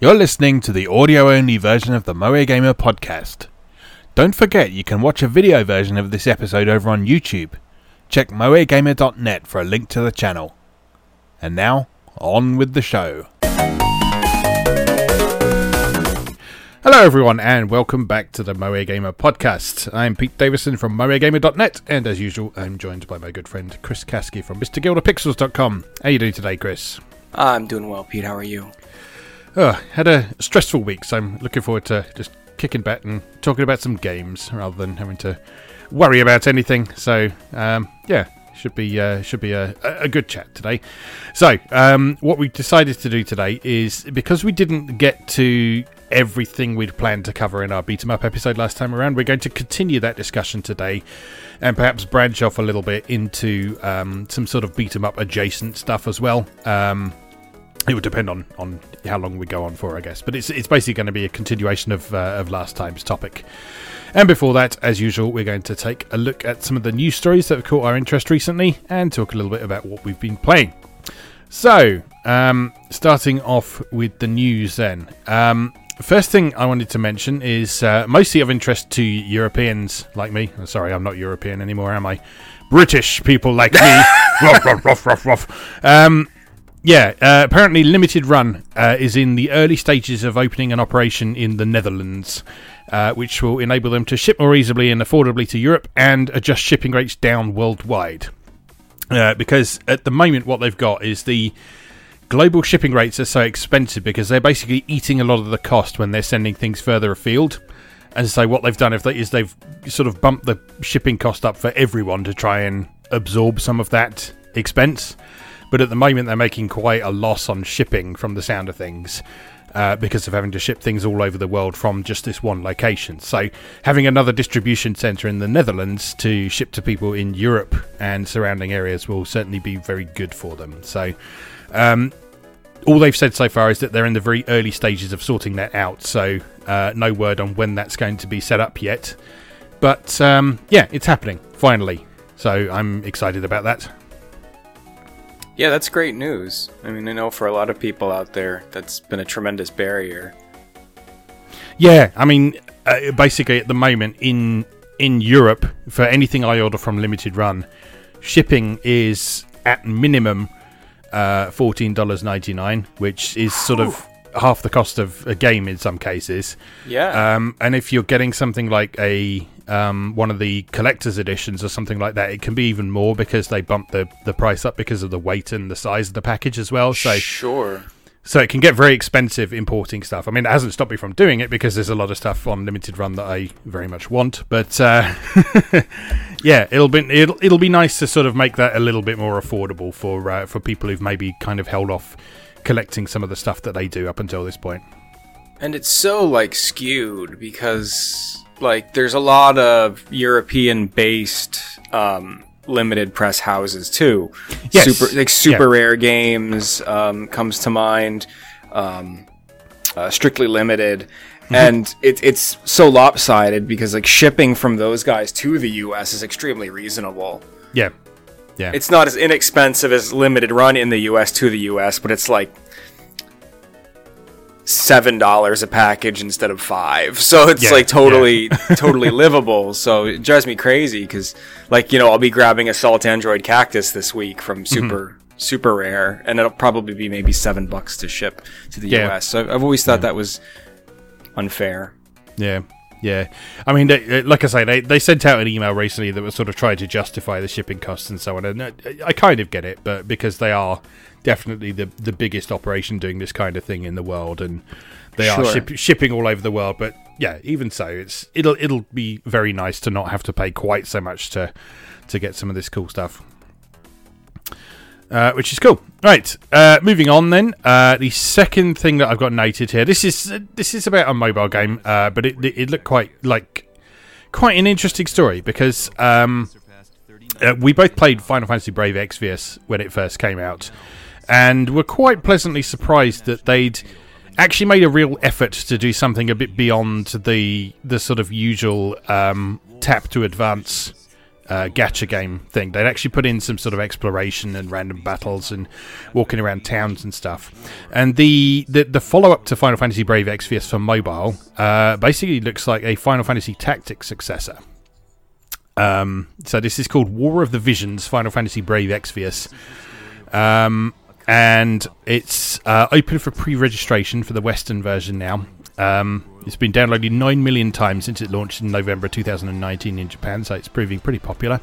You're listening to the audio only version of the Moe Gamer podcast. Don't forget you can watch a video version of this episode over on YouTube. Check moegamer.net for a link to the channel. And now, on with the show. Hello, everyone, and welcome back to the Moe Gamer podcast. I'm Pete Davison from moegamer.net, and as usual, I'm joined by my good friend Chris Caskie from MrGilderPixels.com. How you doing today, Chris? I'm doing well, Pete. How are you? Oh, had a stressful week, so I'm looking forward to just kicking back and talking about some games rather than having to worry about anything. So, um, yeah, should be uh, should be a, a good chat today. So, um, what we decided to do today is because we didn't get to everything we'd planned to cover in our beat 'em up episode last time around, we're going to continue that discussion today and perhaps branch off a little bit into um, some sort of beat 'em up adjacent stuff as well. Um, it would depend on, on how long we go on for, I guess. But it's it's basically going to be a continuation of uh, of last time's topic. And before that, as usual, we're going to take a look at some of the news stories that have caught our interest recently and talk a little bit about what we've been playing. So, um, starting off with the news then. Um, first thing I wanted to mention is uh, mostly of interest to Europeans like me. Sorry, I'm not European anymore, am I? British people like me. ruff, ruff, ruff, ruff, ruff. Um, yeah, uh, apparently Limited Run uh, is in the early stages of opening an operation in the Netherlands, uh, which will enable them to ship more easily and affordably to Europe and adjust shipping rates down worldwide. Uh, because at the moment, what they've got is the global shipping rates are so expensive because they're basically eating a lot of the cost when they're sending things further afield. And so, what they've done they, is they've sort of bumped the shipping cost up for everyone to try and absorb some of that expense but at the moment they're making quite a loss on shipping from the sound of things. Uh, because of having to ship things all over the world from just this one location. So, having another distribution centre in the Netherlands to ship to people in Europe and surrounding areas will certainly be very good for them. So, um, all they've said so far is that they're in the very early stages of sorting that out. So, uh, no word on when that's going to be set up yet. But um, yeah, it's happening finally. So, I'm excited about that. Yeah, that's great news. I mean, I know for a lot of people out there, that's been a tremendous barrier. Yeah, I mean, uh, basically at the moment in in Europe, for anything I order from Limited Run, shipping is at minimum uh, fourteen dollars ninety nine, which is sort of half the cost of a game in some cases. Yeah. Um, and if you're getting something like a um, one of the collector's editions or something like that, it can be even more because they bump the, the price up because of the weight and the size of the package as well. So sure. So it can get very expensive importing stuff. I mean, it hasn't stopped me from doing it because there's a lot of stuff on limited run that I very much want. But uh, yeah, it'll be it'll it'll be nice to sort of make that a little bit more affordable for uh, for people who've maybe kind of held off collecting some of the stuff that they do up until this point. And it's so like skewed because like there's a lot of European based um, limited press houses too. Yes. Super like super yeah. rare games um, comes to mind. Um, uh, strictly limited. Mm-hmm. And it, it's so lopsided because like shipping from those guys to the U.S. is extremely reasonable. Yeah, yeah. It's not as inexpensive as limited run in the U.S. to the U.S., but it's like seven dollars a package instead of five so it's yeah, like totally yeah. totally livable so it drives me crazy because like you know i'll be grabbing Assault Android Cactus this week from mm-hmm. super mm-hmm. super rare and it'll probably be maybe seven bucks to ship to the yeah. us so i've always thought that was unfair yeah yeah, I mean, they, uh, like I say, they, they sent out an email recently that was sort of trying to justify the shipping costs and so on, and I, I kind of get it, but because they are definitely the the biggest operation doing this kind of thing in the world, and they sure. are ship, shipping all over the world. But yeah, even so, it's it'll it'll be very nice to not have to pay quite so much to to get some of this cool stuff. Uh, which is cool. Right, uh, moving on then. Uh, the second thing that I've got noted here. This is this is about a mobile game, uh, but it, it, it looked quite like quite an interesting story because um, uh, we both played Final Fantasy Brave Exvius when it first came out, and were quite pleasantly surprised that they'd actually made a real effort to do something a bit beyond the the sort of usual um, tap to advance uh, gacha game thing. They'd actually put in some sort of exploration and random battles and walking around towns and stuff. And the the, the follow up to Final Fantasy Brave Exvius for mobile uh, basically looks like a Final Fantasy Tactics successor. Um, so this is called War of the Visions Final Fantasy Brave Exvius. Um, and it's uh, open for pre-registration for the Western version now. Um, it's been downloaded 9 million times since it launched in November 2019 in Japan, so it's proving pretty popular.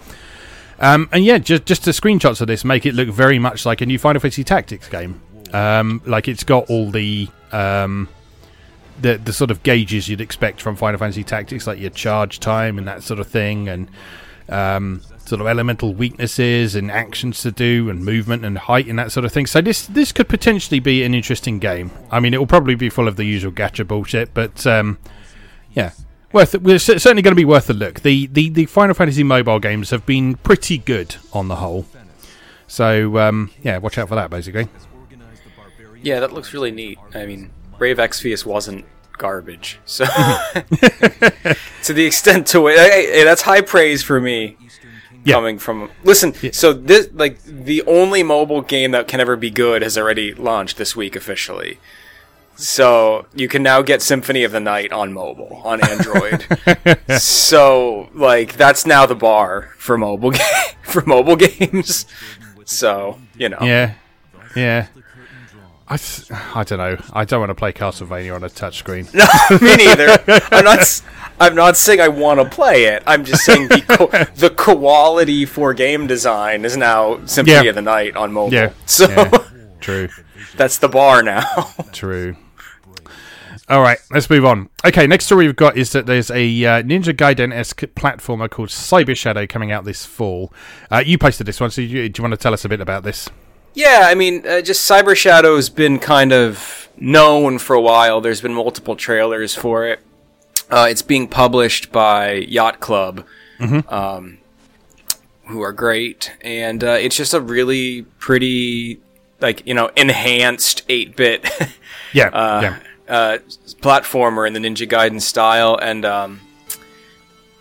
Um, and yeah, just just the screenshots of this make it look very much like a new Final Fantasy Tactics game. Um, like it's got all the um, the the sort of gauges you'd expect from Final Fantasy Tactics, like your charge time and that sort of thing, and um, sort of elemental weaknesses and actions to do, and movement and height and that sort of thing. So this this could potentially be an interesting game. I mean, it will probably be full of the usual gacha bullshit, but um, yeah, worth. We're certainly going to be worth a look. The, the the Final Fantasy mobile games have been pretty good on the whole. So um, yeah, watch out for that. Basically. Yeah, that looks really neat. I mean, Brave Exvius wasn't garbage. So, to the extent to which hey, that's high praise for me. Yeah. Coming from listen, yeah. so this like the only mobile game that can ever be good has already launched this week officially. So you can now get Symphony of the Night on mobile on Android. so like that's now the bar for mobile ga- for mobile games. So you know. Yeah, yeah. I, I don't know. I don't want to play Castlevania on a touchscreen. No, me neither. I'm not. I'm not saying I want to play it. I'm just saying the, co- the quality for game design is now Symphony yeah. of the Night on mobile. Yeah. So yeah. true. That's the bar now. true. All right, let's move on. Okay, next story we've got is that there's a uh, Ninja Gaiden esque platformer called Cyber Shadow coming out this fall. Uh, you posted this one, so you, do you want to tell us a bit about this? Yeah, I mean, uh, just Cyber Shadow's been kind of known for a while. There's been multiple trailers for it. Uh, it's being published by Yacht Club, mm-hmm. um, who are great, and uh, it's just a really pretty, like you know, enhanced eight bit, yeah, uh, yeah. Uh, platformer in the Ninja Gaiden style, and um,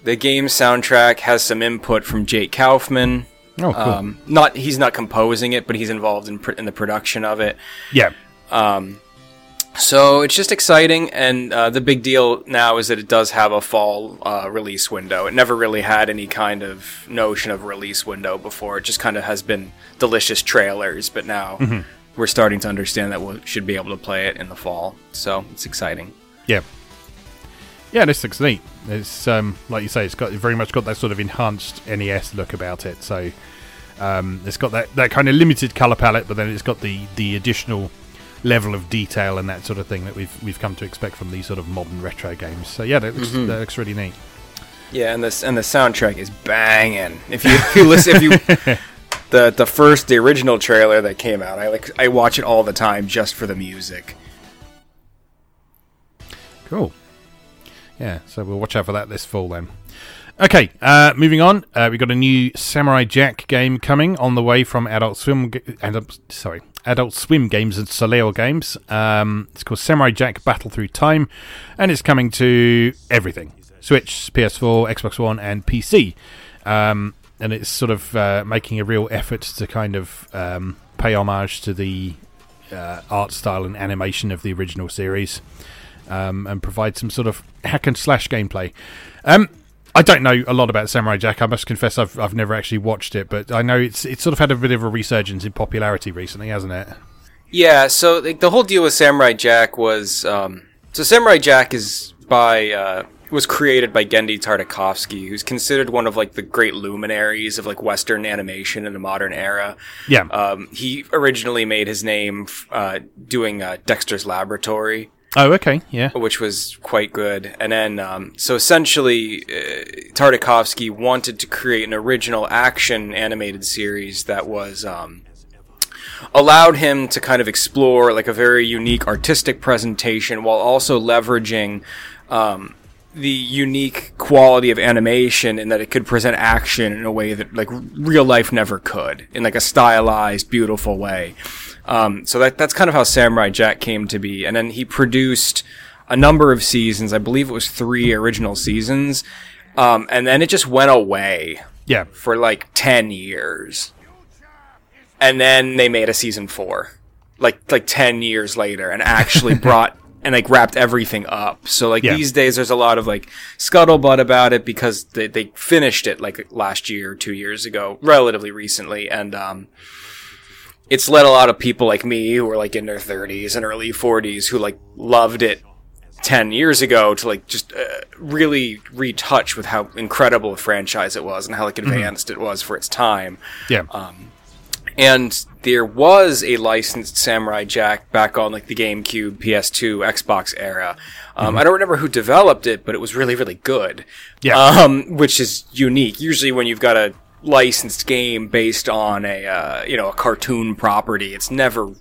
the game soundtrack has some input from Jake Kaufman. Oh, cool. Um, not he's not composing it, but he's involved in pr- in the production of it. Yeah. Um, so it's just exciting, and uh, the big deal now is that it does have a fall uh, release window. It never really had any kind of notion of release window before. It just kind of has been delicious trailers, but now mm-hmm. we're starting to understand that we should be able to play it in the fall. So it's exciting. Yeah. Yeah, this looks neat. It's um, like you say, it's got very much got that sort of enhanced NES look about it. So um, it's got that, that kind of limited color palette, but then it's got the the additional level of detail and that sort of thing that we've we've come to expect from these sort of modern retro games. So yeah, that looks mm-hmm. that looks really neat. Yeah, and this and the soundtrack is banging. If you, if you listen, if you the the first the original trailer that came out, I like I watch it all the time just for the music. Cool. Yeah, so we'll watch out for that this fall then. Okay, uh, moving on. Uh, we've got a new Samurai Jack game coming on the way from Adult Swim. Adult, sorry, Adult Swim Games and Soleil Games. Um, it's called Samurai Jack Battle Through Time, and it's coming to everything: Switch, PS4, Xbox One, and PC. Um, and it's sort of uh, making a real effort to kind of um, pay homage to the uh, art style and animation of the original series um, and provide some sort of hack and slash gameplay. Um, I don't know a lot about Samurai Jack. I must confess, I've I've never actually watched it, but I know it's it's sort of had a bit of a resurgence in popularity recently, hasn't it? Yeah. So the, the whole deal with Samurai Jack was um, so Samurai Jack is by uh, was created by Genndy Tartakovsky, who's considered one of like the great luminaries of like Western animation in the modern era. Yeah. Um, he originally made his name uh, doing uh, Dexter's Laboratory. Oh, okay, yeah. Which was quite good. And then, um, so essentially, uh, Tartakovsky wanted to create an original action animated series that was, um, allowed him to kind of explore like a very unique artistic presentation while also leveraging, um, the unique quality of animation in that it could present action in a way that like real life never could in like a stylized beautiful way um, so that that's kind of how Samurai Jack came to be. And then he produced a number of seasons. I believe it was three original seasons. Um, and then it just went away. Yeah. For like 10 years. And then they made a season 4. Like like 10 years later and actually brought and like wrapped everything up. So like Yeah. these days there's a lot of like scuttlebutt about it because they they finished it like last year or 2 years ago, relatively recently and um it's led a lot of people like me who are like in their 30s and early 40s who like loved it 10 years ago to like just uh, really retouch with how incredible a franchise it was and how like advanced it was for its time Yeah. Um, and there was a licensed Samurai Jack back on like the GameCube, PS2, Xbox era. Um, I don't remember who developed it, but it was really, really good. Yeah. Um, which is unique. Usually, when you've got a licensed game based on a uh, you know a cartoon property, it's never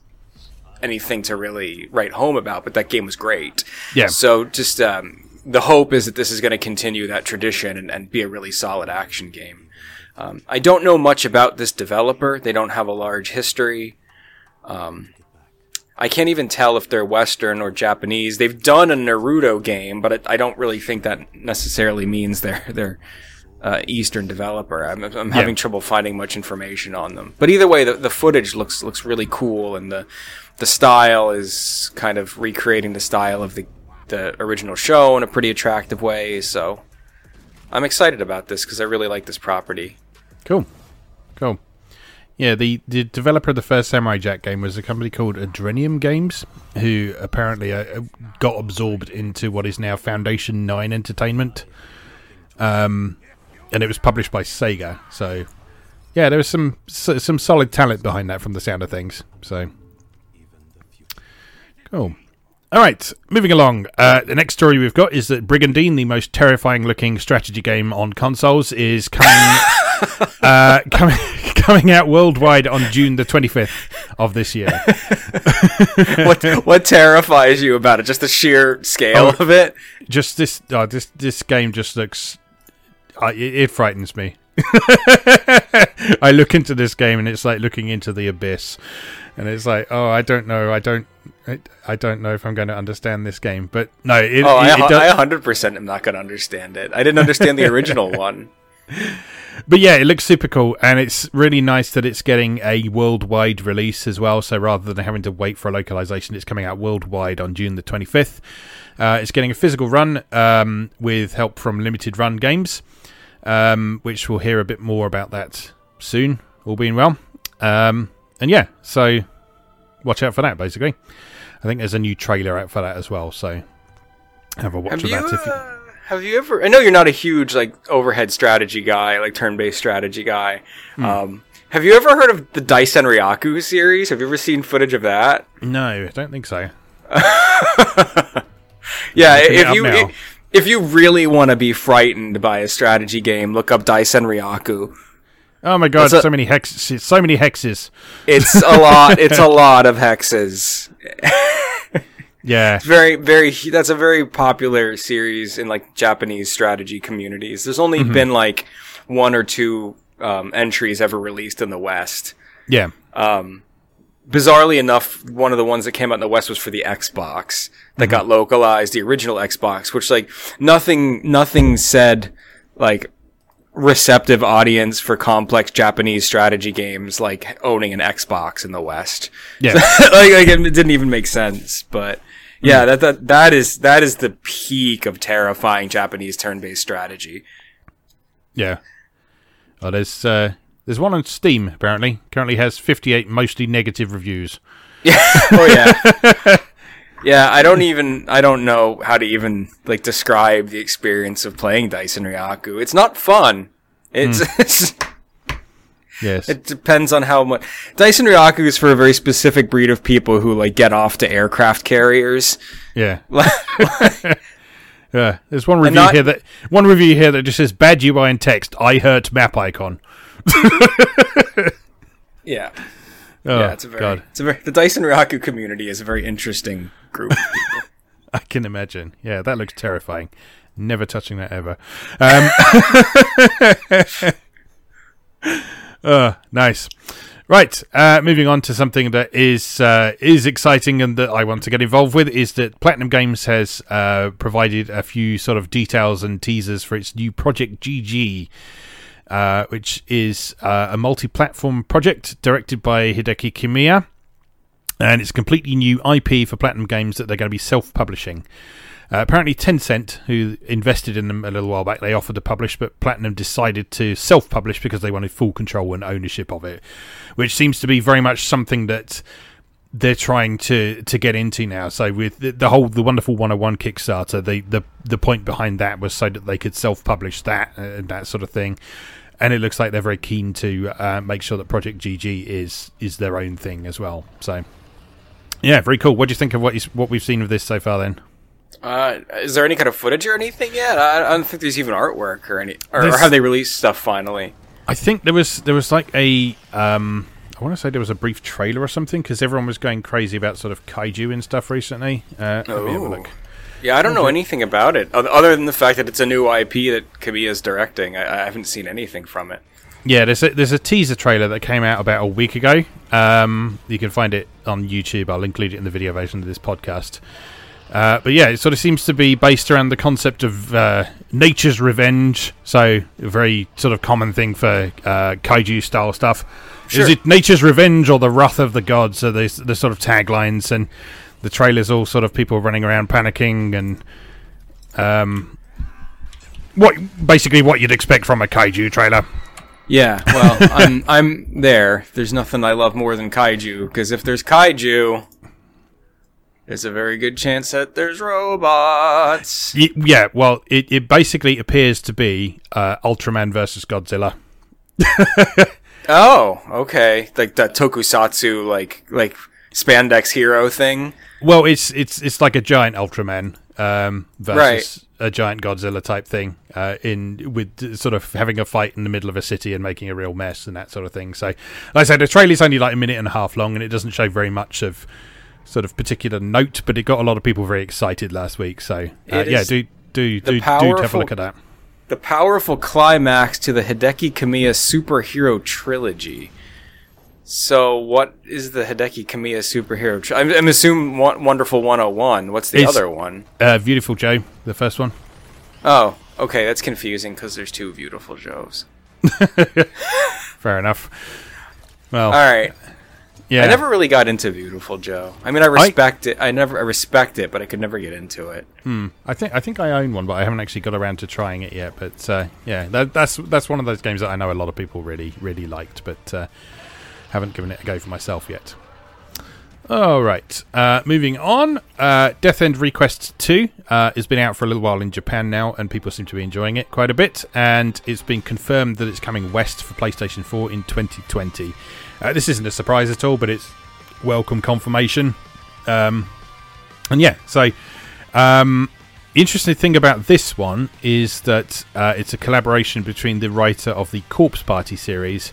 anything to really write home about. But that game was great. Yeah. So just um, the hope is that this is going to continue that tradition and, and be a really solid action game. Um, I don't know much about this developer. They don't have a large history. Um, I can't even tell if they're Western or Japanese. They've done a Naruto game, but I don't really think that necessarily means they're they're uh, Eastern developer. I'm, I'm having trouble finding much information on them. But either way, the, the footage looks looks really cool, and the the style is kind of recreating the style of the the original show in a pretty attractive way. So I'm excited about this because I really like this property. Cool. Cool. Yeah, the, the developer of the first Samurai Jack game was a company called Adrenium Games, who apparently uh, got absorbed into what is now Foundation 9 Entertainment. Um, and it was published by Sega. So, yeah, there was some some solid talent behind that from the sound of things. So, cool. All right, moving along. Uh, the next story we've got is that Brigandine, the most terrifying looking strategy game on consoles, is coming uh, coming coming out worldwide on June the 25th of this year. what what terrifies you about it? Just the sheer scale Oh. of it. Just this uh, this this game just looks uh, it, it frightens me. I look into this game and it's like looking into the abyss, and it's like, oh, I don't know, I don't, I, I don't know if I'm going to understand this game. But no, it, Oh, it, I hundred percent am not going to understand it. I didn't understand the original one. But yeah, it looks super cool, and it's really nice that it's getting a worldwide release as well. So rather than having to wait for a localization, it's coming out worldwide on June the 25th. Uh, it's getting a physical run um, with help from Limited Run Games, um, which we'll hear a bit more about that soon, all being well. Um, and yeah, so watch out for that, basically. I think there's a new trailer out for that as well, so have a watch Have of you, that. If you... uh, have you ever? I know you're not a huge like overhead strategy guy, like turn-based strategy guy. Hmm. Um, have you ever heard of the Daisen Ryaku series? Have you ever seen footage of that? No, I don't think so. Yeah, if you now. If you really want to be frightened by a strategy game, look up Daisen Ryaku. Oh my god, a- so many hexes! So many hexes. It's a lot. It's a lot of hexes. Yeah, very very that's a very popular series in like japanese strategy communities there's only been like one or two um, entries ever released in the west yeah, bizarrely enough one of the ones that came out in the west was for the xbox that got localized the original xbox which like nothing nothing said like receptive audience for complex japanese strategy games like owning an xbox in the west yeah. like, like it didn't even make sense. But yeah, that, that that is that is the peak of terrifying Japanese turn-based strategy. Yeah. Oh, there's uh, there's one on Steam apparently. Currently has 58 mostly negative reviews. Yeah. oh yeah, yeah. I don't even I don't know how to even like describe the experience of playing Daisen Ryaku. It's not fun. It's, hmm. it's Yes. it depends on how much Daisen Ryaku is for a very specific breed of people who like get off to aircraft carriers. yeah. Yeah. There's one review not- here that one review here that just says bad UI and text. I hurt map icon. Yeah. Oh, yeah, it's a very, God. it's a very, the Daisen Ryaku community is a very interesting group. of people. I can imagine. Yeah, that looks terrifying. Never touching that ever. Um, uh, nice. Right. Uh, moving on to something that is uh, is exciting and that I want to get involved with is that Platinum Games has uh, provided a few sort of details and teasers for its new Project GG uh, which is uh, a multi-platform project directed by Hideki Kamiya, and it's a completely new IP for Platinum Games that they're going to be self-publishing. Uh, apparently, Tencent, who invested in them a little while back, they offered to publish, but Platinum decided to self-publish because they wanted full control and ownership of it, which seems to be very much something that they're trying to to get into now. So with the, the, whole the wonderful 101 Kickstarter, the the the point behind that was so that they could self-publish that and that sort of thing. And it looks like they're very keen to uh, make sure that Project GG is is their own thing as well. So yeah, very cool. What do you think of what you, what we've seen of this so far then? Uh, is there any kind of footage or anything yet? I, I don't think there's even artwork or any, or, or, have they released stuff finally? I think there was there was like a um, I want to say there was a brief trailer or something because everyone was going crazy about sort of kaiju and stuff recently. Uh, oh. Yeah, I don't know anything about it other than the fact that it's a new IP that Kamiya's directing. I, I haven't seen anything from it. Yeah, there's a, there's a teaser trailer that came out about a week ago. Um, you can find it on YouTube. I'll include it in the video version of this podcast. Uh, but yeah, it sort of seems to be based around the concept of uh, nature's revenge. So, a very sort of common thing for uh, kaiju style stuff. Sure. Is it nature's revenge or the wrath of the gods? So, the, the sort of taglines and the trailers all sort of people running around panicking and. Um, what basically what you'd expect from a kaiju trailer. Yeah, well, I'm I'm there. There's nothing I love more than kaiju because if there's kaiju, there's a very good chance that there's robots. Yeah, well, it, it basically appears to be uh, Ultraman versus Godzilla. oh, okay, like that tokusatsu, like like spandex hero thing. Well, it's it's it's like a giant Ultraman um, versus right. a giant Godzilla type thing, uh, in with sort of having a fight in the middle of a city and making a real mess and that sort of thing. So, like I said, the trailer's only like a minute and a half long, and it doesn't show very much of sort of particular note, but it got a lot of people very excited last week. So uh, yeah, do do do powerful, do have a look at that. The powerful climax to the Hideki Kamiya superhero trilogy. So, what is the Hideki Kamiya superhero? Tri- I'm, I'm assuming Wonderful 101. What's the it's, other one? Uh, Beautiful Joe, the first one. Oh, okay, that's confusing because there's two Beautiful Joes. Fair enough. Well, all right. Yeah. I never really got into Beautiful Joe. I mean, I respect it. I never, I respect it, but I could never get into it. Hmm. I think, I think I own one, but I haven't actually got around to trying it yet. But uh, yeah, that, that's that's one of those games that I know a lot of people really, really liked, but uh, haven't given it a go for myself yet. All right, uh, moving on. Uh, Death end re;Quest 2 uh, has been out for a little while in Japan now, and people seem to be enjoying it quite a bit. And it's been confirmed that it's coming west for PlayStation 4 in 2020. Uh, this isn't a surprise at all, but it's welcome confirmation. Um, and yeah, so um, the interesting thing about this one is that uh, it's a collaboration between the writer of the Corpse Party series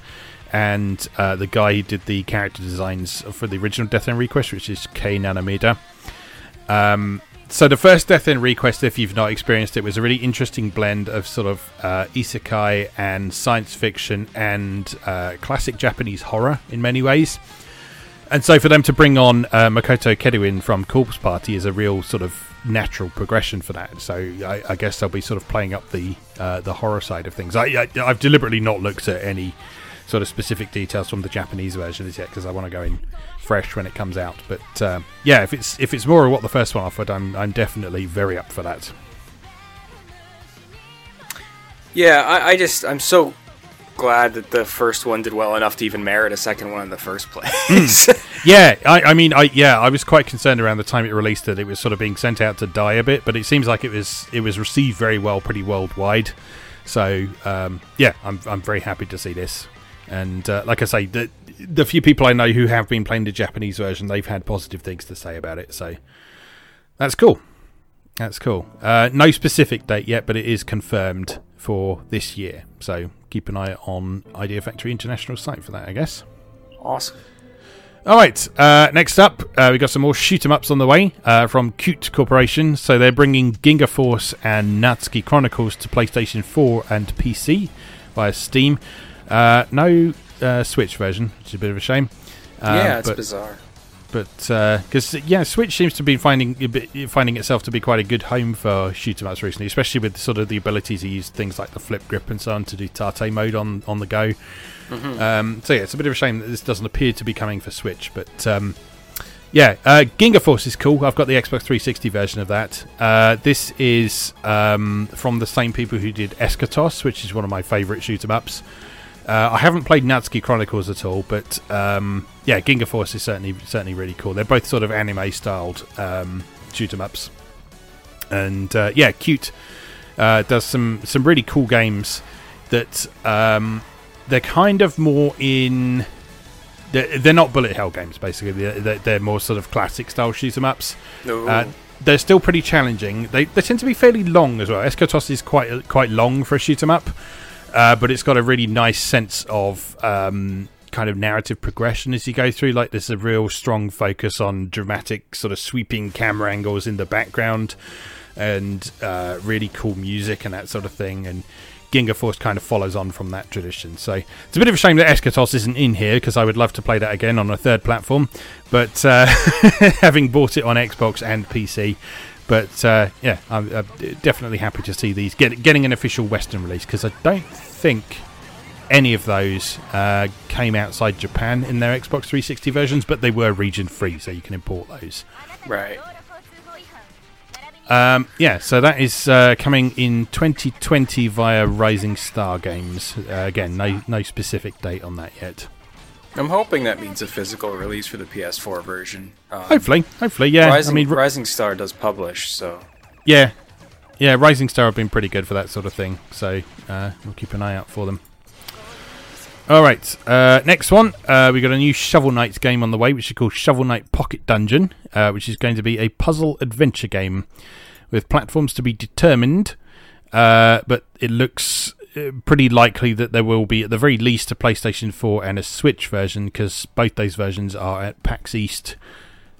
and uh, the guy who did the character designs for the original Death end re;Quest, which is K Nanamida. Um, so the first Death end re;Quest, if you've not experienced it, was a really interesting blend of sort of uh, isekai and science fiction and uh, classic Japanese horror in many ways. And so for them to bring on uh, Makoto Kedouin from Corpse Party is a real sort of natural progression for that. So I, I guess they'll be sort of playing up the uh, the horror side of things. I, I, I've deliberately not looked at any sort of specific details from the Japanese version as yet because I want to go in fresh when it comes out. But uh, yeah, if it's if it's more of what the first one offered, I'm I'm definitely very up for that. Yeah, I, I just I'm so glad that the first one did well enough to even merit a second one in the first place. mm. Yeah, I, I, mean, I yeah, I was quite concerned around the time it released that it was sort of being sent out to die a bit, but it seems like it was it was received very well, pretty worldwide. So um, yeah, I'm I'm very happy to see this. And uh, like I say, the the few people I know who have been playing the Japanese version, they've had positive things to say about it. So that's cool. That's cool. Uh, no specific date yet, but it is confirmed for this year. So keep an eye on Idea Factory International site for that, I guess. Awesome. All right. Uh, next up, uh, we got some more shoot 'em ups on the way uh, from Qute Corporation. So they're bringing Ginga Force and Natsuki Chronicles to PlayStation 4 and PC via Steam. Uh, no uh, Switch version, which is a bit of a shame. Um, yeah, it's bizarre. but because uh, yeah, Switch seems to be finding finding itself to be quite a good home for shoot 'em ups recently, especially with sort of the ability to use things like the flip grip and so on to do Tate mode on on the go. Mm-hmm. Um, so yeah, it's a bit of a shame that this doesn't appear to be coming for Switch, but um, yeah, uh, Ginga Force is cool. I've got the Xbox 360 version of that. Uh, this is um, from the same people who did Eschatos, which is one of my favourite shoot 'em ups. Uh, I haven't played Natsuki Chronicles at all, but um, yeah, Ginga Force is certainly certainly really cool. They're both sort of anime styled um, shoot 'em ups, and uh, yeah, Qute. Uh, does some some really cool games that um, they're kind of more in. They're, they're not bullet hell games, basically. They're, they're more sort of classic style shoot 'em ups. Uh, they're still pretty challenging. They they tend to be fairly long as well. Eschatos is quite quite long for a shoot 'em up. Uh, but it's got a really nice sense of um, kind of narrative progression as you go through. Like there's a real strong focus on dramatic, sort of sweeping camera angles in the background, and uh, really cool music and that sort of thing. And Ginga Force kind of follows on from that tradition. So it's a bit of a shame that Eschatos isn't in here because I would love to play that again on a third platform. But uh, having bought it on Xbox and PC, but uh, yeah, I'm, I'm, definitely happy to see these get, getting an official Western release because I don't think any of those uh, came outside Japan in their Xbox 360 versions, but they were region free, so you can import those. Right. Um, yeah, so that is uh, coming in 2020 via Rising Star Games. Uh, again, no no specific date on that yet. I'm hoping that means a physical release for the PS4 version. Um, hopefully, hopefully, yeah. Rising, I mean, Rising Star does publish, so yeah, yeah. Rising Star have been pretty good for that sort of thing, so uh, we'll keep an eye out for them. All right, uh, next one. Uh, we got a new Shovel Knight game on the way, which is called Shovel Knight Pocket Dungeon, uh, which is going to be a puzzle adventure game with platforms to be determined. Uh, but it looks pretty likely that there will be, at the very least, a PlayStation 4 and a Switch version because both those versions are at PAX East,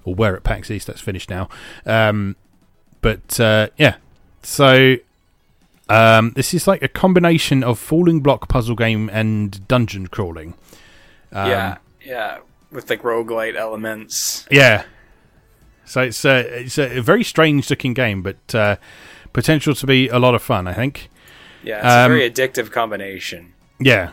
or were at PAX East. That's finished now. Um, but uh, yeah, so um, this is like a combination of falling block puzzle game and dungeon crawling. Um, yeah, yeah, with like roguelite elements. Yeah. So it's a, it's a very strange looking game, but uh, potential to be a lot of fun, I think. Yeah, it's um, a very addictive combination. Yeah,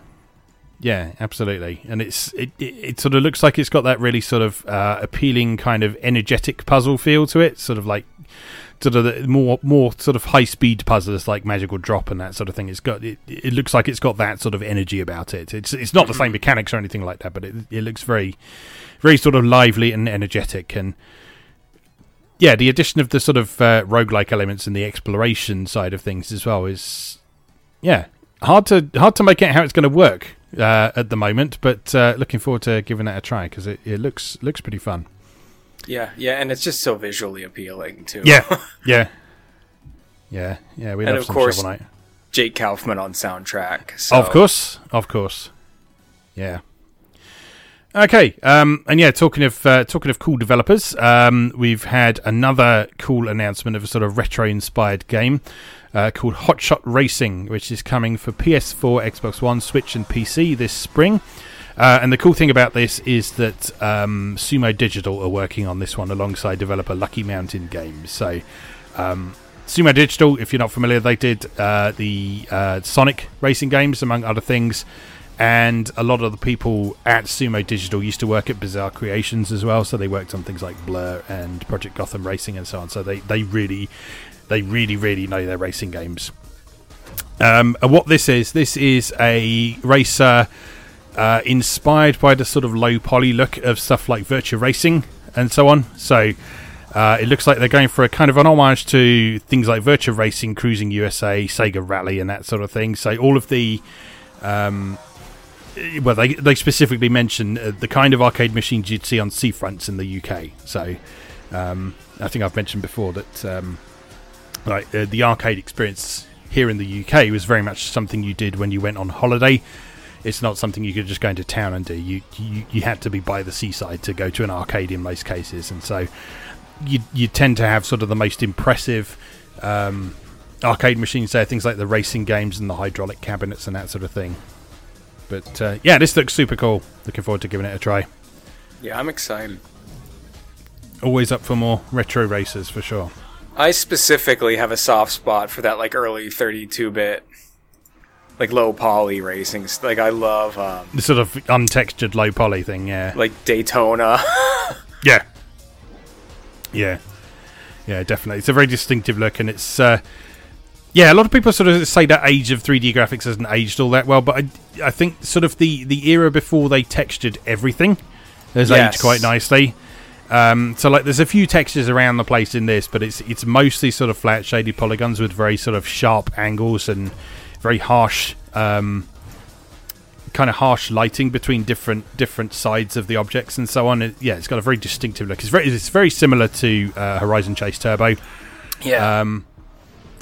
yeah, absolutely. And it's it, it, it, sort of looks like it's got that really sort of uh, appealing kind of energetic puzzle feel to it, sort of like sort of the more more sort of high speed puzzles like Magical Drop and that sort of thing. It's got it, it looks like it's got that sort of energy about it. It's it's not the same mm-hmm. mechanics or anything like that, but it it looks very very sort of lively and energetic and yeah, the addition of the sort of uh, roguelike elements and the exploration side of things as well is yeah, hard to hard to make out how it's going to work uh, at the moment, but uh, looking forward to giving that a try because it, it looks looks pretty fun. Yeah, yeah, and it's just so visually appealing too. Yeah, yeah, yeah, yeah. We and love of course, Jake Kaufman on soundtrack. So. Of course, of course. Yeah. Okay, um, and yeah, talking of uh, talking of cool developers, um, we've had another cool announcement of a sort of retro-inspired game uh, called Hotshot Racing, which is coming for PS4, Xbox One, Switch, and PC this spring. Uh, and the cool thing about this is that um, Sumo Digital are working on this one alongside developer Lucky Mountain Games. So, um, Sumo Digital, if you're not familiar, they did uh, the uh, Sonic racing games, among other things. And a lot of the people at Sumo Digital used to work at Bizarre Creations as well. So they worked on things like Blur and Project Gotham Racing and so on. So they, they really they really, really know their racing games. Um, and what this is, this is a racer uh, inspired by the sort of low poly look of stuff like Virtua Racing and so on. So uh, it looks like they're going for a kind of an homage to things like Virtua Racing, Cruis'n USA, Sega Rally, and that sort of thing. So all of the um, well, they they specifically mention uh, the kind of arcade machines you'd see on seafronts in the UK. So um, I think I've mentioned before that um, like uh, the arcade experience here in the UK was very much something you did when you went on holiday. It's not something you could just go into town and do. You, you you had to be by the seaside to go to an arcade in most cases, and so you you tend to have sort of the most impressive um, arcade machines there, things like the racing games and the hydraulic cabinets and that sort of thing. But uh, yeah, this looks super cool. Looking forward to giving it a try. Yeah, I'm excited. always up for more retro races for sure. I specifically have a soft spot for that like early 32 bit like low poly racing. Like I love um, the sort of untextured low poly thing, yeah. Like Daytona. yeah. Yeah. Yeah, definitely. It's a very distinctive look and it's uh, yeah, a lot of people sort of say that age of 3D graphics hasn't aged all that well, but I, I think sort of the, the era before they textured everything has yes. aged quite nicely. Um, so like, there's a few textures around the place in this, but it's it's mostly sort of flat shaded polygons with very sort of sharp angles and very harsh, um, kind of harsh lighting between different different sides of the objects and so on. It, yeah, it's got a very distinctive look. It's very it's very similar to uh, Horizon Chase Turbo. Yeah. Um,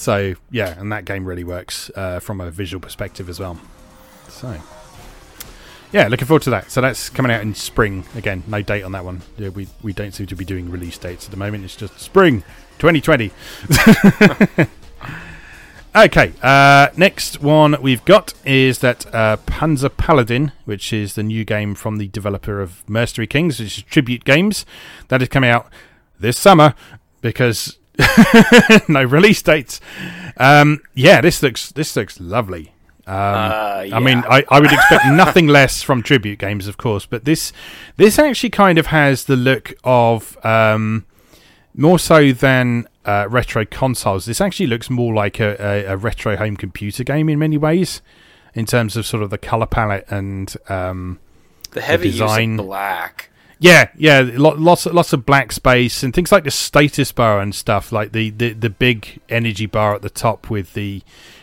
so yeah, and that game really works uh, from a visual perspective as well. So yeah, looking forward to that. So that's coming out in spring again. No date on that one. Yeah, we we don't seem to be doing release dates at the moment. It's just spring 2020. okay, uh, next one we've got is that uh, Panzer Paladin, which is the new game from the developer of Mercenary Kings, which is Tribute Games. That is coming out this summer because no release dates. Um, yeah, this looks this looks lovely. Um, uh, yeah. I mean, I, I would expect nothing less from tribute games, of course, but this this actually kind of has the look of um, more so than uh, retro consoles. This actually looks more like a, a, a, retro home computer game in many ways, in terms of sort of the color palette and um, the heavy the design. black. Yeah, yeah, lots lots of black space and things like the status bar and stuff, like the, the, the big energy bar at the top with the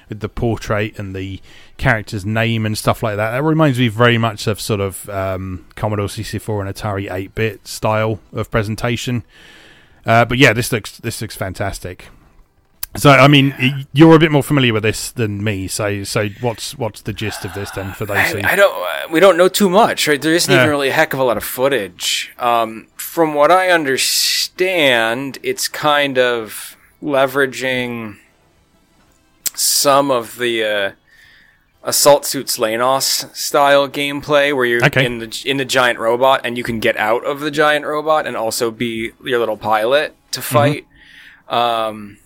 with the portrait and the character's name and stuff like that. That reminds me very much of sort of um, Commodore 64 and Atari 8-bit style of presentation. Uh, but yeah, this looks this looks fantastic. So I mean, you're a bit more familiar with this than me. So so what's what's the gist of this then for those? I, I don't. We don't know too much. Right? There isn't even really a heck of a lot of footage. Um, from what I understand, it's kind of leveraging some of the uh, assault suits Leynos style gameplay, where you're okay. in the in the giant robot and you can get out of the giant robot and also be your little pilot to mm-hmm. fight. Mm-hmm. Um,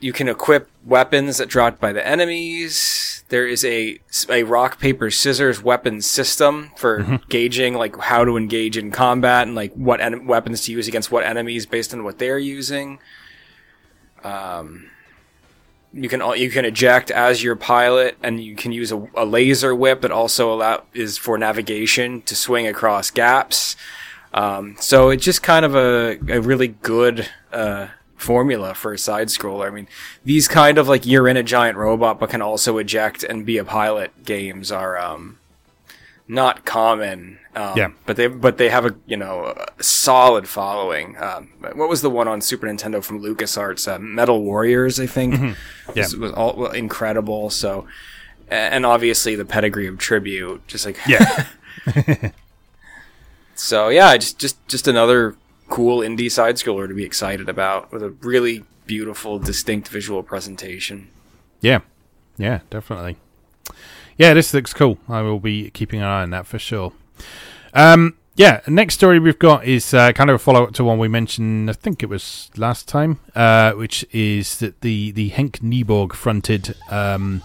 you can equip weapons that dropped by the enemies. There is a a rock paper scissors weapon system for mm-hmm. gauging like how to engage in combat and like what en- weapons to use against what enemies based on what they're using. Um, you can you can eject as your pilot, and you can use a, a laser whip that also allow is for navigation to swing across gaps. Um, so it's just kind of a, a really good uh, formula for a side scroller. I mean, these kind of like you're in a giant robot but can also eject and be a pilot games are um, not common. Um, yeah, but they but they have a you know a solid following. Um, what was the one on Super Nintendo from LucasArts? Uh, Metal Warriors, I think. Mm-hmm. Yeah, was, was all incredible. So, and obviously the pedigree of tribute, just like yeah. so yeah, just just just another cool indie side scroller to be excited about with a really beautiful, distinct visual presentation. Yeah, yeah, definitely. Yeah, this looks cool. I will be keeping an eye on that for sure. Um, yeah, next story we've got is uh, kind of a follow up to one we mentioned, I think it was last time, uh, which is that the, the Henk Nieborg fronted um,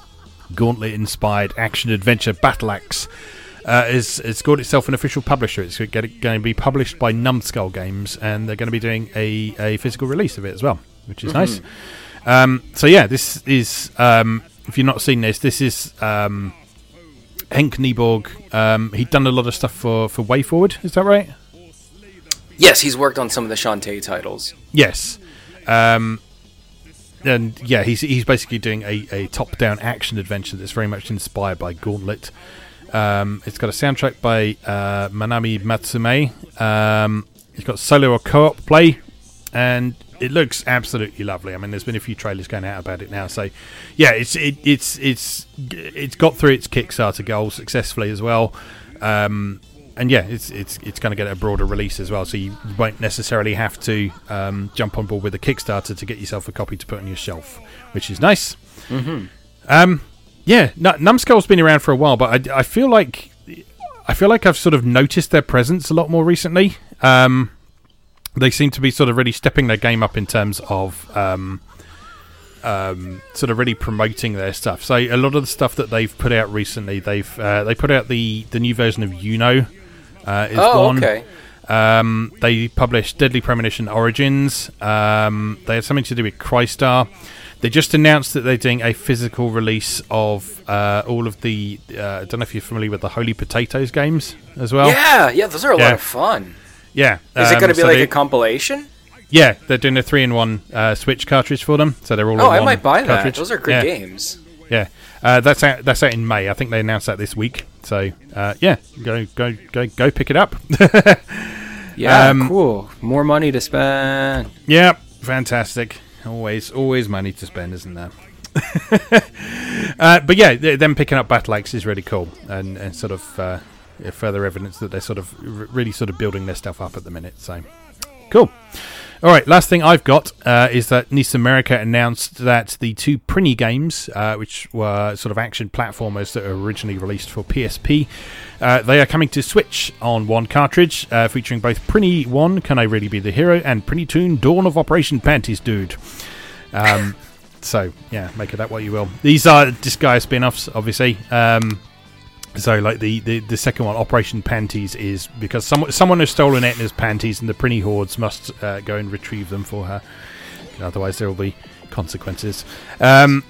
Gauntlet inspired action adventure Battle Axe uh, is it's got itself an official publisher. It's going to be published by Numskull Games, and they're going to be doing a, a physical release of it as well, which is mm-hmm. nice. Um, so yeah, this is um, if you've not seen this, this is um, Henk Nieborg. Um, he'd done a lot of stuff for for WayForward. Is that right? Yes, he's worked on some of the Shantae titles. Yes. Um, and yeah, he's he's basically doing a, a top down action adventure that's very much inspired by Gauntlet. Um, it's got a soundtrack by uh, Manami Matsumae. Um, it's got solo or co-op play, and it looks absolutely lovely. I mean, there's been a few trailers going out about it now, so yeah, it's it, it's it's it's got through its Kickstarter goal successfully as well. Um, and yeah, it's it's it's going to get a broader release as well, so you won't necessarily have to um, jump on board with a Kickstarter to get yourself a copy to put on your shelf, which is nice. Mm-hmm. Um, yeah, no, Numskull's been around for a while, but I, I feel like I feel like I've sort of noticed their presence a lot more recently. Um, they seem to be sort of really stepping their game up in terms of um, um, sort of really promoting their stuff. So a lot of the stuff that they've put out recently, they've uh, they put out the the new version of Uno. Uh, is Oh, one. okay. Um, they published Deadly Premonition Origins. Um, they had something to do with Crystar. They just announced that they're doing a physical release of uh, all of the. Uh, I don't know if you're familiar with the Holy Potatoes games as well. Yeah, yeah, those are a Yeah. lot of fun. Yeah. Is it um, going to be so like they- a compilation? Yeah, they're doing a three-in-one uh, Switch cartridge for them, so they're all. Oh, in I one might buy that. cartridge. Those are great yeah. games. Yeah, uh, that's out. That's out in May. I think they announced that this week. So uh, yeah, go go go go pick it up. Yeah, Um, cool. More money to spend. yeah, fantastic. Always always money to spend, isn't there? uh, but yeah, them picking up Battle Axe is really cool, and, and sort of uh, further evidence that they're sort of really sort of building their stuff up at the minute. So cool. All right, last thing I've got uh, is that NIS America announced that the two Prinny games, uh, which were sort of action platformers that were originally released for PSP, uh, they are coming to Switch on one cartridge, uh, featuring both Prinny 1, Can I Really Be the Hero, and Prinny 2, Dawn of Operation Panties Dude. Um, so, yeah, make of that what you will. These are Disgaea spin offs, obviously. Um, so, like the, the, the second one, Operation Panties, is because someone someone has stolen Etna's panties, and the Prinny hordes must uh, go and retrieve them for her. Otherwise, there will be consequences. Um,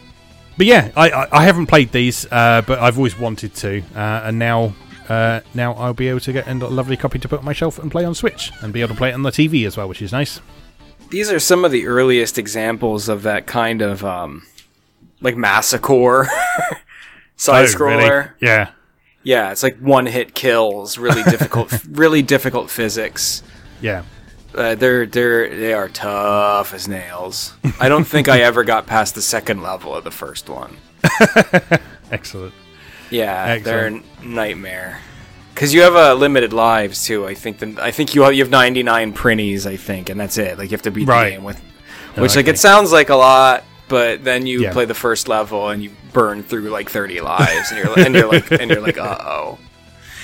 but yeah, I, I, I haven't played these, uh, but I've always wanted to, uh, and now uh, now I'll be able to get a lovely copy to put on my shelf and play on Switch, and be able to play it on the TV as well, which is nice. These are some of the earliest examples of that kind of um, like massacre side Oh, really? scroller. Yeah, Yeah, it's like one hit kills, really difficult, really difficult physics. yeah. Uh, they're they're they are tough as nails. I don't think I ever got past the second level of the first one. Excellent. Yeah, they're a nightmare. Because you have uh, limited lives too. I think. The, I think you have, you have ninety nine Prinnies. I think, and that's it. Like you have to beat Right. the game with, which like Okay. it sounds like a lot, but then you Yeah. play the first level and you burn through like thirty lives, and you're and you're like and you're like, uh oh.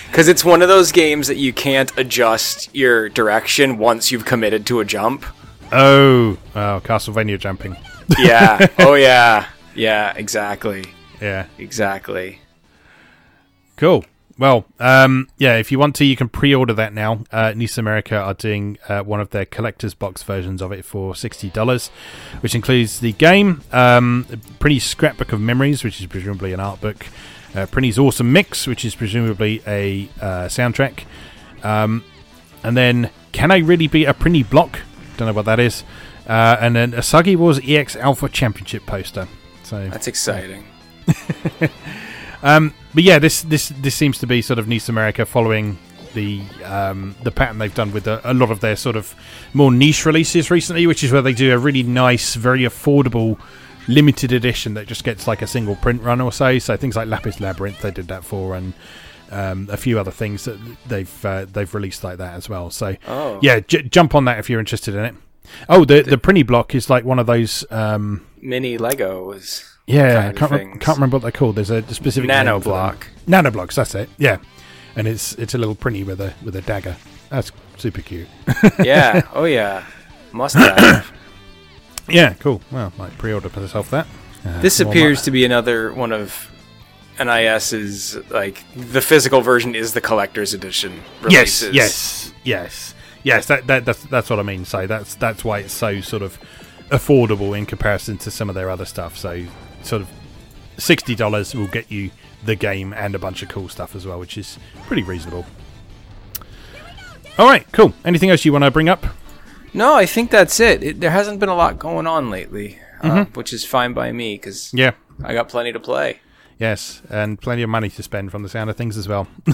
Because it's one of those games that you can't adjust your direction once you've committed to a jump. Oh, oh, Castlevania jumping. Yeah. oh yeah. Yeah. Exactly. Yeah, Exactly. cool. Well, um, yeah, if you want to, you can pre-order that now. Uh, Nice America are doing uh, one of their collector's box versions of it for sixty dollars, which includes the game, um, Prinny's Scrapbook of Memories, which is presumably an art book, uh, Prinny's Awesome Mix, which is presumably a uh, soundtrack, um, and then Can I Really Be a Prinny Block? Don't know what that is, uh, and then a Sagi Wars EX Alpha Championship poster. So That's exciting. um, but yeah, this this this seems to be sort of Nice America following the um, the pattern they've done with a, a lot of their sort of more niche releases recently, which is where they do a really nice, very affordable limited edition that just gets like a single print run or so. So things like Lapis Labyrinth they did that for, and um, a few other things that they've uh, they've released like that as well. So Oh. yeah, j- jump on that if you're interested in it. Oh, the the Prinny block is like one of those. Um, Mini Legos. Yeah, I can't, re- can't remember what they're called. There's a specific Nano block. Nano blocks. That's it. Yeah, and it's it's a little Prinny with a with a dagger. That's super cute. yeah. Oh yeah. Must have. yeah, cool. Well, might pre-order for myself that. Uh, this appears to be another one of NIS's like the physical version is the collector's edition Yes, yes, yes, yes. That, that that's that's what I mean. So that's that's why it's so sort of affordable in comparison to some of their other stuff. So sort of sixty dollars will get you the game and a bunch of cool stuff as well, which is pretty reasonable. All right, cool. Anything else you want to bring up? No, I think that's it. it there hasn't been a lot going on lately, uh, Mm-hmm. which is fine by me because Yeah. I got plenty to play. Yes, and plenty of money to spend from the sound of things as well.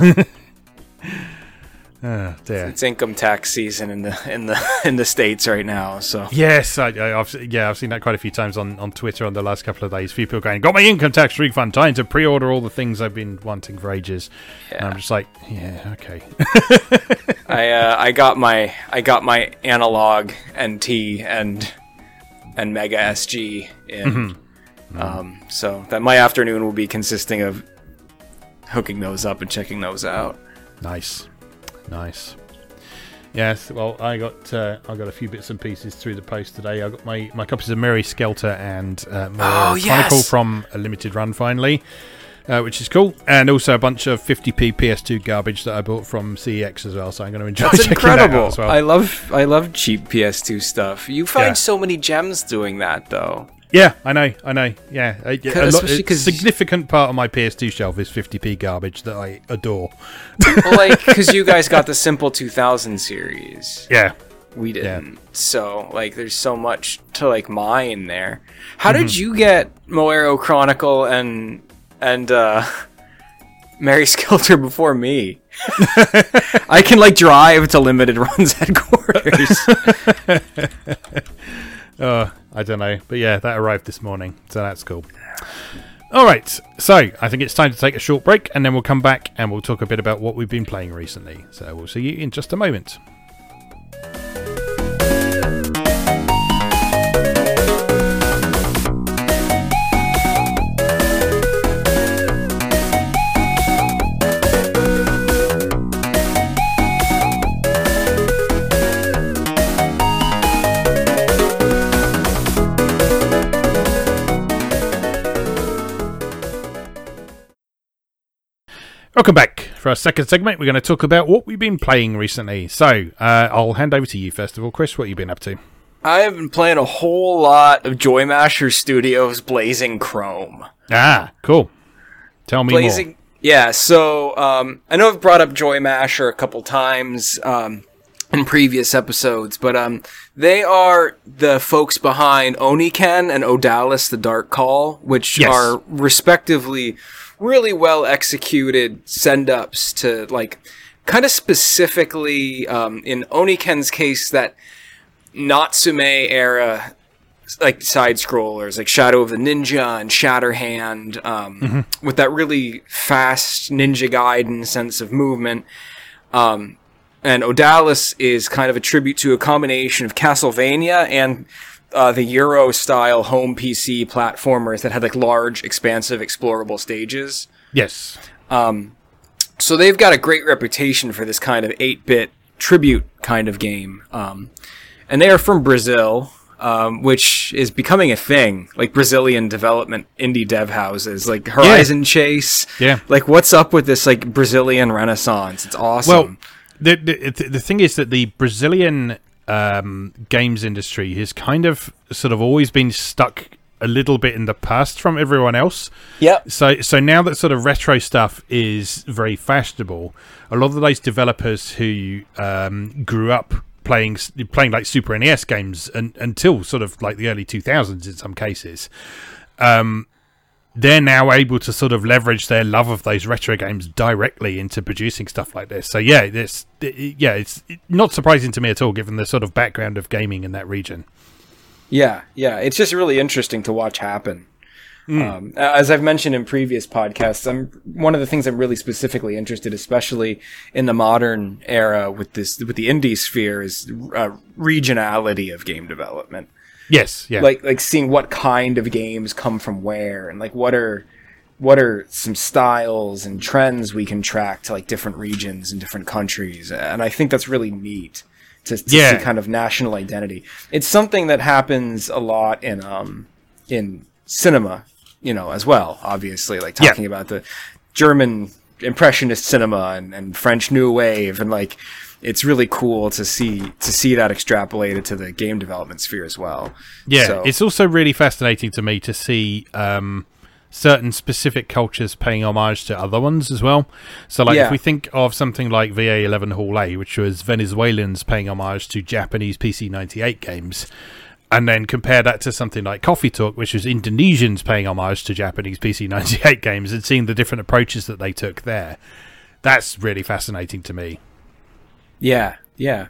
oh, dear. It's income tax season in the in the in the states right now, so Yes, I, I, I've yeah, I've seen that quite a few times on, on Twitter on the last couple of days. A few people going, got my income tax refund, time to pre-order all the things I've been wanting for ages. And I'm just like, yeah, okay, I uh, I got my I got my Analogue Nt and and Mega SG in. Mm-hmm. Um, so that my afternoon will be consisting of hooking those up and checking those out. nice, nice. Yes, well, I got uh, I got a few bits and pieces through the post today. I got my, my copies of Mary Skelter and uh, oh, Chronicle yes! from a limited run finally, uh, which is cool, and also a bunch of 50p PS2 garbage that I bought from CEX as well. So I'm going to enjoy. That's checking incredible. That well. I love I love cheap PS2 stuff. You find Yeah. so many gems doing that though. Yeah, I know, I know. Yeah, a, a, lot, a significant part of my PS2 shelf is 50p garbage that I adore. well, like because you guys got the Simple 2000 series. Yeah, We didn't. So, like, there's so much to like mine there. How did you get Moero Chronicle and and uh Mary Skelter before me? I can like drive to limited runs headquarters. Uh, I don't know, but yeah, that arrived this morning, so that's cool. All right, so I think it's time to take a short break, and then we'll come back and we'll talk a bit about what we've been playing recently. So we'll see you in just a moment. Welcome back for our second segment. We're going to talk about what we've been playing recently. So uh, I'll hand over to you first of all, Chris. What have you been up to? I have been playing a whole lot of JoyMasher Studios Blazing Chrome. Ah, cool. Tell me Blazing, yeah. So um, I know I've brought up JoyMasher a couple times um, in previous episodes, but um, they are the folks behind Oniken and Odallus: The Dark Call, which Yes. are respectively really well executed send ups to like kind of specifically um, in Oniken's case that Natsume era like side scrollers like Shadow of the Ninja and Shatterhand um, with that really fast Ninja Gaiden sense of movement. Um, and Odallus is kind of a tribute to a combination of Castlevania and uh, the Euro style home PC platformers that had like large, expansive, explorable stages. Yes. So they've got a great reputation for this kind of 8 bit tribute kind of game. Um, and they are from Brazil, um, which is becoming a thing. Like Brazilian development indie dev houses, like Horizon Chase. Yeah. Like, what's up with this, like, Brazilian renaissance? It's awesome. Well, the, the the thing is that the Brazilian um, games industry has kind of sort of always been stuck a little bit in the past from everyone else. yep. So so now that sort of retro stuff is very fashionable, a lot of those developers who um, grew up playing playing like Super NES games and, until sort of like the early 2000s in some cases, um, they're now able to sort of leverage their love of those retro games directly into producing stuff like this. So yeah, this yeah, it's not surprising to me at all given the sort of background of gaming in that region. Yeah, yeah. It's just really interesting to watch happen. Um, as I've mentioned in previous podcasts, I'm one of the things I'm really specifically interested, especially in the modern era with this with the indie sphere, is uh, regionality of game development. Yes, yeah. Like like seeing what kind of games come from where, and like what are what are some styles and trends we can track to like different regions and different countries, and I think that's really neat to, to Yeah. see kind of national identity. It's something that happens a lot in um in cinema, you know, as well. Obviously, like Yeah. talking about the German impressionist cinema and, and French New Wave, and like it's really cool to see to see that extrapolated to the game development sphere as well. Yeah, So- it's also really fascinating to me to see um, certain specific cultures paying homage to other ones as well. So, like, Yeah. if we think of something like VA11 Hall A, which was Venezuelans paying homage to Japanese PC 98 games, and then compare that to something like Coffee Talk, which was Indonesians paying homage to Japanese PC 98 games, and seeing the different approaches that they took there, that's really fascinating to me. Yeah, yeah,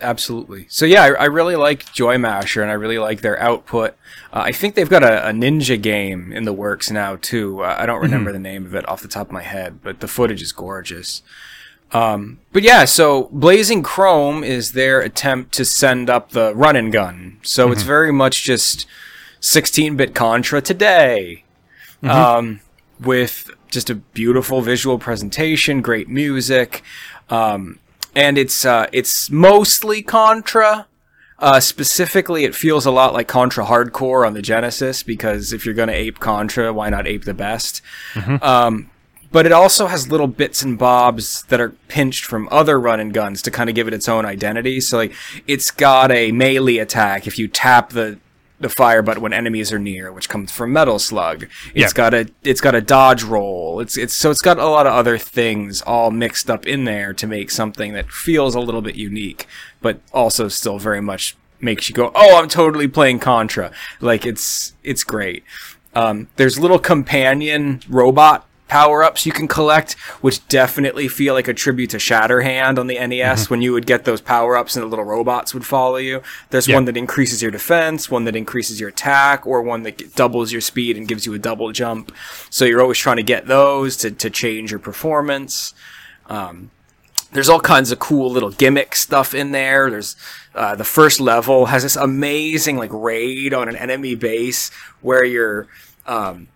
absolutely. So yeah, I, I really like JoyMasher, and I really like their output. Uh, I think they've got a, a ninja game in the works now too. Uh, I don't remember the name of it off the top of my head, but the footage is gorgeous. Um, but yeah, so Blazing Chrome is their attempt to send up the run and gun. So it's very much just 16-bit Contra today um, with just a beautiful visual presentation, great music. Um, and it's uh, it's mostly Contra. Uh, specifically, it feels a lot like Contra Hard Corps on the Genesis because if you're going to ape Contra, why not ape the best? Um, but it also has little bits and bobs that are pinched from other run and guns to kind of give it its own identity. So like it's got a melee attack if you tap the the fire button when enemies are near, which comes from Metal Slug. It's Yeah. got a it's got a dodge roll. It's it's so it's got a lot of other things all mixed up in there to make something that feels a little bit unique, but also still very much makes you go, "Oh, I'm totally playing Contra." Like it's it's great. Um, there's little companion robot power ups you can collect, which definitely feel like a tribute to Shatterhand on the NES when you would get those power ups and the little robots would follow you. There's one that increases your defense, one that increases your attack, or one that doubles your speed and gives you a double jump. So you're always trying to get those to, to change your performance. Um, there's all kinds of cool little gimmick stuff in there. There's uh, the first level has this amazing like raid on an enemy base where you're um,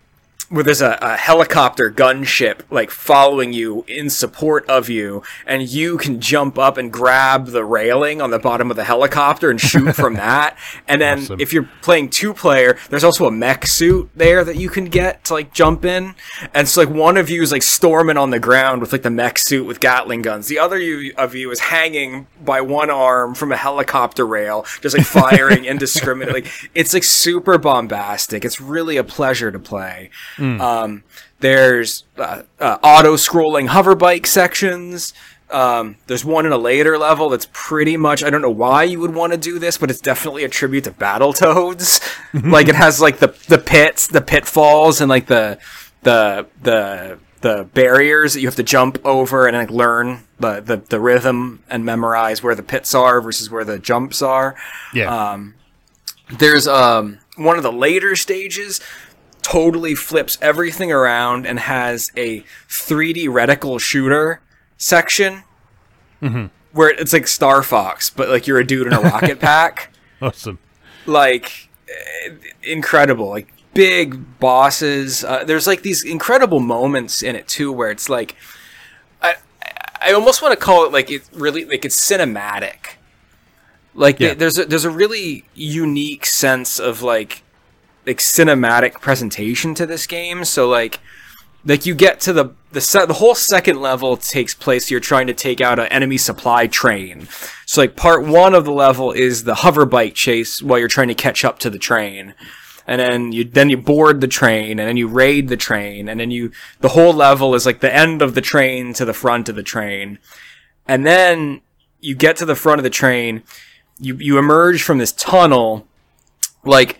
where there's a, a helicopter gunship like following you in support of you, and you can jump up and grab the railing on the bottom of the helicopter and shoot from that. And then Awesome. if you're playing two player, there's also a mech suit there that you can get to like jump in. And so like one of you is like storming on the ground with like the mech suit with Gatling guns. The other you, of you is hanging by one arm from a helicopter rail, just like firing indiscriminately. It's like super bombastic. It's really a pleasure to play. Um, there's uh, uh, auto scrolling hover bike sections. Um, there's one in a later level that's pretty much I don't know why you would want to do this, but it's definitely a tribute to Battletoads. like it has like the the pits, the pitfalls, and like the the the the barriers that you have to jump over and like learn the, the the rhythm and memorize where the pits are versus where the jumps are. Yeah. Um, there's um one of the later stages totally flips everything around and has a 3D reticle shooter section where it's like Star Fox, but like you're a dude in a rocket pack. awesome. Like eh, incredible, like big bosses. Uh, there's like these incredible moments in it too, where it's like I I almost want to call it like it really like it's cinematic. Like Yeah. there's a, there's a really unique sense of like like cinematic presentation to this game. So like like you get to the the se- the whole second level takes place. You're trying to take out an enemy supply train. So like part one of the level is the hover bike chase while you're trying to catch up to the train. And then you then you board the train and then you raid the train and then you the whole level is like the end of the train to the front of the train. And then you get to the front of the train, you you emerge from this tunnel like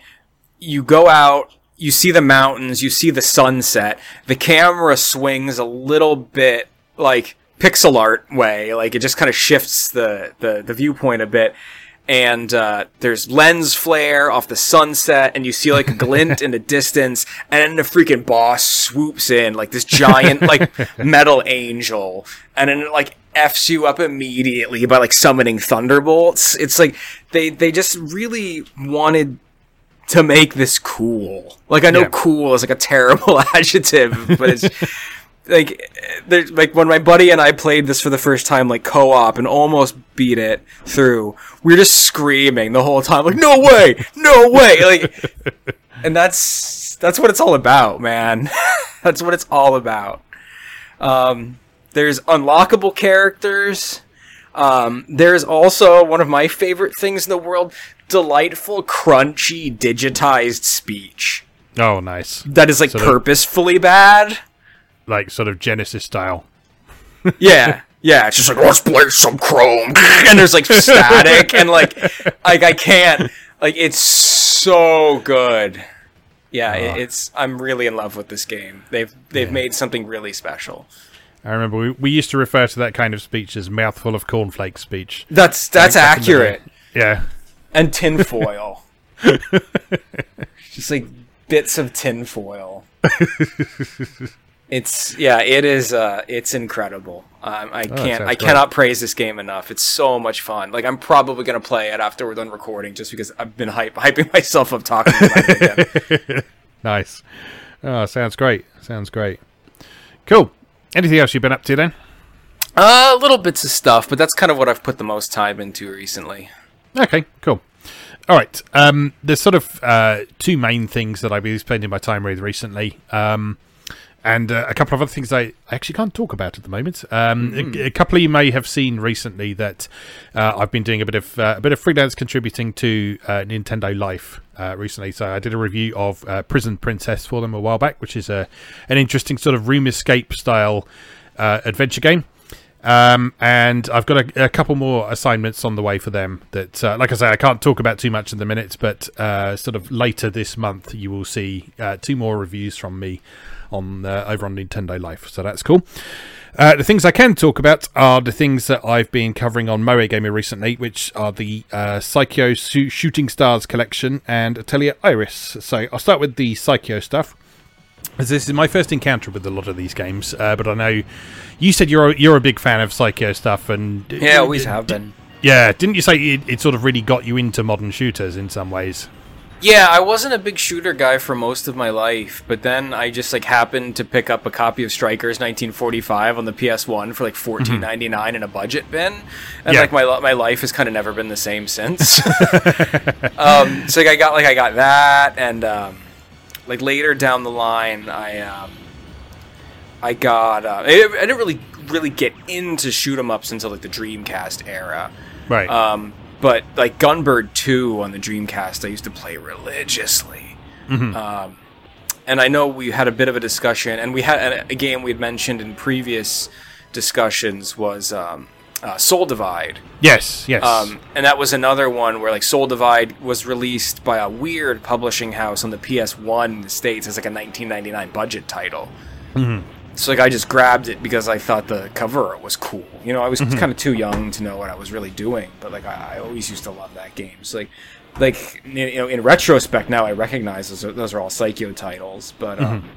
you go out, you see the mountains, you see the sunset. The camera swings a little bit like pixel art way, like it just kind of shifts the, the, the viewpoint a bit. And uh, there's lens flare off the sunset, and you see like a glint in the distance, and then the freaking boss swoops in like this giant like metal angel, and then it like f's you up immediately by like summoning thunderbolts. It's like they they just really wanted to make this cool. Like I know Yeah. cool is like a terrible adjective, but it's like there's like when my buddy and I played this for the first time like co-op and almost beat it through. We were just screaming the whole time like no way, no way. Like and that's that's what it's all about, man. that's what it's all about. Um there's unlockable characters. Um, there's also one of my favorite things in the world delightful, crunchy, digitized speech Oh, nice. that is like Sort of- purposefully bad. Like sort of Genesis style. Yeah. Yeah, it's just like let's play some Chrome, and there's like static, and like, like I can't, like it's so good. Yeah, it, ah. it's I'm really in love with this game. They've they've made something really special. I remember we, we used to refer to that kind of speech as mouthful of cornflake speech. That's that's Back in the day. accurate. Yeah. And tinfoil. Just like bits of tinfoil. it's yeah, it is. Uh, it's incredible. Um, I can't. sounds I great. cannot praise this game enough. It's so much fun. Like I'm probably gonna play it after we're done recording, just because I've been hype, hyping myself up talking about it again. Nice. Oh, sounds great. Sounds great. Cool. Anything else you've been up to then? Uh, little bits of stuff, but that's kind of what I've put the most time into recently. Okay, cool. All right. Um, there's sort of uh, two main things that I've been spending my time with recently. Um, and uh, a couple of other things I actually can't talk about at the moment. Um, mm-hmm. a, a, couple of you may have seen recently that uh, I've been doing a bit of uh, a bit of freelance contributing to uh, Nintendo Life uh, recently. So I did a review of uh, Prison Princess for them a while back, which is a an interesting sort of room escape style adventure game. Um, and I've got a, a, couple more assignments on the way for them. That, like I say, I can't talk about too much in the minutes, but sort of later this month you will see two more reviews from me on uh, over on Nintendo Life. So that's cool. Uh, the things I can talk about are the things that I've been covering on MoeGamer recently, which are the uh, Psikyo Shooting Stars collection and Atelier Iris. So I'll start with the Psikyo stuff. As this is my first encounter with a lot of these games, uh, but I know you said you're a, you're a big fan of Psikyo stuff, and yeah, I always have been. Yeah, didn't you say it, it sort of really got you into modern shooters in some ways? Yeah, I wasn't a big shooter guy for most of my life, but then I just like happened to pick up a copy of Strikers 1945 on the PS1 for like 14.99 mm-hmm. in a budget bin, and yeah. like my my life has kind of never been the same since. um, so like I got like I got that, and um, like later down the line, I um, I got uh, I, I didn't really really get into shoot 'em ups until like the Dreamcast era, right? Um, but like Gunbird 2 on the Dreamcast, I used to play religiously. Mm-hmm. Um, and I know we had a bit of a discussion, and we had a game we had mentioned in previous discussions was um, uh, Sol Divide. Yes, yes. Um, and that was another one where like Sol Divide was released by a weird publishing house on the PS1 in the States as like a 1999 budget title. Mm-hmm. So like I just grabbed it because I thought the cover was cool. You know, I was mm-hmm. kind of too young to know what I was really doing, but like I, I always used to love that game. So like like you know in retrospect now I recognize those are, those are all Psikyo titles, but um, mm-hmm.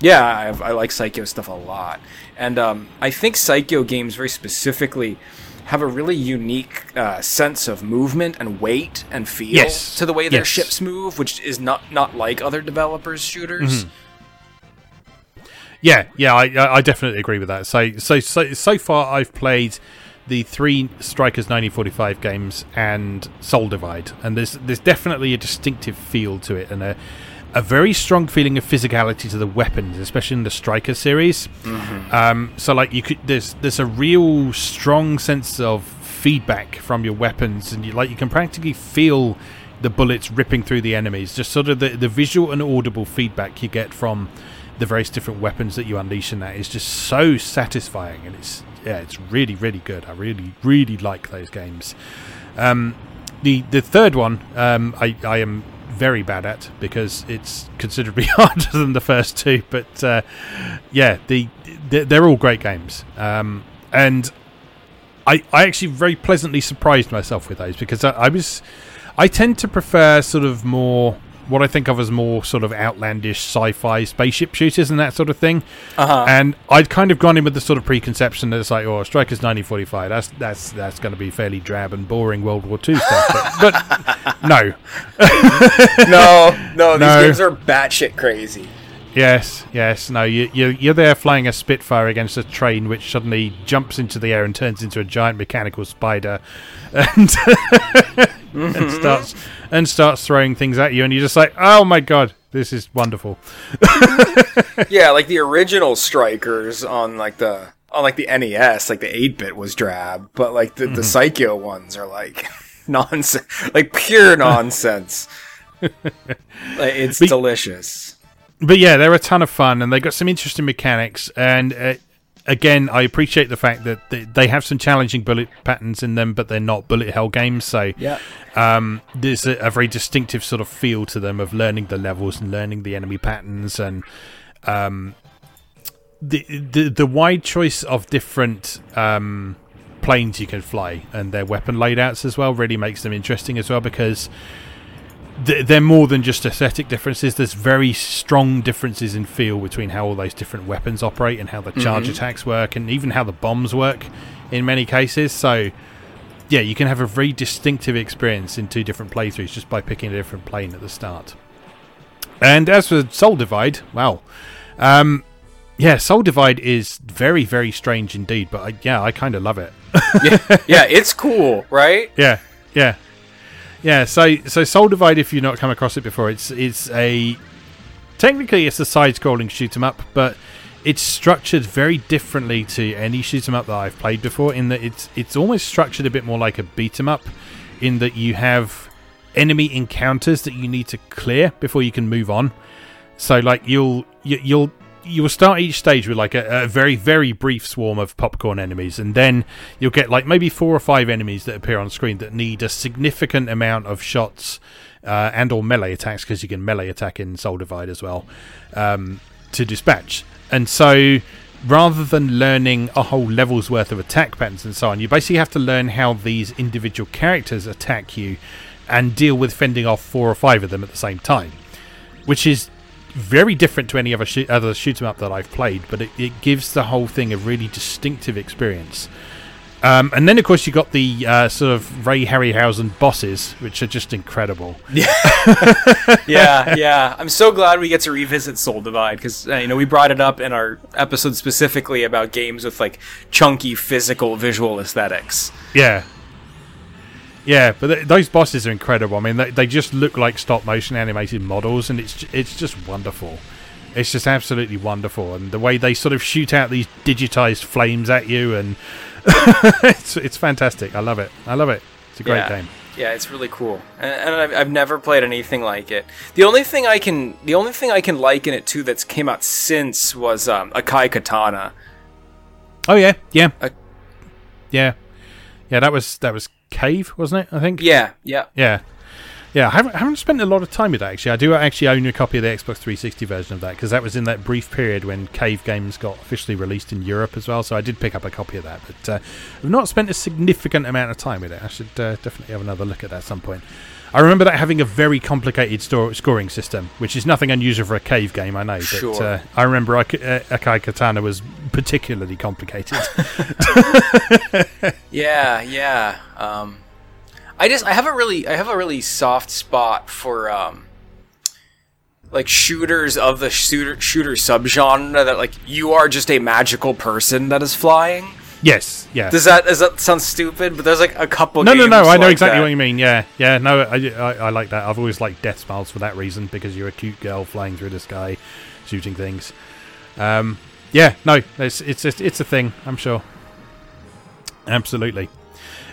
yeah, I, I, like Psikyo stuff a lot, and um, I think Psikyo games very specifically have a really unique uh, sense of movement and weight and feel yes. to the way their yes. ships move, which is not not like other developers' shooters. Mm-hmm. Yeah, yeah, I, I definitely agree with that. So, so, so, so far, I've played the three Strikers 1945 games and Sol Divide, and there's there's definitely a distinctive feel to it and a a very strong feeling of physicality to the weapons, especially in the Striker series. Mm-hmm. Um, so, like, you could there's there's a real strong sense of feedback from your weapons, and you like you can practically feel the bullets ripping through the enemies. Just sort of the the visual and audible feedback you get from the various different weapons that you unleash in that is just so satisfying, and it's yeah, it's really really good. I really really like those games. Um, the the third one, um, I I am very bad at because it's considerably harder than the first two. But uh, yeah, the, the, they're all great games, um, and I I actually very pleasantly surprised myself with those because I, I was I tend to prefer sort of more what I think of as more sort of outlandish sci-fi spaceship shooters and that sort of thing. Uh-huh. And I'd kind of gone in with the sort of preconception that it's like, oh, Strikers 1945. That's that's that's going to be fairly drab and boring World War II stuff. but, but no, no, no. These no. games are batshit crazy. Yes, yes. No, you, you, you're there flying a Spitfire against a train which suddenly jumps into the air and turns into a giant mechanical spider and, and starts and starts throwing things at you, and you're just like, oh my god, this is wonderful. yeah, like the original Strikers on like the on like the NES, like the 8 bit was drab, but like the, mm-hmm. the Psikyo ones are like nonsense, like pure nonsense. like, it's delicious. But yeah, they're a ton of fun, and they got some interesting mechanics, and uh, again, I appreciate the fact that they have some challenging bullet patterns in them, but they're not bullet hell games. So yeah, um, there's a, a, very distinctive sort of feel to them of learning the levels and learning the enemy patterns and um, the, the the wide choice of different um, planes you can fly and their weapon layout's as well really makes them interesting as well because they're more than just aesthetic differences. There's very strong differences in feel between how all those different weapons operate and how the charge mm-hmm. attacks work, and even how the bombs work in many cases. So, yeah, you can have a very distinctive experience in two different playthroughs just by picking a different plane at the start. And as for Sol Divide, well, um, yeah, Sol Divide is very, very strange indeed. But I, yeah, I kind of love it. yeah, yeah, it's cool, right? Yeah, yeah, yeah. So, so Sol Divide, if you've not come across it before, it's it's a technically it's a side-scrolling shoot 'em up, but it's structured very differently to any shoot 'em up that I've played before. In that it's it's almost structured a bit more like a beat 'em up, in that you have enemy encounters that you need to clear before you can move on. So like you'll you, you'll you will start each stage with like a, a, very very brief swarm of popcorn enemies and then you'll get like maybe four or five enemies that appear on screen that need a significant amount of shots uh, and or melee attacks because you can melee attack in Sol Divide as well um, to dispatch. And so rather than learning a whole level's worth of attack patterns and so on you basically have to learn how these individual characters attack you and deal with fending off four or five of them at the same time which is very different to any other shoot, other shoot 'em up that I've played, but it, it, gives the whole thing a really distinctive experience. Um, and then, of course, you got the uh, sort of Ray Harryhausen bosses, which are just incredible. Yeah, yeah, yeah. I'm so glad we get to revisit Sol Divide because uh, you know we brought it up in our episode specifically about games with like chunky physical visual aesthetics. Yeah, yeah, but th- those bosses are incredible. I mean, they, they just look like stop motion animated models, and it's it's just wonderful. It's just absolutely wonderful, and the way they sort of shoot out these digitized flames at you, and it's it's fantastic. I love it. I love it. It's a great yeah. game. Yeah, it's really cool, and, and I've, I've, never played anything like it. The only thing I can the only thing I can liken it to that's came out since was um, Akai Katana. Oh yeah, yeah, uh, yeah, yeah. That was that was Cave, wasn't it? I think. Yeah, yeah, yeah, yeah. I haven't, I haven't spent a lot of time with that actually. I do actually own a copy of the Xbox 360 version of that because that was in that brief period when Cave games got officially released in Europe as well. So I did pick up a copy of that, but uh, I've not spent a significant amount of time with it. I should uh, definitely have another look at that at some point. I remember that having a very complicated store, scoring system, which is nothing unusual for a cave game, I know. But sure. uh, I remember uh, Akai Katana was particularly complicated. yeah, yeah. Um, I just I have a really I have a really soft spot for um, like shooters of the shooter shooter subgenre that like you are just a magical person that is flying. Yes, yeah. Does that does that sound stupid? But there's like a couple. No, no, no. I know like exactly that. what you mean. Yeah, yeah. No, I, I, I, like that. I've always liked Deathsmiles for that reason because you're a cute girl flying through the sky, shooting things. Um, yeah, no, it's it's it's a thing. I'm sure. Absolutely.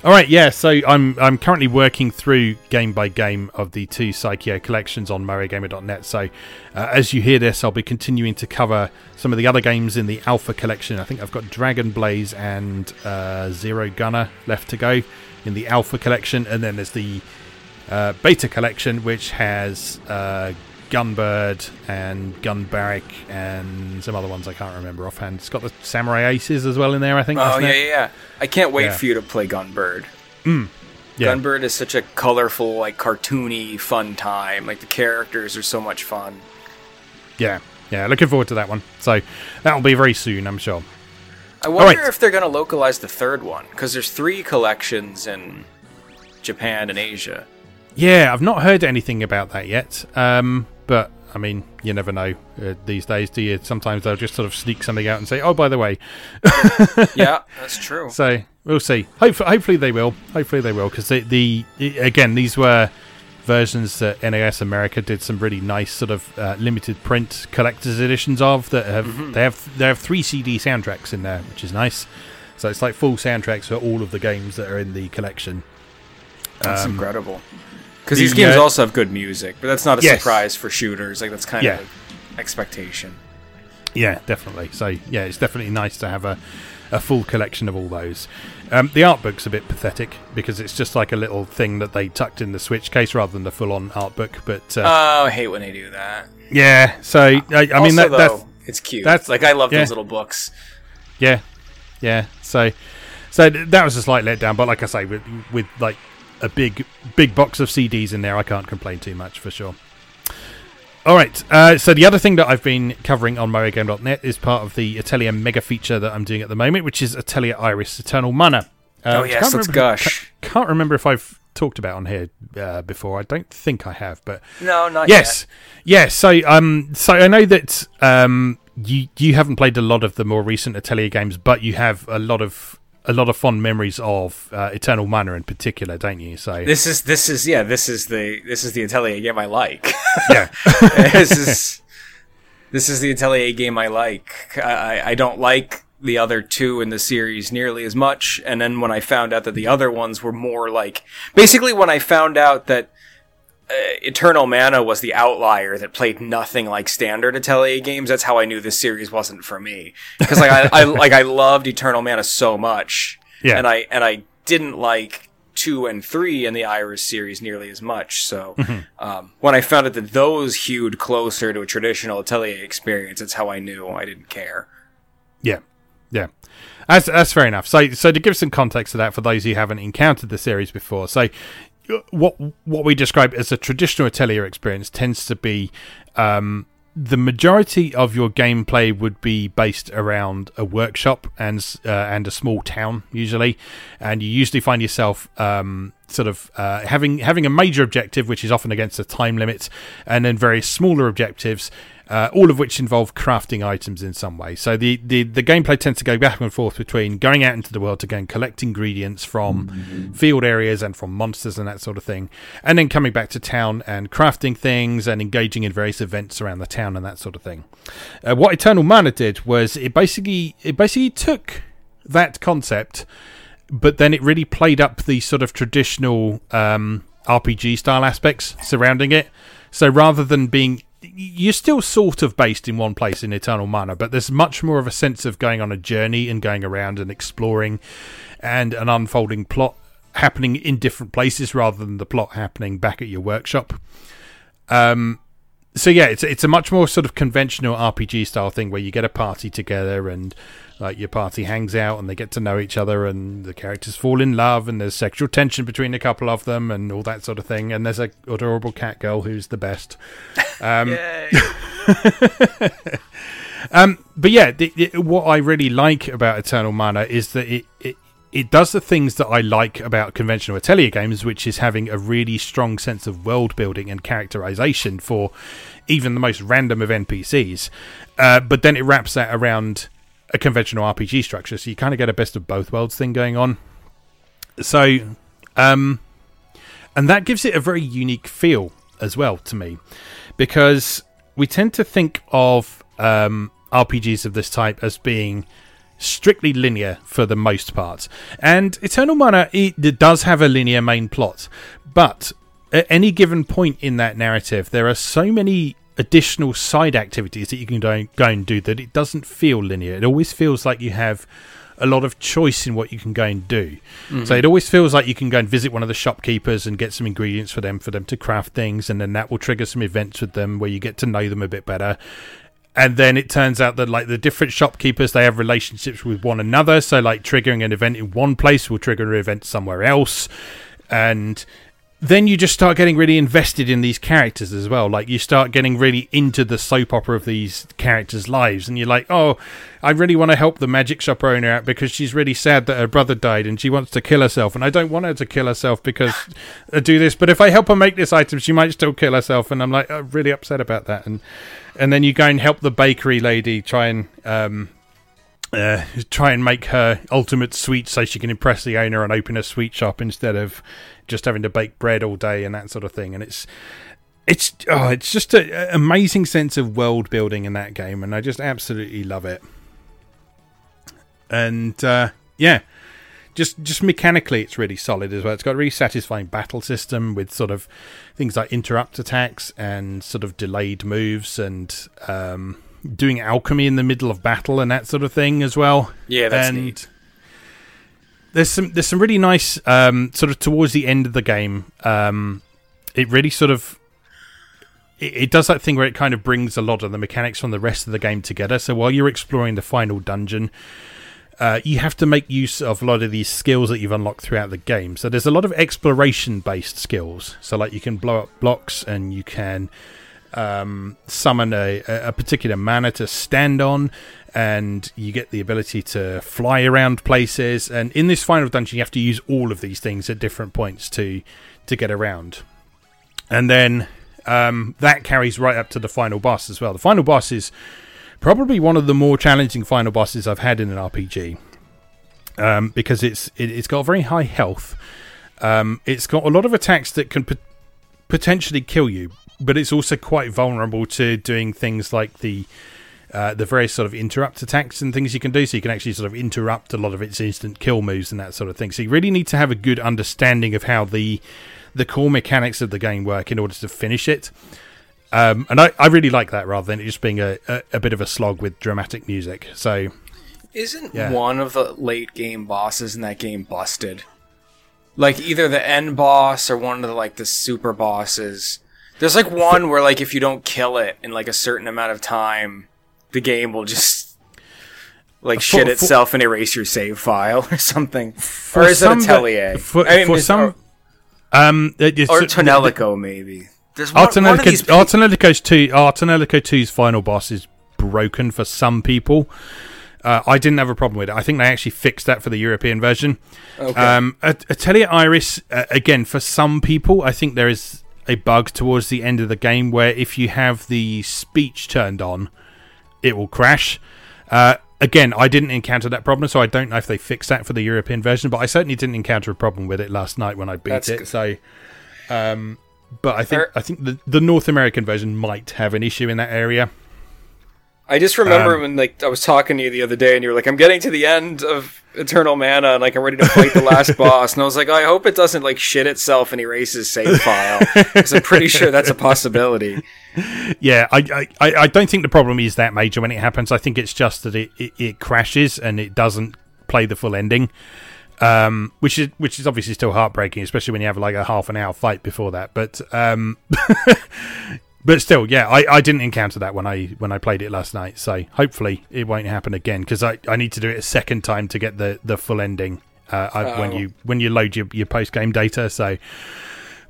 All right, yeah. So I'm I'm currently working through game by game of the two Psikyo collections on MoeGamer.net. So uh, as you hear this, I'll be continuing to cover some of the other games in the Alpha collection. I think I've got Dragon Blaze and uh, Zero Gunner left to go in the Alpha collection, and then there's the uh, Beta collection, which has uh, Gunbird and Gunbarich and some other ones I can't remember offhand. It's got the Samurai Aces as well in there, I think. Oh yeah, yeah, yeah. I can't wait Yeah. for you to play Gunbird. Mm. Yeah. Gunbird is such a colorful, like cartoony, fun time. Like the characters are so much fun. Yeah, yeah. Looking forward to that one. So that'll be very soon, I'm sure. I wonder right. if they're gonna localize the third one because there's three collections in Japan and Asia. Yeah, I've not heard anything about that yet. Um, but I mean, you never know uh, these days, do you? Sometimes they'll just sort of sneak something out and say, "Oh, by the way." yeah, that's true. So we'll see. Hopefully, hopefully they will. Hopefully they will, because the, the again these were versions that NIS America did some really nice sort of uh, limited print collector's editions of that have Mhm. they have they have three CD soundtracks in there, which is nice. So it's like full soundtracks for all of the games that are in the collection. That's Um, incredible. Because these games also have good music, but that's not a Yes. surprise for shooters. Like that's kind Yeah. of expectation. Yeah, definitely. So yeah, it's definitely nice to have a, a full collection of all those. Um, the art book's a bit pathetic because it's just like a little thing that they tucked in the Switch case rather than the full-on art book. But uh, Oh, I hate when they do that. yeah, so I, I mean that, though, that's it's cute. that's- like I love yeah. those little books. yeah, yeah. So so that was a slight letdown. But like I say, with with like a big big box of CDs in there, I can't complain too much for sure. All right. Uh, so the other thing that I've been covering on MoeGamer.net is part of the Atelier mega feature that I'm doing at the moment, which is Atelier Iris Eternal Mana. Uh, oh yes, can't let's remember- gush. ca- Can't remember if I've talked about on here uh, before. I don't think I have, but No, not yes, yes. So um, so I know that um, you you haven't played a lot of the more recent Atelier games, but you have a lot of a lot of fond memories of uh, Eternal Mana in particular, don't you? So this is this is yeah, this is the this is the Atelier game I like. yeah, this is this is the Atelier game I like. I I don't like the other two in the series nearly as much. And then when I found out that the other ones were more like, basically when I found out that uh, Eternal Mana was the outlier that played nothing like standard Atelier games. That's how I knew this series wasn't for me. Because like I, I like I loved Eternal Mana so much, yeah, and I and I didn't like two and three in the Iris series nearly as much. So mm-hmm. um, when I found out that those hewed closer to a traditional Atelier experience, that's how I knew I didn't care. Yeah, yeah. That's, that's fair enough. So, so to give some context to that for those who haven't encountered the series before, so what what we describe as a traditional Atelier experience tends to be um, the majority of your gameplay would be based around a workshop and uh, and a small town usually, and you usually find yourself um, sort of uh, having having a major objective, which is often against a time limit, and then various smaller objectives uh, all of which involve crafting items in some way. So the, the, the gameplay tends to go back and forth between going out into the world to go and collect ingredients from mm-hmm. field areas and from monsters and that sort of thing, and then coming back to town and crafting things and engaging in various events around the town and that sort of thing. Uh, what Eternal Mana did was it basically it basically took that concept, but then it really played up the sort of traditional um, RPG style aspects surrounding it. So rather than being you're still sort of based in one place in Eternal Mana, but there's much more of a sense of going on a journey and going around and exploring and an unfolding plot happening in different places rather than the plot happening back at your workshop. Um, so yeah, it's it's a much more sort of conventional RPG style thing where you get a party together and like your party hangs out and they get to know each other and the characters fall in love and there's sexual tension between a couple of them and all that sort of thing. And there's a adorable cat girl who's the best. Um, um but yeah the, the, what i really like about eternal mana is that it, it it does the things that I like about conventional Atelier games, which is having a really strong sense of world building and characterization for even the most random of NPCs. Uh, but then it wraps that around a conventional RPG structure, so you kind of get a best of both worlds thing going on. So, um, and that gives it a very unique feel as well to me, because we tend to think of um, RPGs of this type as being strictly linear for the most part. And Eternal Mana it, does have a linear main plot, but at any given point in that narrative, there are so many additional side activities that you can go, go and do that it doesn't feel linear. It always feels like you have a lot of choice in what you can go and do. Mm-hmm. So it always feels like you can go and visit one of the shopkeepers and get some ingredients for them for them to craft things, and then that will trigger some events with them where you get to know them a bit better. And then it turns out that like the different shopkeepers they have relationships with one another. So like triggering an event in one place will trigger an event somewhere else, and then you just start getting really invested in these characters as well. Like you start getting really into the soap opera of these characters' lives, and you're like, oh, I really want to help the magic shop owner out because she's really sad that her brother died and she wants to kill herself, and I don't want her to kill herself because I do this. But if I help her make this item, she might still kill herself, and I'm like, I'm really upset about that. And and then you go and help the bakery lady try and um, uh, try and make her ultimate sweet so she can impress the owner and open a sweet shop instead of just having to bake bread all day and that sort of thing. And it's it's oh, it's just an amazing sense of world building in that game, and I just absolutely love it. And uh, yeah, just just mechanically, it's really solid as well. It's got a really satisfying battle system with sort of things like interrupt attacks and sort of delayed moves and um, doing alchemy in the middle of battle and that sort of thing as well. Yeah, that's and neat there's some there's some really nice um, sort of towards the end of the game. Um, it really sort of it, it, does that thing where it kind of brings a lot of the mechanics from the rest of the game together. So while you're exploring the final dungeon, uh, you have to make use of a lot of these skills that you've unlocked throughout the game. So there's a lot of exploration based skills. So like you can blow up blocks and you can um, summon a, a particular mana to stand on, and you get the ability to fly around places. And in this final dungeon, you have to use all of these things at different points to to get around. And then um, that carries right up to the final boss as well. The final boss is probably one of the more challenging final bosses I've had in an RPG. Um, because it's it, has got very high health. Um, it's got a lot of attacks that can pot- potentially kill you, but it's also quite vulnerable to doing things like the uh, the various sort of interrupt attacks and things you can do. So you can actually sort of interrupt a lot of its instant kill moves and that sort of thing. So you really need to have a good understanding of how the the core mechanics of the game work in order to finish it. Um, and I, I really like that rather than it just being a, a, a bit of a slog with dramatic music. So isn't yeah. one of the late game bosses in that game busted? Like either the end boss or one of the like the super bosses. There's like one where like if you don't kill it in like a certain amount of time, the game will just like for, shit itself for, and erase your save file or something. or is it Atelier? For, I mean, for some, or, um, Ar Tonelico maybe. There's one, these two, 2's final boss is broken for some people. Uh, I didn't have a problem with it. I think they actually fixed that for the European version. Okay. Um, Atelier Iris, uh, again, for some people, I think there is a bug towards the end of the game where if you have the speech turned on, it will crash. Uh, again, I didn't encounter that problem, so I don't know if they fixed that for the European version, but I certainly didn't encounter a problem with it last night when I beat That's it. Good. So, um, but I think I think the, the North American version might have an issue in that area. I just remember um, when like I was talking to you the other day, and you were like, "I'm getting to the end of Eternal Mana, and like I'm ready to fight the last boss." And I was like, "I hope it doesn't like shit itself and erases save file," because I'm pretty sure that's a possibility. Yeah, I, I I don't think the problem is that major when it happens. I think it's just that it, it, it crashes and it doesn't play the full ending. Um, which is which is obviously still heartbreaking, especially when you have like a half an hour fight before that. But um, but still, yeah, I, I didn't encounter that when I when I played it last night. So hopefully it won't happen again because I, I need to do it a second time to get the, the full ending uh, oh. when you when you load your, your post game data. So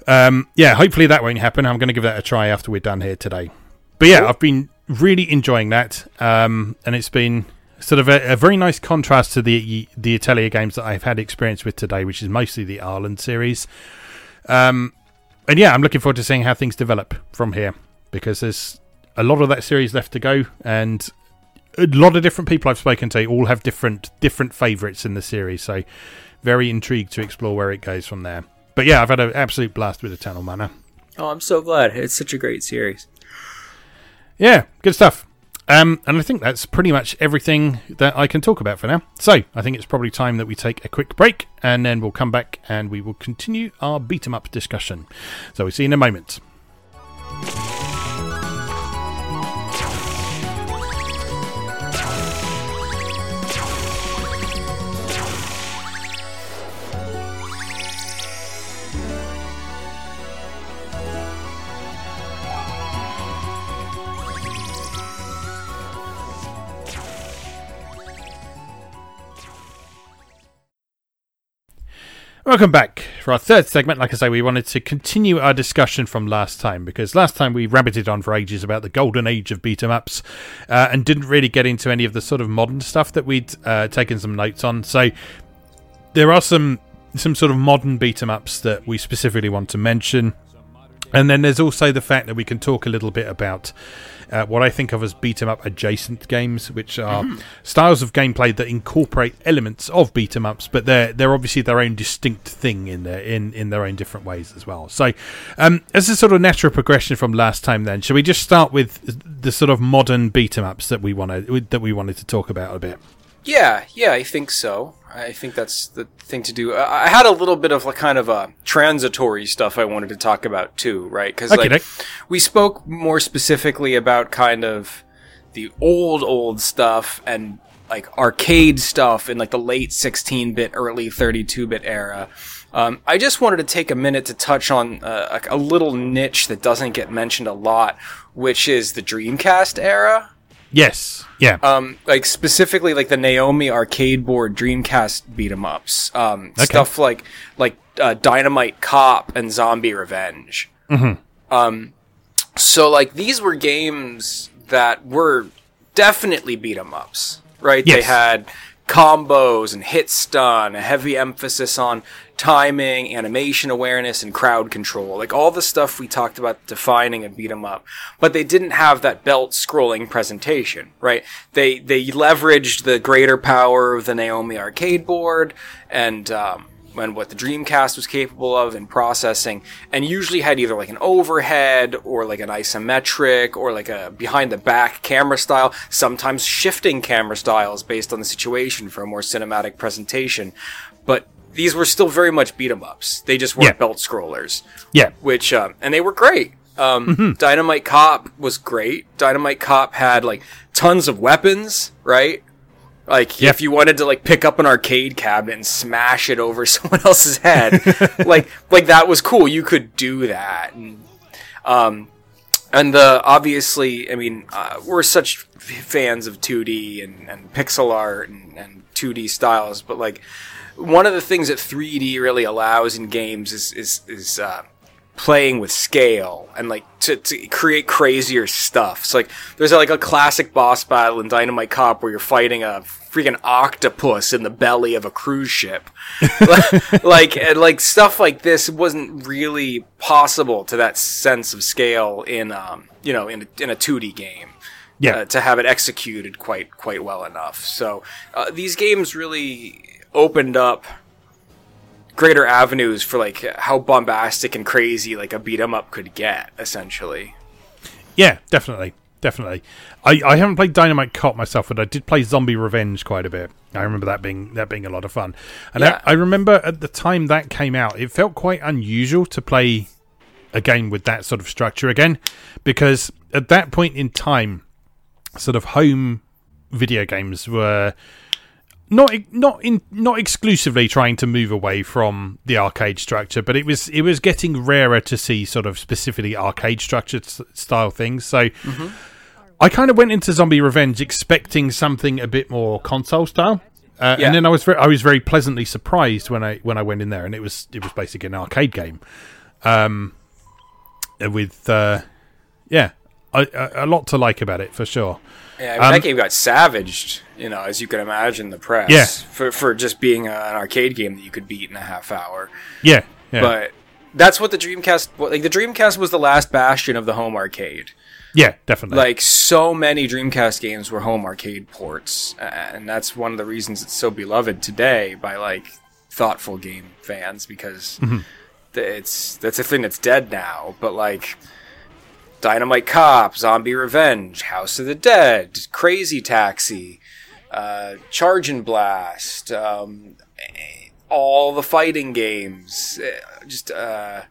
um, yeah, hopefully that won't happen. I'm going to give that a try after we're done here today. But yeah, I've been really enjoying that, um, and it's been sort of a, a, very nice contrast to the the Atelier games that I've had experience with today, which is mostly the Arland series. Um, and yeah, I'm looking forward to seeing how things develop from here because there's a lot of that series left to go, and a lot of different people I've spoken to all have different different favourites in the series. So very intrigued to explore where it goes from there. But yeah, I've had an absolute blast with Eternal Mana. Oh, I'm so glad! It's such a great series. Yeah, good stuff. Um, and I think that's pretty much everything that I can talk about for now. So I think it's probably time that we take a quick break, and then we'll come back and we will continue our beat 'em up discussion. So we'll see you in a moment. Welcome back for our third segment. Like I say, we wanted to continue our discussion from last time because last time we rabbited on for ages about the golden age of beat 'em ups uh, and didn't really get into any of the sort of modern stuff that we'd uh, taken some notes on. So there are some some sort of modern beat 'em ups that we specifically want to mention. And then there's also the fact that we can talk a little bit about uh, what I think of as beat 'em up adjacent games, which are mm-hmm. styles of gameplay that incorporate elements of beat 'em ups, but they're they're obviously their own distinct thing in their in, in their own different ways as well. So, um, as a sort of natural progression from last time, then shall we just start with the sort of modern beat 'em ups that we wanted that we wanted to talk about a bit? Yeah, yeah, I think so. I think that's the thing to do. I had a little bit of like kind of a transitory stuff I wanted to talk about too, right? Because okay, like we spoke more specifically about kind of the old old stuff and like arcade stuff in like the late 16-bit, early 32-bit era. Um, I just wanted to take a minute to touch on uh, a, a little niche that doesn't get mentioned a lot, which is the Dreamcast era. Yes. Yeah. Um, like specifically like the Naomi arcade board Dreamcast beat 'em ups. Um, okay. stuff like like uh, Dynamite Cop and Zombie Revenge. Mm-hmm. Um, so like these were games that were definitely beat 'em ups, right? Yes. They had combos and hit stun, a heavy emphasis on timing, animation awareness, and crowd control. Like all the stuff we talked about defining a beat 'em up. But they didn't have that belt scrolling presentation, right? They they leveraged the greater power of the Naomi arcade board and um, and what the Dreamcast was capable of in processing, and usually had either like an overhead or like an isometric or like a behind the back camera style, sometimes shifting camera styles based on the situation for a more cinematic presentation. But these were still very much beat 'em ups. They just weren't Yeah. belt scrollers. Yeah. Which um, and they were great. Um, Mm-hmm. Dynamite Cop was great. Dynamite Cop had like tons of weapons, right? Like Yeah. if you wanted to like pick up an arcade cabinet and smash it over someone else's head, like like that was cool. You could do that. And, um, and the obviously, I mean, uh, we're such fans of 2D and, and pixel art and, and 2D styles, but like one of the things that 3D really allows in games is is is uh, playing with scale and like to, to create crazier stuff. So like there's like a classic boss battle in Dynamite Cop where you're fighting a freaking octopus in the belly of a cruise ship. like like stuff like this wasn't really possible to that sense of scale in um you know in a, in a 2D game. Yeah. Uh, to have it executed quite quite well enough. So uh, these games really opened up greater avenues for like how bombastic and crazy like a beat 'em up could get essentially. Yeah, definitely, definitely. I, I haven't played Dynamite Cop myself, but I did play Zombie Revenge quite a bit. I remember that being that being a lot of fun, and Yeah. I, I remember at the time that came out, it felt quite unusual to play a game with that sort of structure again, because at that point in time, sort of home video games were not not in not exclusively trying to move away from the arcade structure, but it was it was getting rarer to see sort of specifically arcade structured s- style things. So mm-hmm. I kind of went into Zombie Revenge expecting something a bit more console style. Uh, Yeah. And then I was very, I was very pleasantly surprised when I when I went in there, and it was it was basically an arcade game, um, with uh, yeah, a, a, a lot to like about it for sure. Yeah, I mean, Um, that game got savaged, you know, as you can imagine the press Yeah. for for just being a, an arcade game that you could beat in a half hour. Yeah, yeah, But that's what the Dreamcast like the Dreamcast was the last bastion of the home arcade. Yeah, definitely. like so many Dreamcast games were home arcade ports, and that's one of the reasons it's so beloved today by like thoughtful game fans because th- it's that's a thing that's dead now. But like Dynamite Cop, Zombie Revenge, House of the Dead, Crazy Taxi, uh, Charge and Blast, um, all the fighting games, eh, just. Uh,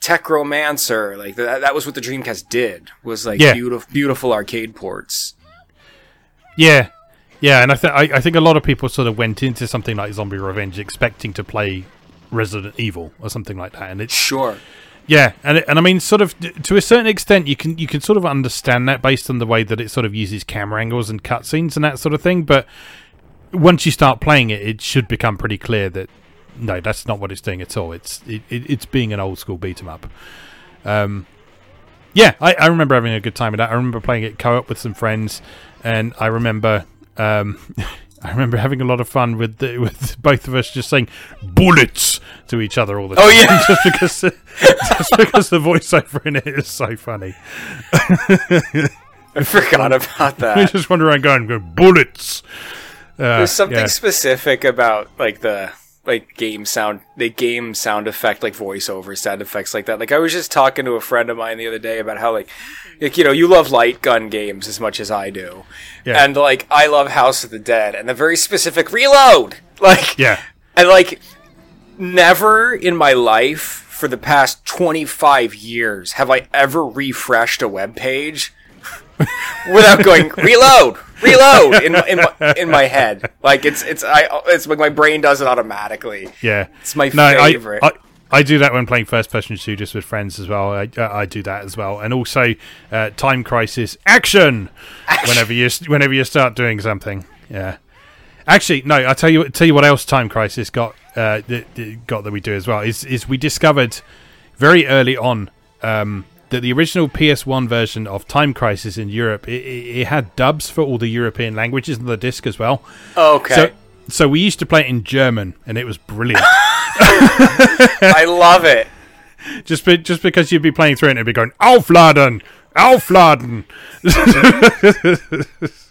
Tech Romancer, like that, that was what the Dreamcast did. Was like Yeah. beautiful, beautiful arcade ports. Yeah, yeah, and I, th- I I think a lot of people sort of went into something like Zombie Revenge expecting to play Resident Evil or something like that, and it's Sure. yeah, and it, and I mean, sort of to a certain extent, you can you can sort of understand that based on the way that it sort of uses camera angles and cutscenes and that sort of thing. But once you start playing it, it should become pretty clear that no, that's not what it's doing at all. It's it, it, it's being an old school beat 'em up. Um, yeah, I, I remember having a good time with that. I remember playing it co-op with some friends, and I remember um, I remember having a lot of fun with the, with both of us just saying bullets to each other all the time. Oh, yeah. just because just because the voiceover in it is so funny. I forgot about that. I just run around going, going bullets. Uh, There's something yeah. specific about like the like game sound, the game sound effect, like voiceover sound effects like that. Like I was just talking to a friend of mine the other day about how like, like you know, you love light gun games as much as I do, Yeah. and like I love House of the Dead and the very specific reload. Like Yeah. And like, never in my life for the past 25 years have I ever refreshed a web page without going reload, reload in, in, my, in my head. Like it's it's I it's like my brain does it automatically. Yeah, It's my no, I- favorite. I, I, do that when playing first-person shooters with friends as well. I, uh, I do that as well, and also uh, Time Crisis action, whenever you whenever you start doing something. Yeah, actually, no. I tell you tell you what else Time Crisis got uh, that, that got that we do as well is is we discovered very early on um, that the original PS1 version of Time Crisis in Europe it, it, had dubs for all the European languages on the disc as well. Okay. So, so we used to play it in German, and it was brilliant. I love it. just be, just because you'd be playing through it and it'd be going Aufladen, Aufladen.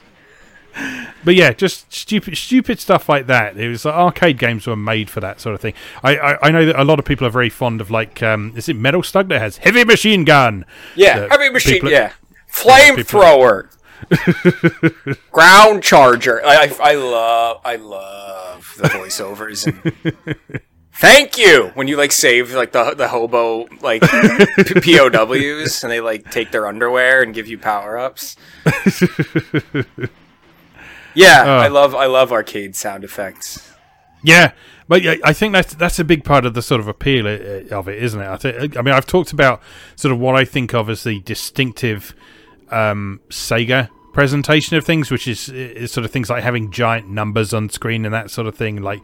but yeah, just stupid, stupid stuff like that. It was like arcade games were made for that sort of thing. I, I, I know that a lot of people are very fond of like, um, is it Metal Slug that has heavy machine gun? Yeah, heavy machine. people- yeah, flamethrower, ground charger. I, I I love I love the voiceovers. And thank you when you like save like the the hobo like POWs and they like take their underwear and give you power ups. Yeah, Oh. I love I love arcade sound effects. Yeah, but yeah, I think that's that's a big part of the sort of appeal uh, of it, isn't it? I think. I mean, I've talked about sort of what I think of as the distinctive um, Sega presentation of things, which is, is sort of things like having giant numbers on screen and that sort of thing, like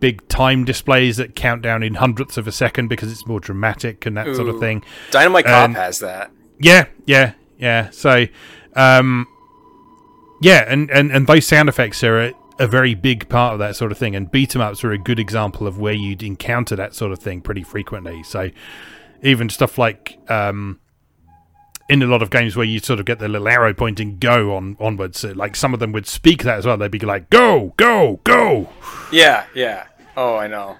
big time displays that count down in hundredths of a second because it's more dramatic and that sort of thing. Dynamite Cop has that. Yeah, yeah, yeah. So, um, yeah, and, and, and those sound effects are a, a very big part of that sort of thing. And beat 'em ups are a good example of where you'd encounter that sort of thing pretty frequently. So, even stuff like um, in a lot of games where you sort of get the little arrow pointing go on onwards, uh, like some of them would speak that as well. They'd be like, "Go, go, go." Yeah, yeah. Oh, I know.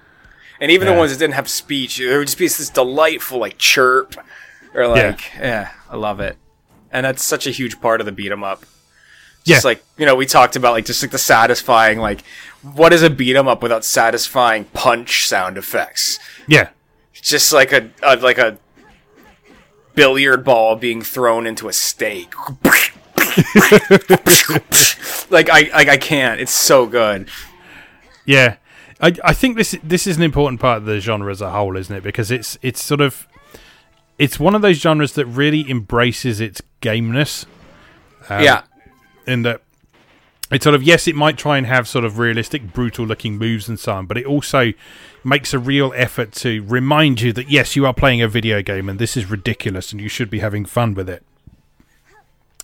And even Yeah. the ones that didn't have speech, there would just be this delightful like chirp, or like, yeah, I love it. And that's such a huge part of the beat 'em up. Just like you know, we talked about like just like the satisfying like, what is a beat 'em up without satisfying punch sound effects? Yeah, just like a, a like a billiard ball being thrown into a steak. like I like I can't. It's so good. Yeah, I I think this this is an important part of the genre as a whole, isn't it? Because it's it's sort of it's one of those genres that really embraces its gameness. Um, yeah. In that it's sort of yes, it might try and have sort of realistic, brutal looking moves and so on, but it also makes a real effort to remind you that yes, you are playing a video game and this is ridiculous and you should be having fun with it.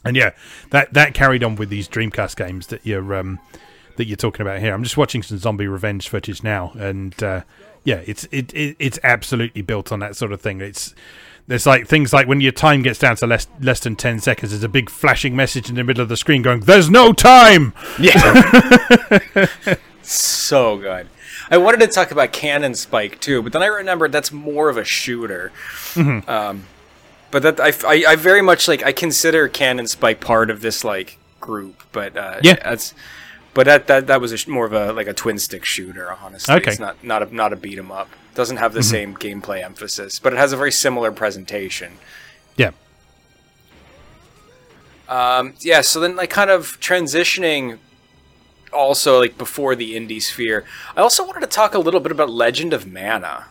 And yeah, that that carried on with these Dreamcast games that you're um, that you're talking about here. I'm just watching some Zombie Revenge footage now, and uh, yeah, it's it, it it's absolutely built on that sort of thing. It's there's like things like when your time gets down to less less than ten seconds, there's a big flashing message in the middle of the screen going, "There's no time." Yeah. so good. I wanted to talk about Cannon Spike too, but then I remembered that's more of a shooter. Mm-hmm. Um, but that I, I, I very much like I consider Cannon Spike part of this like group, but uh, Yeah. that's but that that that was a sh- more of a like a twin stick shooter. Honestly, Okay. It's not not a not a beat 'em up. Doesn't have the same gameplay emphasis, but it has a very similar presentation. Yeah, Um, yeah, so then like kind of transitioning also like before the indie sphere. I also wanted to talk a little bit about Legend of Mana.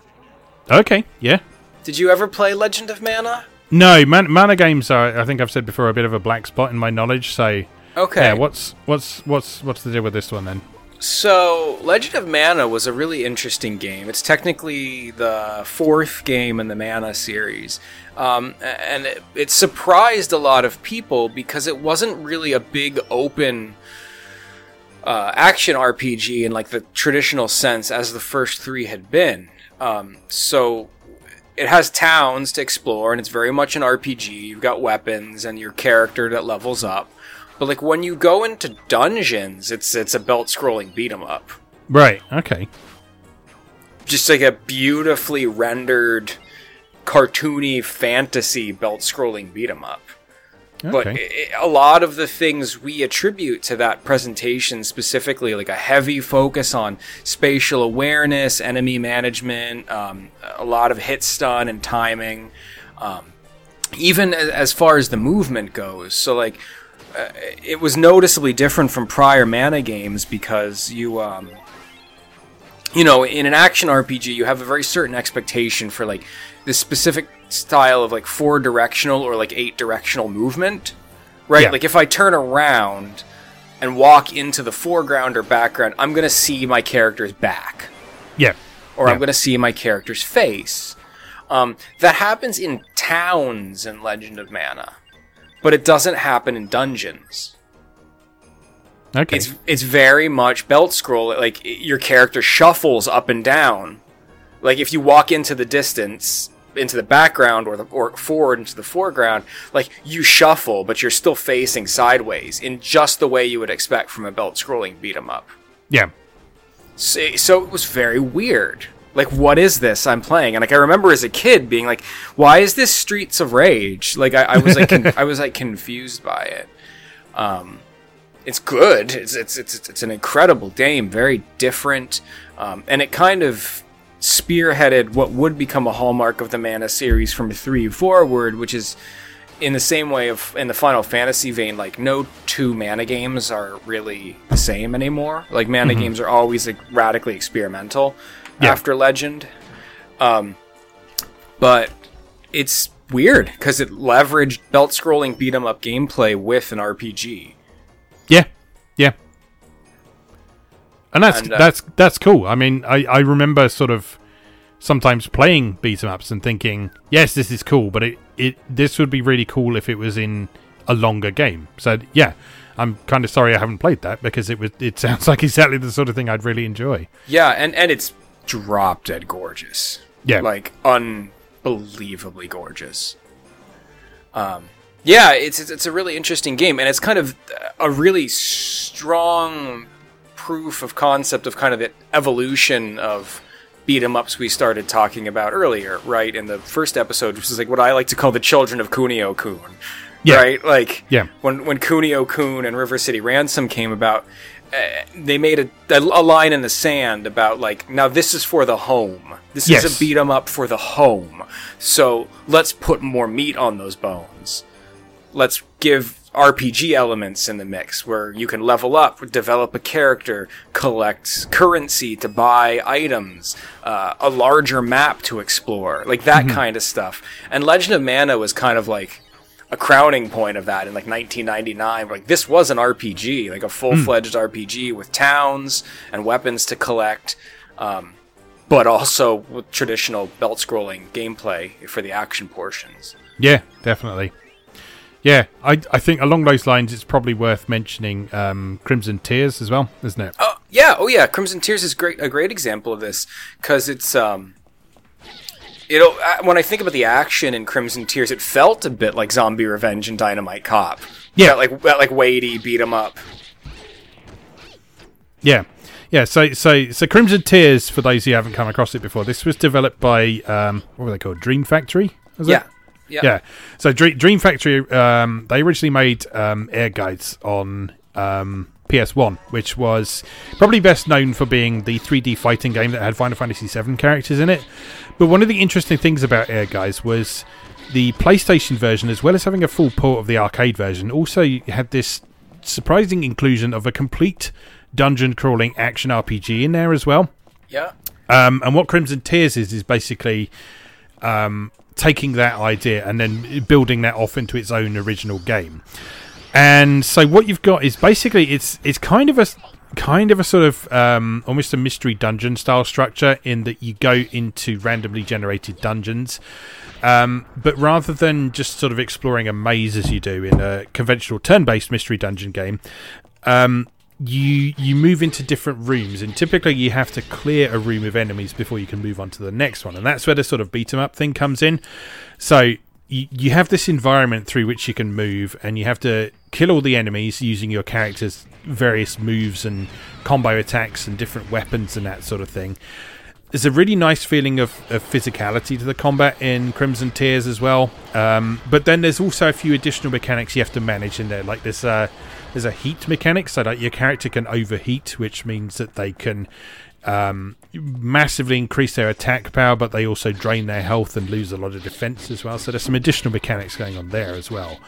okay, yeah. Did you ever play Legend of Mana? No, man, mana games are. I think I've said before a bit of a black spot in my knowledge. So Okay. yeah, what's what's what's what's the deal with this one then? So, Legend of Mana was a really interesting game. It's technically the fourth game in the Mana series. Um, and it, it surprised a lot of people because it wasn't really a big open uh, action RPG in like the traditional sense as the first three had been. Um, so, it has towns to explore and it's very much an RPG. You've got weapons and your character that levels up. But like when you go into dungeons, it's it's a belt scrolling beat 'em up. Right. Okay. Just like a beautifully rendered cartoony fantasy belt scrolling beat 'em up. But Okay. i a lot of the things we attribute to that presentation specifically, like a heavy focus on spatial awareness, enemy management, um, a lot of hit stun and timing, um, even as far as the movement goes. So, like, uh, it was noticeably different from prior mana games because you, um, you know, in an action RPG, you have a very certain expectation for like this specific style of like four directional or like eight directional movement, right? Yeah. Like if I turn around and walk into the foreground or background, I'm gonna see my character's back, Yeah. or Yeah. I'm gonna see my character's face. Um, that happens in towns in Legend of Mana, but it doesn't happen in dungeons. Okay. It's it's very much belt scroll. Like your character shuffles up and down. Like if you walk into the distance, into the background or the or forward into the foreground, like you shuffle, but you're still facing sideways in just the way you would expect from a belt scrolling beat 'em up. yeah. So, so it was very weird. Like, what is this I'm playing? And like, I remember as a kid being like, "Why is this Streets of Rage?" Like, I, I was like, con- I was like confused by it. Um, it's good. It's it's it's it's an incredible game. Very different, um, and it kind of spearheaded what would become a hallmark of the Mana series from three forward, which is in the same way of in the Final Fantasy vein, like no two mana games are really the same anymore. Like mana games are always like radically experimental Yeah. after Legend. Um, but it's weird because it leveraged belt scrolling beat 'em up gameplay with an RPG. Yeah, yeah. And that's And, uh, that's that's cool. I mean, I, I remember sort of sometimes playing beat 'em ups and thinking, yes, this is cool, but it, it this would be really cool if it was in a longer game. So yeah, I'm kind of sorry I haven't played that because it was it sounds like exactly the sort of thing I'd really enjoy. Yeah, and and it's drop dead gorgeous. Yeah. like unbelievably gorgeous. Um, yeah, it's, it's it's a really interesting game, and it's kind of a really strong proof of concept of kind of the evolution of beat 'em ups we started talking about earlier, right? In the first episode, which is like what I like to call the children of Kunio Kun. Yeah. Right? Like Yeah. when when Kunio Kun and River City Ransom came about, they made a, a, a line in the sand about like now this is for the home. This Yes. is a beat 'em up for the home. So let's put more meat on those bones. Let's give RPG elements in the mix where you can level up, develop a character, collect currency to buy items, uh, a larger map to explore, like that kind of stuff. And Legend of Mana was kind of like a crowning point of that in like 1999. Like this was an RPG, like a full-fledged RPG with towns and weapons to collect, um, but also with traditional belt scrolling gameplay for the action portions. Yeah, definitely. Yeah, I I think along those lines, it's probably worth mentioning um, Crimson Tears as well, isn't it? Oh yeah, oh yeah. Crimson Tears is great, a great example of this because it's um, it'll uh, when I think about the action in Crimson Tears, it felt a bit like Zombie Revenge and Dynamite Cop. Yeah. That, like that, like weighty beat 'em up. Yeah, yeah. So, so, so Crimson Tears. For those who haven't come across it before, this was developed by um, what were they called? Dream Factory. Was Yeah. It? Yeah. Yeah. So Dream, Dream Factory. Um, they originally made um, Ehrgeiz on um, PS1, which was probably best known for being the 3D fighting game that had Final Fantasy VII characters in it. But one of the interesting things about Ehrgeiz was the PlayStation version, as well as having a full port of the arcade version, also had this surprising inclusion of a complete dungeon crawling action RPG in there as well. Yeah. Um, and what Crimson Tears is is basically um, taking that idea and then building that off into its own original game. And so what you've got is basically it's it's kind of a kind of a sort of um, almost a mystery dungeon style structure in that you go into randomly generated dungeons. Um, but rather than just sort of exploring a maze as you do in a conventional turn-based mystery dungeon game, um, you you move into different rooms, and typically you have to clear a room of enemies before you can move on to the next one, and that's where the sort of beat 'em up thing comes in. So you, you have this environment through which you can move, and you have to kill all the enemies using your character's various moves and combo attacks and different weapons and that sort of thing. There's a really nice feeling of, of physicality to the combat in Crimson Tears as well. Um, but then there's also a few additional mechanics you have to manage in there. Like there's a there's a heat mechanic, so that your character can overheat, which means that they can um, massively increase their attack power, but they also drain their health and lose a lot of defense as well. So there's some additional mechanics going on there as well.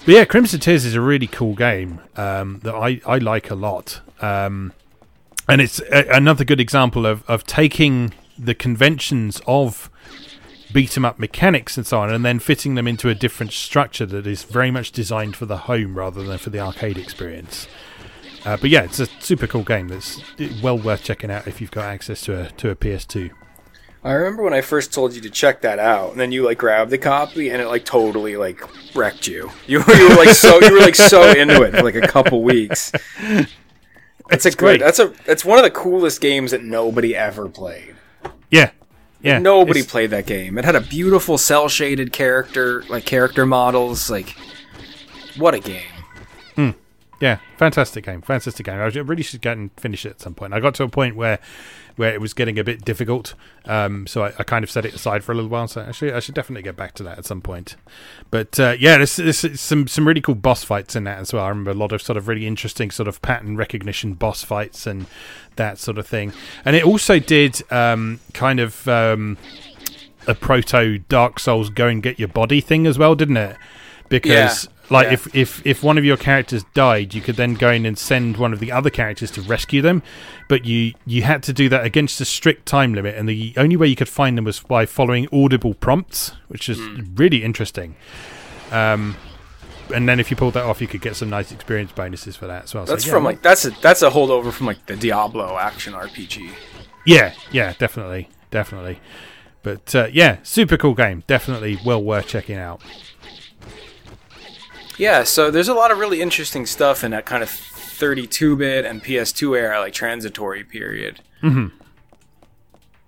But yeah, Crimson Tears is a really cool game um, that I, I like a lot. Um, and it's a, another good example of, of taking the conventions of beat 'em up mechanics and so on, and then fitting them into a different structure that is very much designed for the home rather than for the arcade experience. Uh, but yeah, it's a super cool game that's well worth checking out if you've got access to a to a PS2. I remember when I first told you to check that out, and then you like grabbed the copy, and it like totally like wrecked you. You, you were like so you were like so into it for like a couple weeks. It's a great. That's a. It's one of the coolest games that nobody ever played. Yeah, yeah. Nobody played that game. It had a beautiful cell shaded character, like character models. Like, what a game! Hmm. Yeah, fantastic game, fantastic game. I really should get and finish it at some point. I got to a point where where it was getting a bit difficult, um, so I, I, kind of set it aside for a little while. So actually, I should definitely get back to that at some point. But uh, yeah, there's, there's, some some really cool boss fights in that as well. I remember a lot of sort of really interesting sort of pattern recognition boss fights and that sort of thing. And it also did um, kind of um, a proto Dark Souls go and get your body thing as well, didn't it? Because. Like yeah. if, if if one of your characters died, you could then go in and send one of the other characters to rescue them, but you you had to do that against a strict time limit, and the only way you could find them was by following audible prompts, which is mm. really interesting. Um, and then if you pulled that off, you could get some nice experience bonuses for that as well. That's so, yeah, from like that's a that's a holdover from like the Diablo action RPG. Yeah, yeah, definitely, definitely. But uh, yeah, super cool game. Definitely well worth checking out. Yeah, so there's a lot of really interesting stuff in that kind of 32-bit and PS2 era, like transitory period. Mm-hmm.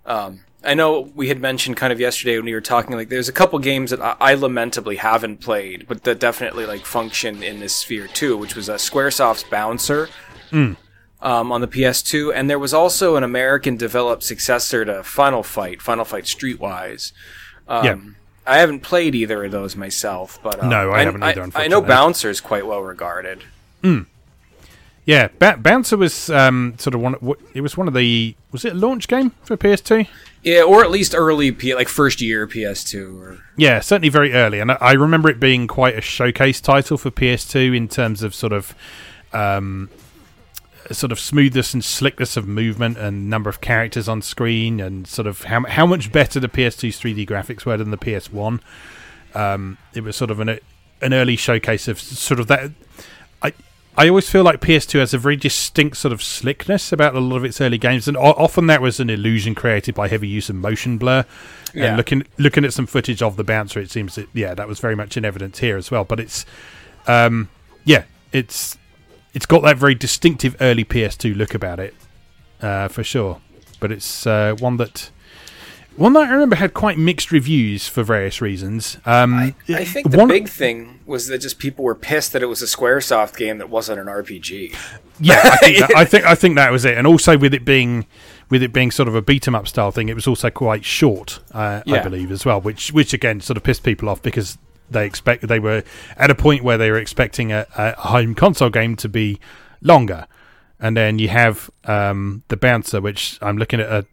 Um, I know we had mentioned kind of yesterday when we were talking, like there's a couple games that I, I lamentably haven't played, but that definitely like function in this sphere too, which was a uh, SquareSoft's Bouncer. Mm. Um, on the PS2, and there was also an American developed successor to Final Fight, Final Fight Streetwise. Um, yeah I haven't played either of those myself, but uh, no, I, I haven't either. I, I know Bouncer is quite well regarded. Mm. Yeah, ba- Bouncer was um, sort of one. It was one of the. Was it a launch game for PS2? Yeah, or at least early, P- like first year PS2. Or... Yeah, certainly very early, and I, I remember it being quite a showcase title for PS2 in terms of sort of um, sort of smoothness and slickness of movement and number of characters on screen and sort of how how much better the PS2's 3D graphics were than the PS1. Um, it was sort of an an early showcase of sort of that. I I always feel like PS2 has a very distinct sort of slickness about a lot of its early games, and often that was an illusion created by heavy use of motion blur. Yeah. And looking looking at some footage of the bouncer, it seems that yeah, that was very much in evidence here as well. But it's um, yeah, it's it's got that very distinctive early PS2 look about it, uh, for sure. But it's uh, one that one that I remember had quite mixed reviews for various reasons. Um, I, I, think the one, big thing was that just people were pissed that it was a SquareSoft game that wasn't an RPG. Yeah, I think, that, I think I think that was it, and also with it being with it being sort of a beat 'em up style thing, it was also quite short, uh, yeah. I believe, as well, which which again sort of pissed people off because they expect they were at a point where they were expecting a, a home console game to be longer, and then you have um, the bouncer, which I'm looking at a,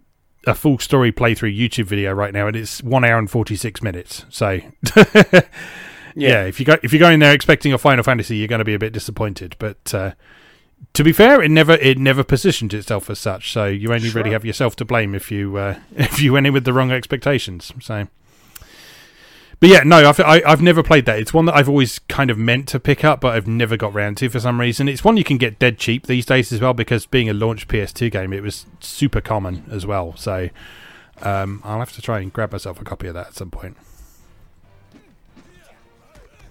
a full story playthrough YouTube video right now, and it's one hour and forty six minutes. So. yeah. yeah. if you go if you go in there expecting a Final Fantasy, you're going to be a bit disappointed. But uh, to be fair, it never it never positioned itself as such. So you only sure. really have yourself to blame if you uh, if you went in with the wrong expectations. So but yeah, no, I've, I, have i have never played that. It's one that I've always kind of meant to pick up, but I've never got round to for some reason. It's one you can get dead cheap these days as well, because being a launch PS2 game, it was super common as well. So um, I'll have to try and grab myself a copy of that at some point.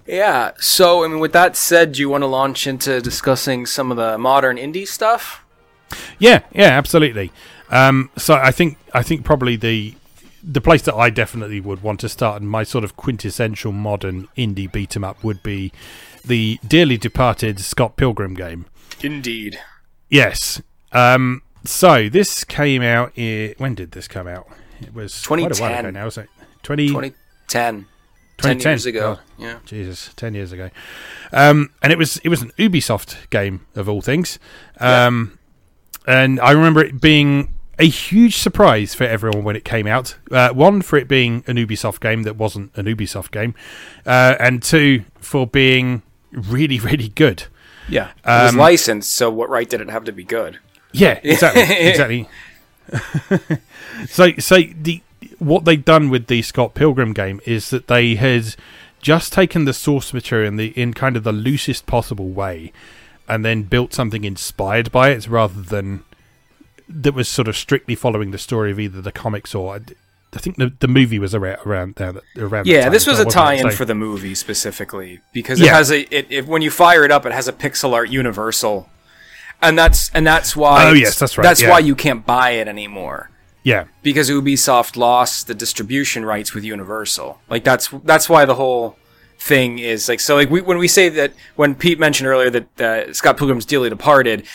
Yeah. So, I mean, with that said, do you want to launch into discussing some of the modern indie stuff? Yeah, yeah, absolutely. Um, so I think I think probably the the place that I definitely would want to start and my sort of quintessential modern indie beat 'em up would be the dearly departed Scott Pilgrim game. Indeed. Yes. Um, so this came out. I- when did this come out? It was 2010. quite a while ago now, wasn't it? 20... 2010. 2010 10 years ago. Oh, yeah. Jesus, 10 years ago. Um, and it was it was an Ubisoft game of all things. Um, yeah. and I remember it being a huge surprise for everyone when it came out. Uh, one, for it being an Ubisoft game that wasn't an Ubisoft game, uh, and two, for being really, really good. Yeah, it was um, licensed, so what right did it have to be good? Yeah, exactly, exactly. so, so the what they've done with the Scott Pilgrim game is that they had just taken the source material in the in kind of the loosest possible way, and then built something inspired by it rather than that was sort of strictly following the story of either the comics or I think the the movie was around around uh, around. Yeah, this was as a well, wasn't it? tie-in So- for the movie specifically because it has a it, it when you fire it up, it has a pixel art universal, and that's and that's why. Oh, yes, that's right, That's yeah. why you can't buy it anymore yeah, because Ubisoft lost the distribution rights with Universal. Like that's that's why the whole thing is like so. Like we, when we say that when Pete mentioned earlier that uh, Scott Pilgrim's Dearly Departed.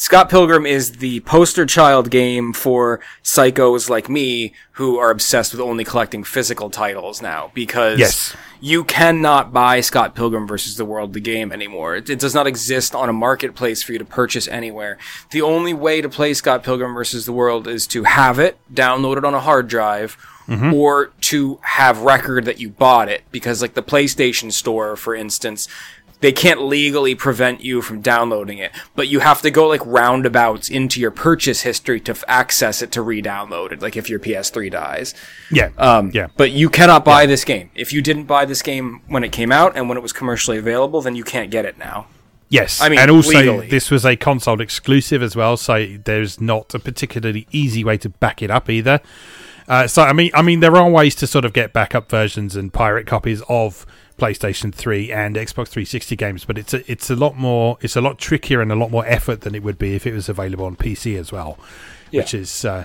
Scott Pilgrim is the poster child game for psychos like me who are obsessed with only collecting physical titles now because Yes. you cannot buy Scott Pilgrim versus the World the game anymore. It, it does not exist on a marketplace for you to purchase anywhere. The only way to play Scott Pilgrim versus the World is to have it downloaded on a hard drive mm-hmm. or to have record that you bought it because like the PlayStation store for instance they can't legally prevent you from downloading it, but you have to go like roundabouts into your purchase history to f- access it to re-download it. Like if your PS3 dies, yeah, um, yeah. But you cannot buy this game. If you didn't buy this game when it came out and when it was commercially available, then you can't get it now. Yes, I mean, and also legally. this was a console exclusive as well, so there's not a particularly easy way to back it up either. Uh, so I mean, I mean, there are ways to sort of get backup versions and pirate copies of PlayStation 3 and Xbox 360 games, but it's a, it's a lot more, it's a lot trickier and a lot more effort than it would be if it was available on PC as well, which is uh,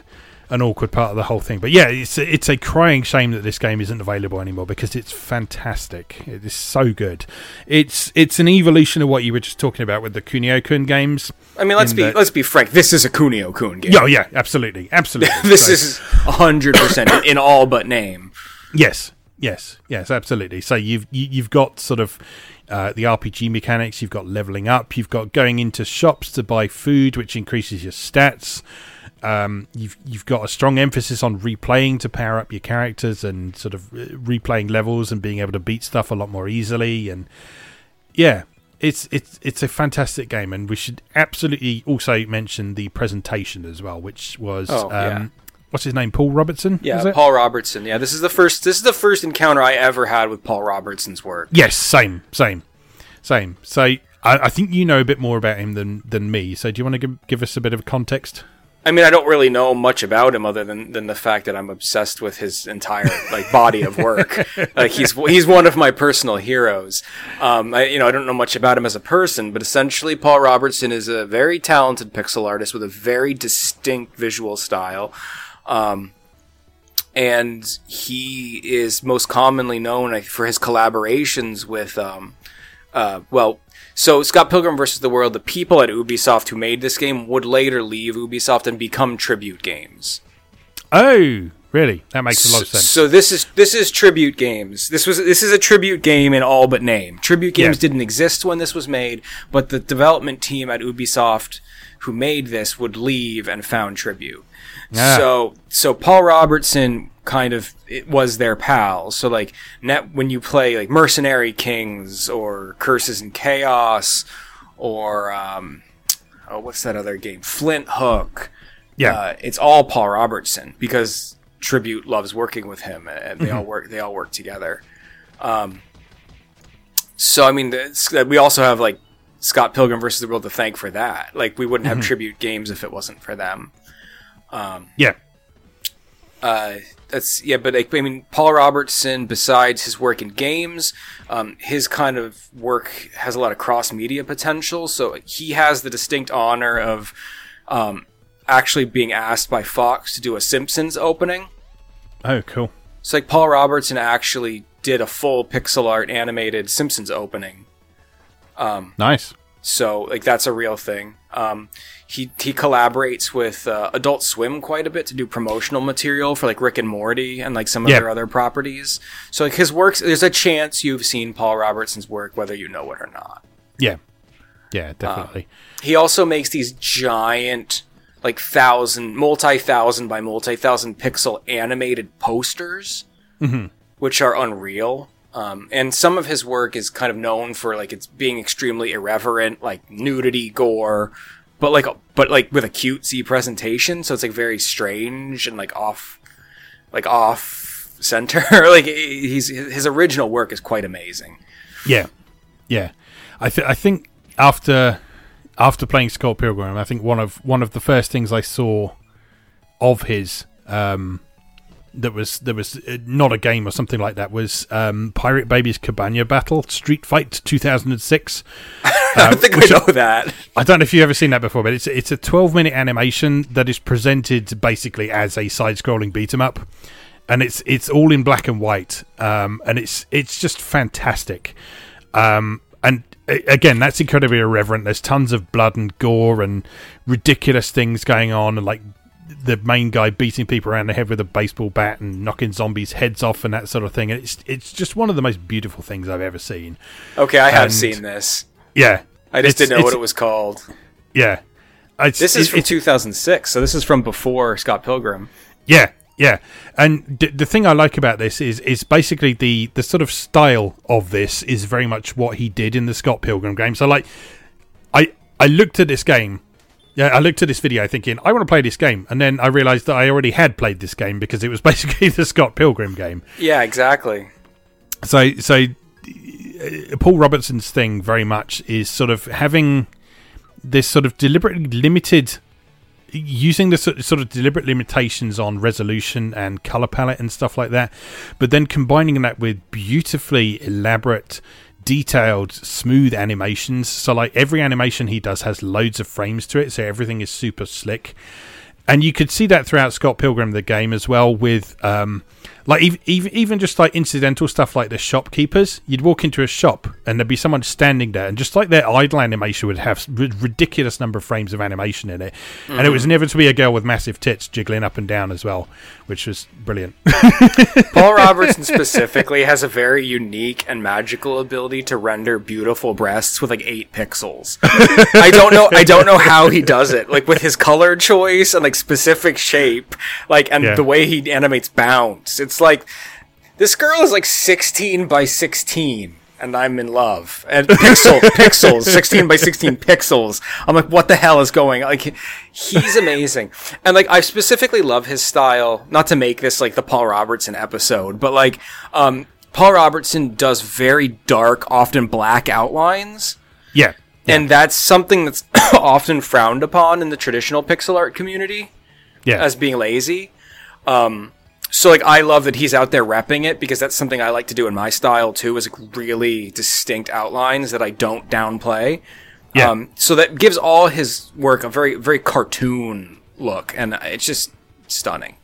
an awkward part of the whole thing. But yeah, it's a, it's a crying shame that this game isn't available anymore because it's fantastic. It is so good. It's it's an evolution of what you were just talking about with the Kunio-kun games. I mean, let's be that- let's be frank. This is a Kunio Kun game. Yeah, yeah, absolutely, absolutely. this So- is hundred percent in all but name. Yes, yes, yes, absolutely. So you've you, you've got sort of uh, the RPG mechanics. You've got leveling up. You've got going into shops to buy food, which increases your stats. Um, you've you've got a strong emphasis on replaying to power up your characters and sort of uh, replaying levels and being able to beat stuff a lot more easily. And yeah, it's it's it's a fantastic game. And we should absolutely also mention the presentation as well, which was Oh, yeah. What's his name, Paul Robertson. Yeah? Paul Robertson. Yeah, this is the first. This is the first encounter I ever had with Paul Robertson's work. Yes, same, same, same. So I, I think you know a bit more about him than than me. So do you want to give, give us a bit of context? I mean, I don't really know much about him other than, than the fact that I'm obsessed with his entire like body of work. like he's he's one of my personal heroes. Um, I, you know, I don't know much about him as a person, but essentially, Paul Robertson is a very talented pixel artist with a very distinct visual style. Um, and he is most commonly known for his collaborations with, um, uh, well, so Scott Pilgrim versus the World, the people at Ubisoft who made this game would later leave Ubisoft and become Tribute Games. Oh, really? That makes a lot of sense. So this is this is Tribute Games. This was this is a Tribute game in all but name. Tribute Games Yeah. didn't exist when this was made, but the development team at Ubisoft who made this would leave and found Tribute. Ah. So so Paul Robertson kind of it was their pal. So like net when you play like Mercenary Kings or Curses and Chaos or um oh what's that other game? Flinthook. yeah, Uh, it's all Paul Robertson because Tribute loves working with him, and they all Mm-hmm. work. They all work together. Um, so I mean, the, we also have like Scott Pilgrim versus the World to thank for that. Like we wouldn't have Mm-hmm. Tribute games if it wasn't for them. Yeah, Uh, that's yeah, but like, I mean, Paul Robertson, besides his work in games, um, his kind of work has a lot of cross media potential. So he has the distinct honor of um, actually being asked by Fox to do a Simpsons opening. Oh, cool. So like Paul Robertson actually did a full pixel art animated Simpsons opening. Nice. So like that's a real thing. Um, he he collaborates with uh, Adult Swim quite a bit to do promotional material for like Rick and Morty and like some of Yeah. their other properties. So like his works, there's a chance you've seen Paul Robertson's work whether you know it or not. Yeah, yeah, definitely. He also makes these giant, like thousand, multi thousand by multi thousand pixel animated posters, which are unreal. Um, and some of his work is kind of known for like it's being extremely irreverent, like nudity, gore, but like but like with a cutesy presentation. So it's like very strange and like off, like off center. like he's his original work is quite amazing. Yeah, yeah. I th- I think after after playing Scott Pilgrim, I think one of one of the first things I saw of his um, that was that was uh, not a game or something like that was um, Pirate Baby's Cabana Battle Street Fight 2006. I don't think I know that. I don't know if you've ever seen that before, but it's it's a 12 minute animation that is presented basically as a side scrolling beat 'em up, and it's it's all in black and white, um, and it's it's just fantastic. Um, and again, that's incredibly irreverent. There's tons of blood and gore and ridiculous things going on, and like the main guy beating people around the head with a baseball bat and knocking zombies' heads off and that sort of thing. And it's it's just one of the most beautiful things I've ever seen. Okay, I have And- seen this. Yeah, I just didn't know what it was called. yeah. It's, This is it- from it's- 2006, so this is from before Scott Pilgrim. Yeah, yeah. And d- the thing I like about this is is basically the the sort of style of this is very much what he did in the Scott Pilgrim game. So like, I I looked at this game. Yeah, I looked at this video thinking I want to play this game, and then I realized that I already had played this game because it was basically the Scott Pilgrim game. Yeah, exactly. So so uh, Paul Robertson's thing very much is sort of having this sort of deliberately limited using the sort sort of deliberate limitations on resolution and color palette and stuff like that but then combining that with beautifully elaborate detailed smooth animations. So like every animation he does has loads of frames to it so everything is super slick. And you could see that throughout Scott Pilgrim the game as well with um like even even just like incidental stuff like the shopkeepers you'd walk into a shop and there'd be someone standing there and just like their idle animation would have r- ridiculous number of frames of animation in it and it mm-hmm. was never to be a girl with massive tits jiggling up and down as well which was brilliant Paul Robertson specifically has a very unique and magical ability to render beautiful breasts with like eight pixels. I don't know. I don't know how he does it. Like with his color choice and like specific shape, like and Yeah. the way he animates bounce. It's like this girl is like 16 by 16. And I'm in love. And pixel, pixels, 16 by 16 pixels. I'm like, what the hell is going on? Like, he's amazing. And like, I specifically love his style, not to make this like the Paul Robertson episode, but like, um, Paul Robertson does very dark, often black outlines. yeah And that's something that's often frowned upon in the traditional pixel art community yeah as being lazy. Um, so like I love that he's out there repping it because that's something I like to do in my style too, is like really distinct outlines that I don't downplay. Yeah. Um, so that gives all his work a very very cartoon look, and it's just stunning.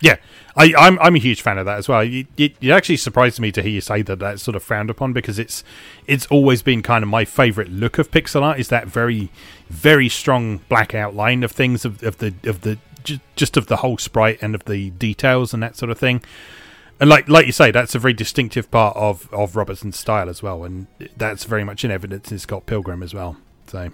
Yeah, I, I'm I'm a huge fan of that as well. It, it, it actually surprised me to hear you say that that's sort of frowned upon because it's it's always been kind of my favorite look of pixel art is that very very strong black outline of things of, of the of the just of the whole sprite and of the details and that sort of thing. And like like you say, that's a very distinctive part of of Robertson's style as well, and that's very much in evidence in Scott Pilgrim as well. So.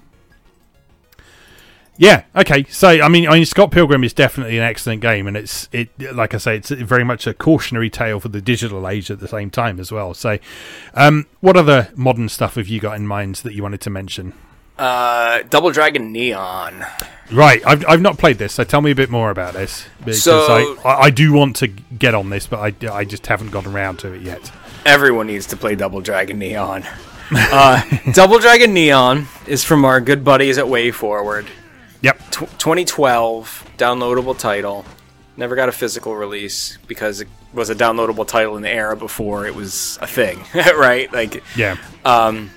Yeah. Okay. So I mean, I mean, Scott Pilgrim is definitely an excellent game, and it's it like I say, it's very much a cautionary tale for the digital age at the same time as well. So, um, what other modern stuff have you got in mind that you wanted to mention? Uh, Double Dragon Neon. Right. I've I've not played this, so tell me a bit more about this because So- I, I I do want to get on this, but I I just haven't gotten around to it yet. Everyone needs to play Double Dragon Neon. Uh, Double Dragon Neon is from our good buddies at WayForward. Yep. Tw 2012 downloadable title. Never got a physical release because it was a downloadable title in the era before it was a thing, right? Like, Yeah. um,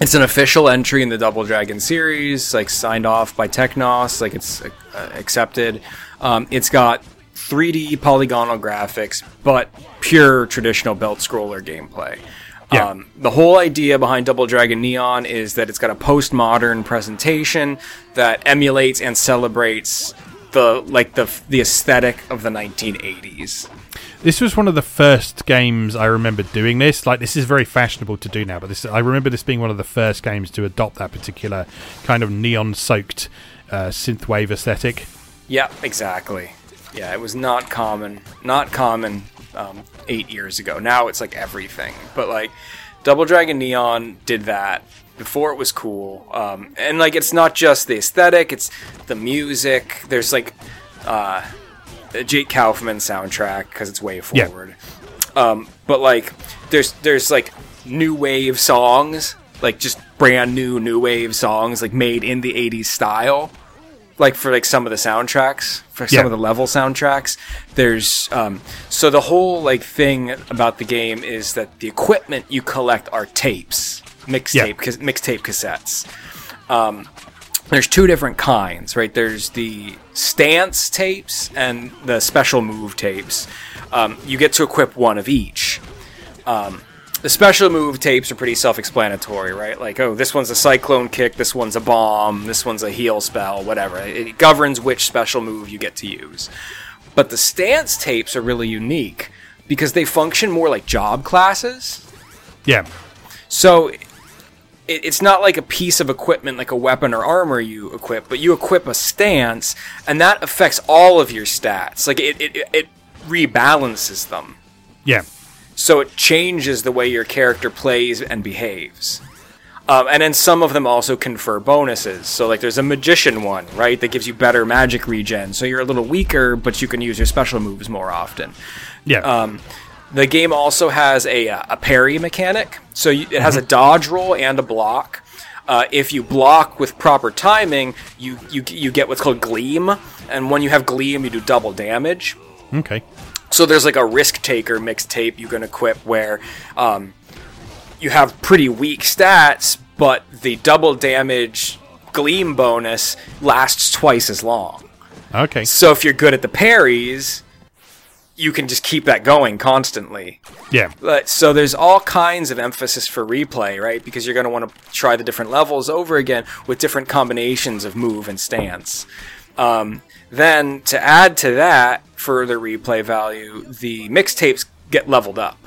it's an official entry in the Double Dragon series, like signed off by Technos, like it's uh, accepted. Um, it's got 3D polygonal graphics, but pure traditional belt scroller gameplay. Yeah. Um, the whole idea behind Double Dragon Neon is that it's got a postmodern presentation that emulates and celebrates the like the the aesthetic of the 1980s. This was one of the first games I remember doing this. Like this is very fashionable to do now, but this I remember this being one of the first games to adopt that particular kind of neon-soaked uh, synthwave aesthetic. Yeah, exactly. Yeah, it was not common, not common um, eight years ago. Now it's like everything. But like, Double Dragon Neon did that before it was cool. Um, and like, it's not just the aesthetic; it's the music. There's like uh, a Jake Kaufman soundtrack because it's way Yeah. forward. Um, but like, there's there's like new wave songs, like just brand new new wave songs, like made in the '80s style like for like some of the soundtracks for some Yeah. of the level soundtracks there's um so the whole like thing about the game is that the equipment you collect are tapes mixtape cas- mixtape cassettes um there's two different kinds right there's the stance tapes and the special move tapes um, you get to equip one of each um, the special move tapes are pretty self-explanatory, right? Like, oh, this one's a cyclone kick, this one's a bomb, this one's a heal spell, whatever. It governs which special move you get to use. But the stance tapes are really unique because they function more like job classes. Yeah. So it, it's not like a piece of equipment, like a weapon or armor you equip, but you equip a stance, and that affects all of your stats. Like it, it, it rebalances them. Yeah. So it changes the way your character plays and behaves. Um, and then some of them also confer bonuses. So, like, there's a magician one, right, that gives you better magic regen. So you're a little weaker, but you can use your special moves more often. Yeah. Um, the game also has a, uh, a parry mechanic. So you, it has a dodge roll and a block. Uh, if you block with proper timing, you, you you get what's called gleam, and when you have gleam, you do double damage. okay. So there's like a risk taker mixtape you can equip where um, you have pretty weak stats, but the double damage gleam bonus lasts twice as long. Okay. So if you're good at the parries, you can just keep that going constantly. Yeah. But, so there's all kinds of emphasis for replay, right? Because you're going to want to try the different levels over again with different combinations of move and stance. Um, then to add to that further replay value, the mixtapes get leveled up.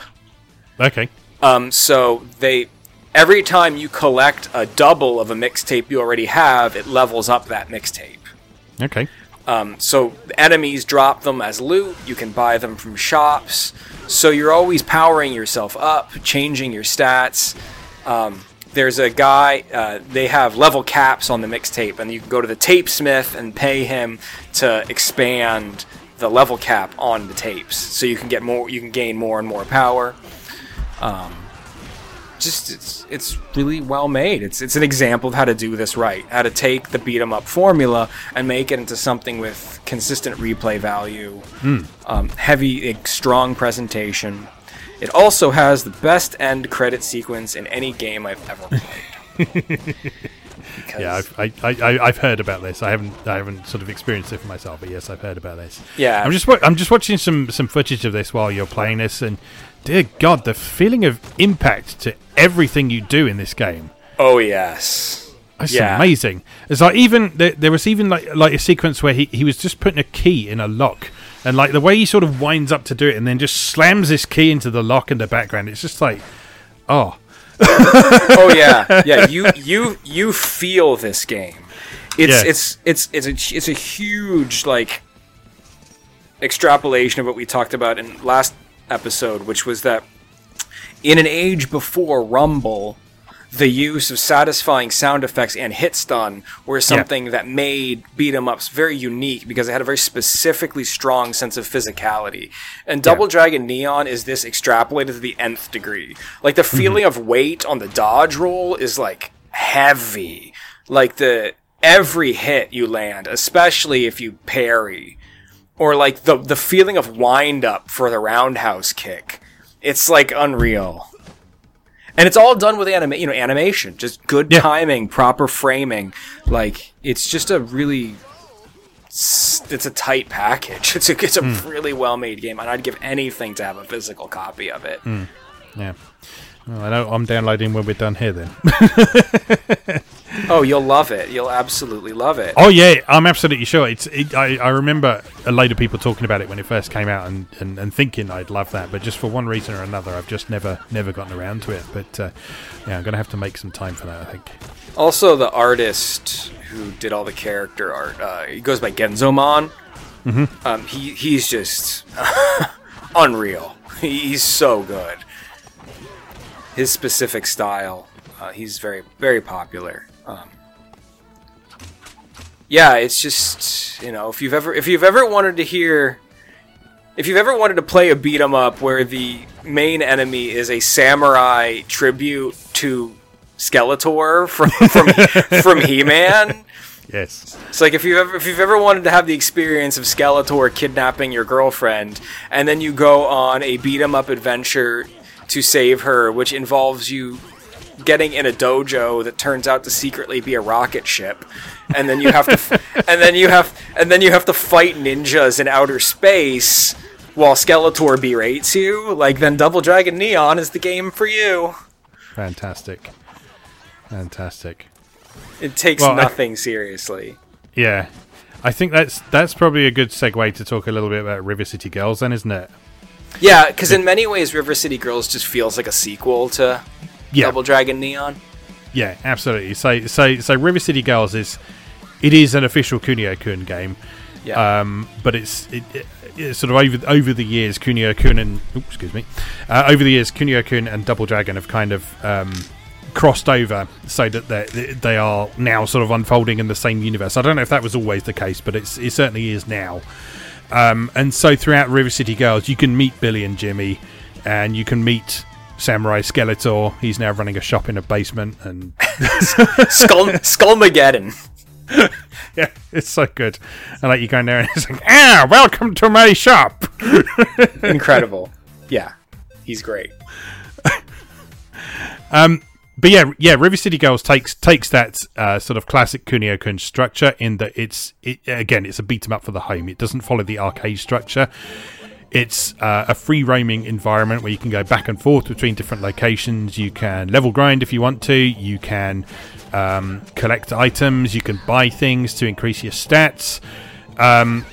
Okay. Um, so they every time you collect a double of a mixtape you already have, it levels up that mixtape. Okay. Um, so enemies drop them as loot. You can buy them from shops. So you're always powering yourself up, changing your stats. Um, there's a guy. Uh, they have level caps on the mixtape, and you can go to the tape smith and pay him to expand the level cap on the tapes, so you can get more. You can gain more and more power. Um, just it's it's really well made. It's it's an example of how to do this right. How to take the beat 'em up formula and make it into something with consistent replay value, um, heavy, strong presentation. It also has the best end credit sequence in any game I've ever played. Yeah, I've, I, I- I've heard about this. I haven't I haven't sort of experienced it for myself, but yes, I've heard about this. Yeah. I'm just I'm just watching some some footage of this while you're playing this, and dear God, the feeling of impact to everything you do in this game. oh yes, It's Yeah. amazing. It's like even there, there was even like like a sequence where he, he was just putting a key in a lock, and like the way he sort of winds up to do it, and then just slams this key into the lock in the background. It's just like, oh, oh yeah, yeah. You you you feel this game. It's Yeah. it's it's it's a it's a huge like extrapolation of what we talked about in last episode, which was that in an age before Rumble, the use of satisfying sound effects and hit stun were something that made beat 'em ups very unique because it had a very specifically strong sense of physicality. And Double Dragon Neon is this extrapolated to the nth degree. Like the mm-hmm. feeling of weight on the dodge roll is like heavy. Like the every hit you land, especially if you parry, or like the the feeling of wind up for the roundhouse kick. It's like unreal. And it's all done with anima- you know, animation, just good Yeah. timing, proper framing. Like it's just a really it's a tight package. It's a it's a hmm. really well made game, and I'd give anything to have a physical copy of it. Hmm. yeah. Well, I know I'm downloading when we're done here. Then. Oh, you'll love it. You'll absolutely love it. Oh yeah, I'm absolutely sure. It's. It, I, I remember a load of people talking about it when it first came out, and, and, and thinking I'd love that, but just for one reason or another, I've just never never gotten around to it. But uh, yeah, I'm gonna have to make some time for that. I think. Also, the artist who did all the character art, uh, he goes by Genzoman. Mm-hmm. Um, he he's just unreal. He's so good. His specific style, uh, he's very very popular. Um, yeah, it's just you know if you've ever if you've ever wanted to hear. If you've ever wanted to play a beat 'em up where the main enemy is a samurai tribute to Skeletor from from, from He-Man, yes. It's like if you've ever if you've ever wanted to have the experience of Skeletor kidnapping your girlfriend, and then you go on a beat 'em up adventure to save her, which involves you getting in a dojo that turns out to secretly be a rocket ship, and then you have to f- and then you have and then you have to fight ninjas in outer space while Skeletor berates you. Like then Double Dragon Neon is the game for you. Fantastic. Fantastic. It takes Well, I- nothing seriously. Yeah. I think that's that's probably a good segue to talk a little bit about River City Girls, then, isn't it? Yeah, because in many ways, River City Girls just feels like a sequel to Yeah. Double Dragon Neon. Yeah, absolutely. So, so, so River City Girls is it is an official Kunio Kun game, Yeah. um, but it's it, it, it's sort of over over the years Kunio Kun and oops, excuse me, uh, over the years Kunio Kun and Double Dragon have kind of um, crossed over so that they they are now sort of unfolding in the same universe. I don't know if that was always the case, but it's it certainly is now. Um, and so throughout River City Girls, you can meet Billy and Jimmy, and you can meet Samurai Skeletor. He's now running a shop in a basement, and Skull Skullmageddon. yeah, it's so good. And like you go in there and it's like, ah, welcome to my shop. Incredible. Yeah, he's great. But yeah, yeah, River City Girls takes takes that uh, sort of classic Kunio Kun structure in that it's it, again it's a beat 'em up for the home. It doesn't follow the arcade structure. It's uh, a free roaming environment where you can go back and forth between different locations. You can level grind if you want to. You can um, collect items. You can buy things to increase your stats. Um,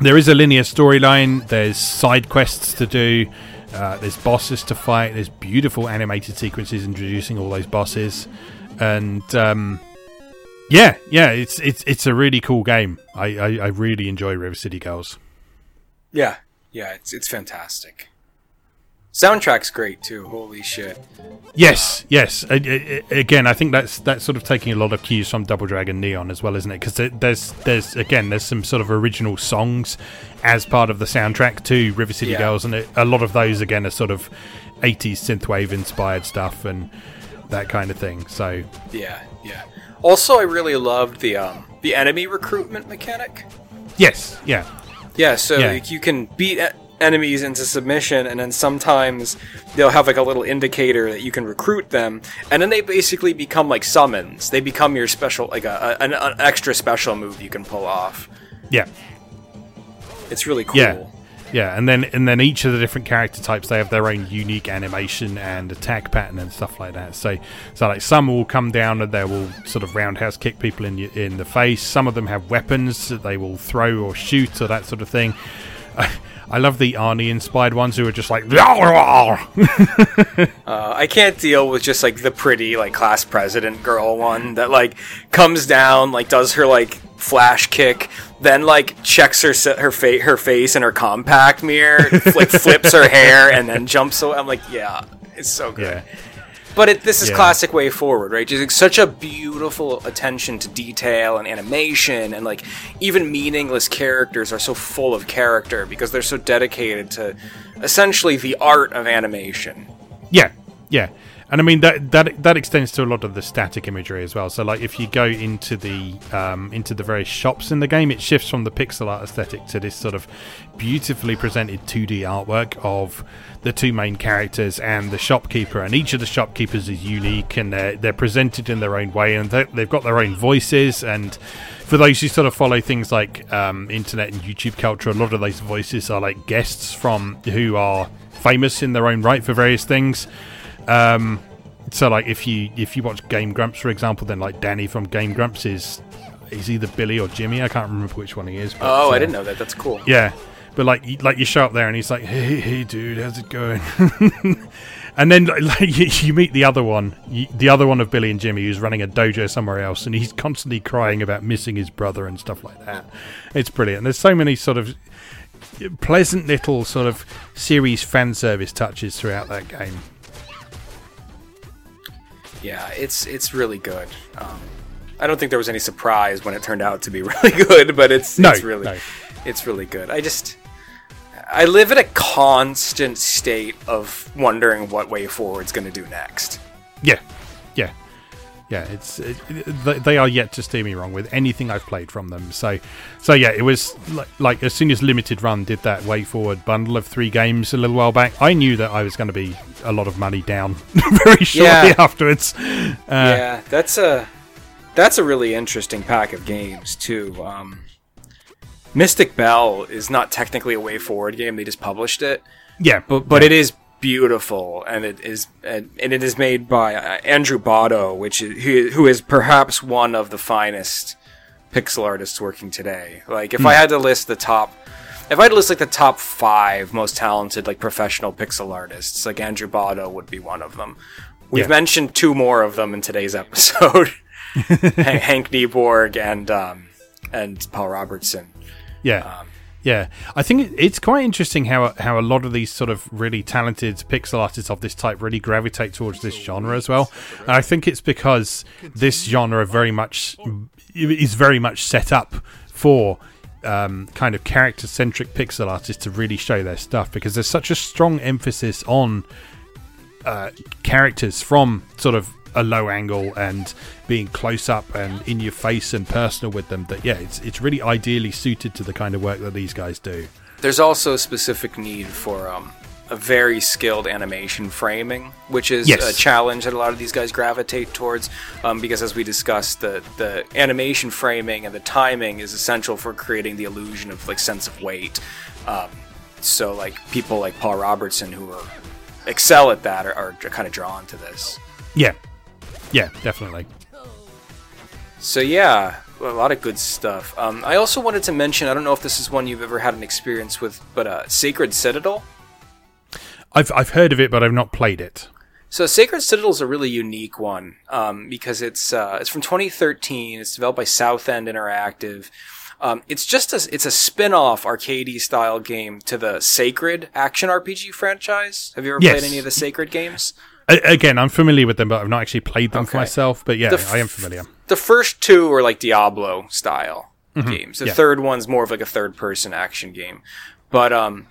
there is a linear storyline. There's side quests to do. Uh, there's bosses to fight. There's beautiful animated sequences introducing all those bosses, and um, yeah, yeah, it's it's it's a really cool game. I, I, I really enjoy River City Girls. Yeah, yeah, it's it's fantastic. Soundtrack's great too. Holy shit. Yes, yes. A- a- Again, I think that's that's sort of taking a lot of cues from Double Dragon Neon as well, isn't it? Because there's there's again there's some sort of original songs as part of the soundtrack to River City Yeah. Girls, and it, a lot of those again are sort of 80s synthwave inspired stuff and that kind of thing. So Yeah, yeah. Also, I really loved the um the enemy recruitment mechanic. yes, yeah, Yeah, so Yeah. you can beat enemies into submission, and then sometimes they'll have like a little indicator that you can recruit them, and then they basically become like summons. They become your special, like a, a- an, an extra special move you can pull off. yeah. It's really cool. Yeah. Yeah, and then and then each of the different character types they have their own unique animation and attack pattern and stuff like that. So so like some will come down and they will sort of roundhouse kick people in in the face. Some of them have weapons that they will throw or shoot or that sort of thing. I love the Arnie inspired ones who are just like Uh, I can't deal with just like the pretty like class president girl one that like comes down, like does her like flash kick, then like checks her her fa- her face in her compact mirror, like flips her hair, and then jumps away. I'm like, yeah, it's so good. yeah. But it, this is Yeah. classic WayForward, right? Just like, such a beautiful attention to detail and animation, and like even meaningless characters are so full of character because they're so dedicated to essentially the art of animation. Yeah, yeah, and I mean that that that extends to a lot of the static imagery as well. So, like if you go into the um, into the various shops in the game, it shifts from the pixel art aesthetic to this sort of beautifully presented 2D artwork of the two main characters and the shopkeeper. And each of the shopkeepers is unique, and they're they're presented in their own way, and they- they've got their own voices and. For those who sort of follow things like um, internet and YouTube culture, a lot of those voices are like guests from who are famous in their own right for various things. Um, so like if you if you watch Game Grumps, for example, then like Danny from Game Grumps is is either Billy or Jimmy. I can't remember which one he is. But, Oh, uh, I didn't know that. That's cool. Yeah, but like you- like you show up there and he's like, hey hey dude, how's it going? and then like, like you, you meet the other one, you, the other one of Billy and Jimmy, who's running a dojo somewhere else, and he's constantly crying about missing his brother and stuff like that. It's brilliant. There's so many sort of pleasant little sort of series fan service touches throughout that game. Yeah, it's it's really good. Um, I don't think there was any surprise when it turned out to be really good, but it's No, it's really no. it's really good. I just I live in a constant state of wondering what WayForward's going to do next. Yeah, yeah, yeah, it's it, they are yet to steer me wrong with anything I've played from them. So, so yeah, it was like, like as soon as Limited Run did that WayForward bundle of three games a little while back, I knew that I was going to be a lot of money down very shortly yeah. afterwards. Uh, yeah, that's a that's a really interesting pack of games too. Um, Mystik Belle is not technically a WayForward game; they just published it. Yeah, but but yeah. it is beautiful, and it is and, it is made by uh, Andrew Botto, which is who, who is perhaps one of the finest pixel artists working today. Like if mm. I had to list the top, if I had to list like the top five most talented like professional pixel artists, like Andrew Botto would be one of them. We've yeah. mentioned two more of them in today's episode: Henk Nieborg and um, and Paul Robertson. Yeah. Um, yeah, I think it's quite interesting how how a lot of these sort of really talented pixel artists of this type really gravitate towards this genre as well. And I think it's because this genre very much is very much set up for um, kind of character centric pixel artists to really show their stuff because there's such a strong emphasis on uh, characters from sort of a low angle and being close up and in your face and personal with them that yeah it's it's really ideally suited to the kind of work that these guys do. There's also a specific need for um, a very skilled animation framing which is yes. a challenge that a lot of these guys gravitate towards um, because as we discussed the the animation framing and the timing is essential for creating the illusion of like sense of weight. Um, so like people like paul robertson who are excel at that are, are kind of drawn to this. Yeah yeah, definitely. So yeah, a lot of good stuff. Um, I also wanted to mention. I don't know if this is one you've ever had an experience with, but uh, Sacred Citadel. I've I've heard of it, but I've not played it. So Sacred Citadel is a really unique one um, because it's uh, it's from 2013. It's developed by Southend Interactive. Um, it's just a it's a spin-off arcade style game to the Sacred action RPG franchise. Have you ever yes. played any of the Sacred games? Again, I'm familiar with them, but I've not actually played them okay. for myself. But yeah, f- I am familiar. The first two are like Diablo style mm-hmm. games. The yeah. third one's more of like a third person action game. But um,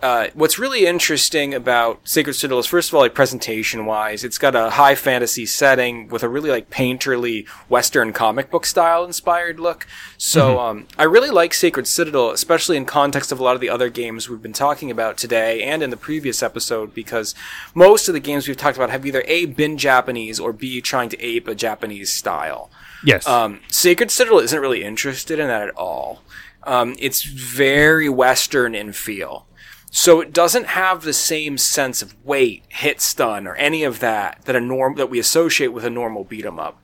uh, what's really interesting about Sacred Citadel is first of all, like presentation wise, it's got a high fantasy setting with a really like painterly Western comic book style inspired look. So mm-hmm. um, I really like Sacred Citadel, especially in context of a lot of the other games we've been talking about today and in the previous episode, because most of the games we've talked about have either a been Japanese or b trying to ape a Japanese style. Yes. Um, Sacred Citadel isn't really interested in that at all. Um, it's very Western in feel. So it doesn't have the same sense of weight, hit stun, or any of that that a norm that we associate with a normal beat 'em up.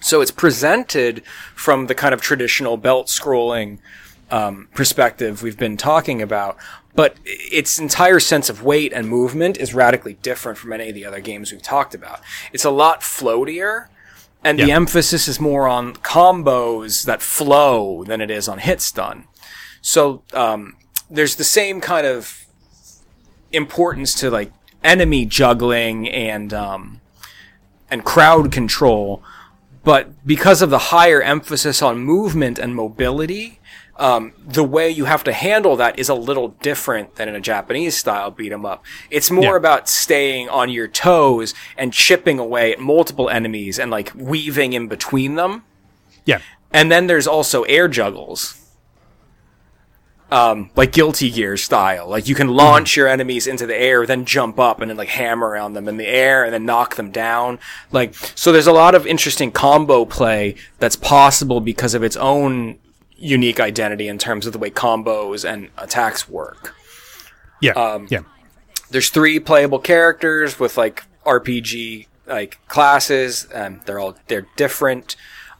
So it's presented from the kind of traditional belt scrolling um, perspective we've been talking about, but its entire sense of weight and movement is radically different from any of the other games we've talked about. It's a lot floatier, and yeah. the emphasis is more on combos that flow than it is on hit stun. So um, there's the same kind of importance to like enemy juggling and um, and crowd control, but because of the higher emphasis on movement and mobility, um, the way you have to handle that is a little different than in a Japanese style beat 'em up. It's more yeah. about staying on your toes and chipping away at multiple enemies and like weaving in between them. Yeah. And then there's also air juggles um, like Guilty Gear style. Like you can launch mm-hmm. your enemies into the air, then jump up and then like hammer on them in the air and then knock them down. Like, so there's a lot of interesting combo play that's possible because of its own unique identity in terms of the way combos and attacks work. Yeah. Um, yeah. There's three playable characters with like RPG like classes, and they're all they're different.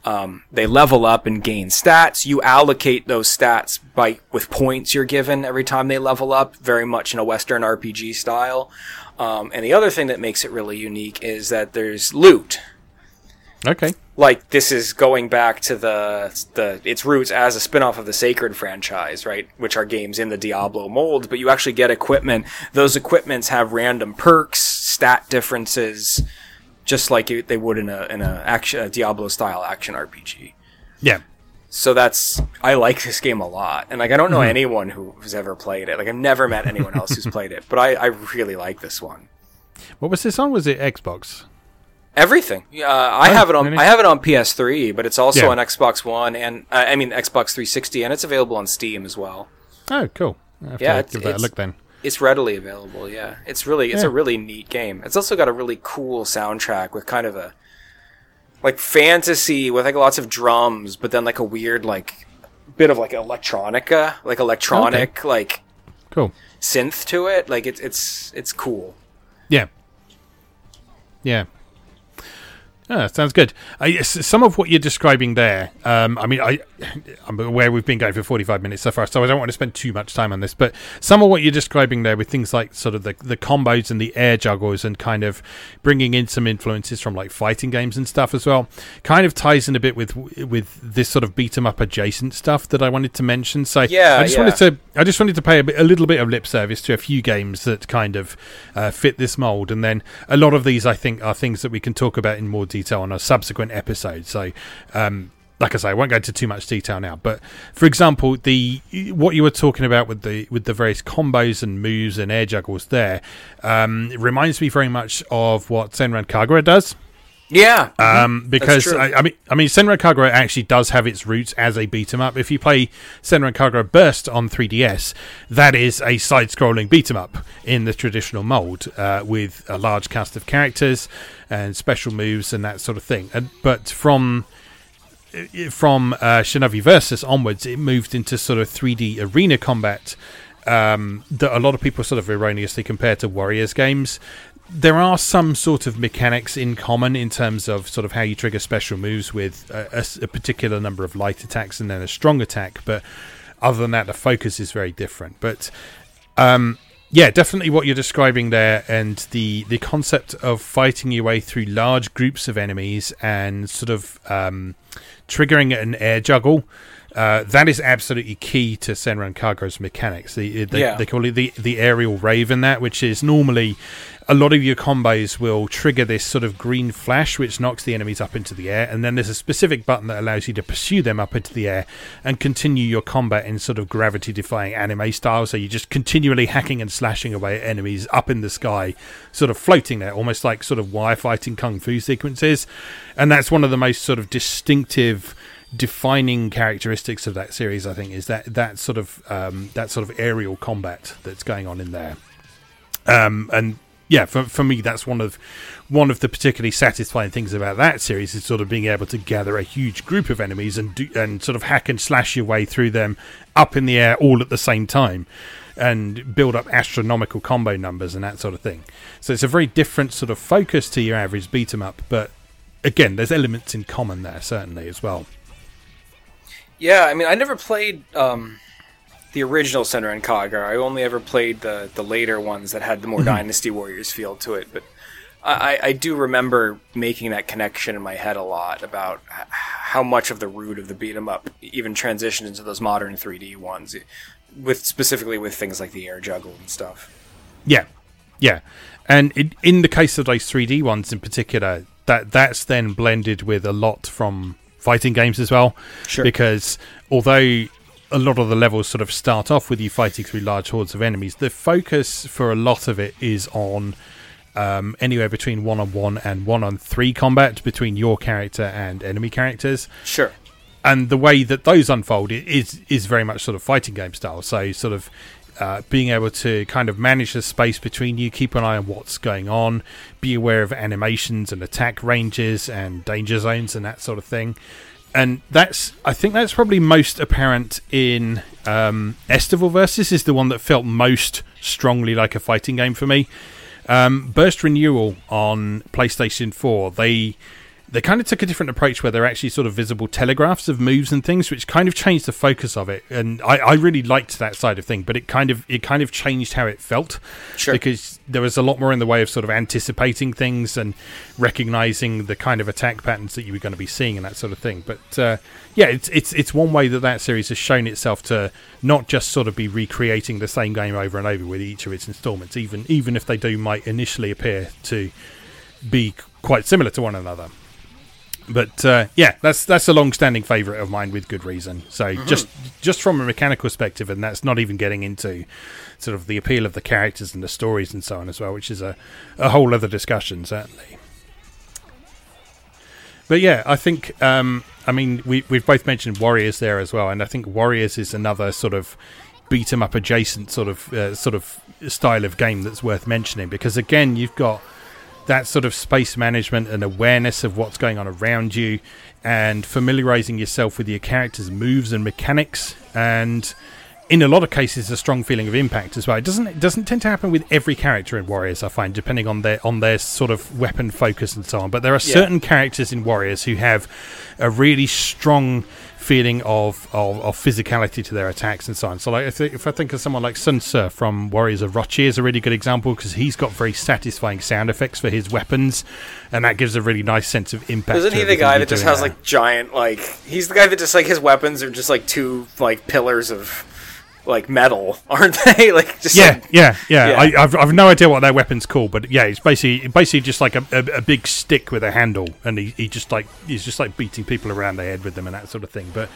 Um, they level up and gain stats. You allocate those stats by with points you're given every time they level up, very much in a Western RPG style. Um, and the other thing that makes it really unique is that there's loot. Okay. Like this is going back to the the its roots as a spin-off of the Sacred franchise, right? Which are games in the Diablo mold, but you actually get equipment. Those equipments have random perks, stat differences, just like they would in a in a action a Diablo style action RPG. Yeah. So that's I like this game a lot, and like I don't know mm-hmm. anyone who's ever played it. Like I've never met anyone else who's played it, but I, I really like this one. What was this on? Was it Xbox? Everything. Uh, I Oh, have it on. really? I have it on PS3, but it's also Yeah. on Xbox One and uh, I mean Xbox 360, and it's available on Steam as well. Oh, cool. I have Yeah, to give that a look then. It's readily available. Yeah, it's really it's Yeah. a really neat game. It's also got a really cool soundtrack with kind of a like fantasy with like lots of drums, but then like a weird like bit of like electronica, like electronic like Cool. synth to it. Like it's it's it's cool. Yeah. Yeah. Ah, sounds good. I, some of what you're describing there, um, I mean, I, I'm aware we've been going for 45 minutes so far, so I don't want to spend too much time on this. But some of what you're describing there, with things like sort of the, the combos and the air juggles, and kind of bringing in some influences from like fighting games and stuff as well, kind of ties in a bit with with this sort of beat 'em up adjacent stuff that I wanted to mention. So Yeah, I just yeah. wanted to I just wanted to pay a, bit, a little bit of lip service to a few games that kind of uh, fit this mold, and then a lot of these I think are things that we can talk about in more detail on a subsequent episode. So, um, like I say, I won't go into too much detail now. But for example, the what you were talking about with the with the various combos and moves and air juggles there um, it reminds me very much of what Senran Kagura does. Yeah. Um, because true. I, I mean, I mean, Senran Kagura actually does have its roots as a beat 'em up. If you play Senran Kagura Burst on 3DS, that is a side-scrolling beat 'em up in the traditional mold, uh, with a large cast of characters and special moves and that sort of thing. And but from from uh, Shinovi Versus onwards, it moved into sort of 3D arena combat um, that a lot of people sort of erroneously compare to Warriors games. There are some sort of mechanics in common in terms of sort of how you trigger special moves with a particular number of light attacks and then a strong attack, but other than that, the focus is very different. But um, yeah, definitely what you're describing there, and the the concept of fighting your way through large groups of enemies and sort of um, triggering an air juggle. Uh, that is absolutely key to Senran Kagura's mechanics. The, they, Yeah. they call it the, the aerial rave in that, which is normally a lot of your combos will trigger this sort of green flash, which knocks the enemies up into the air, and then there's a specific button that allows you to pursue them up into the air and continue your combat in sort of gravity-defying anime style. So you're just continually hacking and slashing away at enemies up in the sky, sort of floating there, almost like sort of wire fighting kung fu sequences, and that's one of the most sort of distinctive defining characteristics of that series i think is that that sort of um, that sort of aerial combat that's going on in there um, and yeah, for for me, that's one of one of the particularly satisfying things about that series is sort of being able to gather a huge group of enemies and do, and sort of hack and slash your way through them up in the air all at the same time, and build up astronomical combo numbers and that sort of thing. So it's a very different sort of focus to your average beat 'em up, but again, there's elements in common there certainly as well. Yeah, I mean, I never played um, the original Senran Kagura. I only ever played the the later ones that had the more Dynasty Warriors feel to it. But I, I- do remember making that connection in my head a lot about how much of the root of the beat 'em up even transitioned into those modern 3D ones, with specifically with things like the air juggle and stuff. Yeah, yeah, and in, in the case of those 3D ones in particular, that that's then blended with a lot from fighting games as well. Sure. Because although a lot of the levels sort of start off with you fighting through large hordes of enemies, the focus for a lot of it is on um, anywhere between one on one and one on three combat between your character and enemy characters Sure. and the way that those unfold is is very much sort of fighting game style. So sort of uh, being able to kind of manage the space between you, keep an eye on what's going on, be aware of animations and attack ranges and danger zones and that sort of thing. And that's I think that's probably most apparent in um, Estival Versus is the one that felt most strongly like a fighting game for me. Um, Burst Renewal on PlayStation 4, they they kind of took a different approach where they're actually sort of visible telegraphs of moves and things, which kind of changed the focus of it. And I, I really liked that side of thing, but it kind of it kind of changed how it felt Sure. because there was a lot more in the way of sort of anticipating things and recognizing the kind of attack patterns that you were going to be seeing and that sort of thing. But uh, yeah, it's it's it's one way that that series has shown itself to not just sort of be recreating the same game over and over with each of its installments, even even if they do might initially appear to be quite similar to one another. But uh, yeah, that's that's a long-standing favourite of mine with good reason. So just just from a mechanical perspective, and that's not even getting into sort of the appeal of the characters and the stories and so on as well, which is a, a whole other discussion certainly. but yeah, I think. Um, I mean, we we've both mentioned Warriors there as well, and I think Warriors is another sort of beat 'em up adjacent sort of uh, sort of style of game that's worth mentioning because again, you've got that sort of space management and awareness of what's going on around you, and familiarizing yourself with your character's moves and mechanics, and in a lot of cases, a strong feeling of impact as well. It doesn't it doesn't tend to happen with every character in Warriors. I find, depending on their on their sort of weapon focus and so on. But there are Yeah. certain characters in Warriors who have a really strong feeling of, of, of physicality to their attacks and so on. So, like if, if I think of someone like Sun Tzu from Warriors Orochi is a really good example because he's got very satisfying sound effects for his weapons, and that gives a really nice sense of impact. Isn't he the guy that just has there. like giant like he's the guy that just like his weapons are just like two like pillars of like metal, aren't they? like just Yeah, like, yeah, yeah. Yeah. I, I've, I've no idea what their weapon's called, but yeah, it's basically basically just like a, a, a big stick with a handle, and he, he just like he's just like beating people around the head with them and that sort of thing. But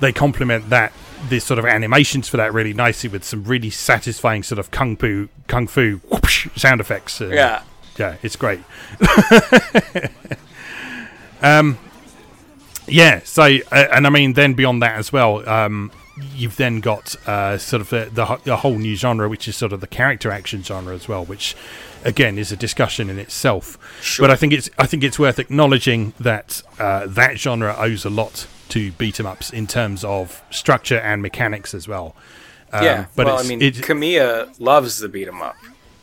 they complement that this sort of animations for that really nicely with some really satisfying sort of kung fu kung fu whoosh sound effects. and- yeah. yeah, it's great. um, yeah. So, uh, and I mean, then beyond that as well, um, you've then got uh, sort of the, the the whole new genre, which is sort of the character action genre as well, which again is a discussion in itself. Sure. But I think it's I think it's worth acknowledging that uh, that genre owes a lot to beat 'em ups in terms of structure and mechanics as well. Um, yeah. but well, I mean, it's Kamiya loves the beat 'em up.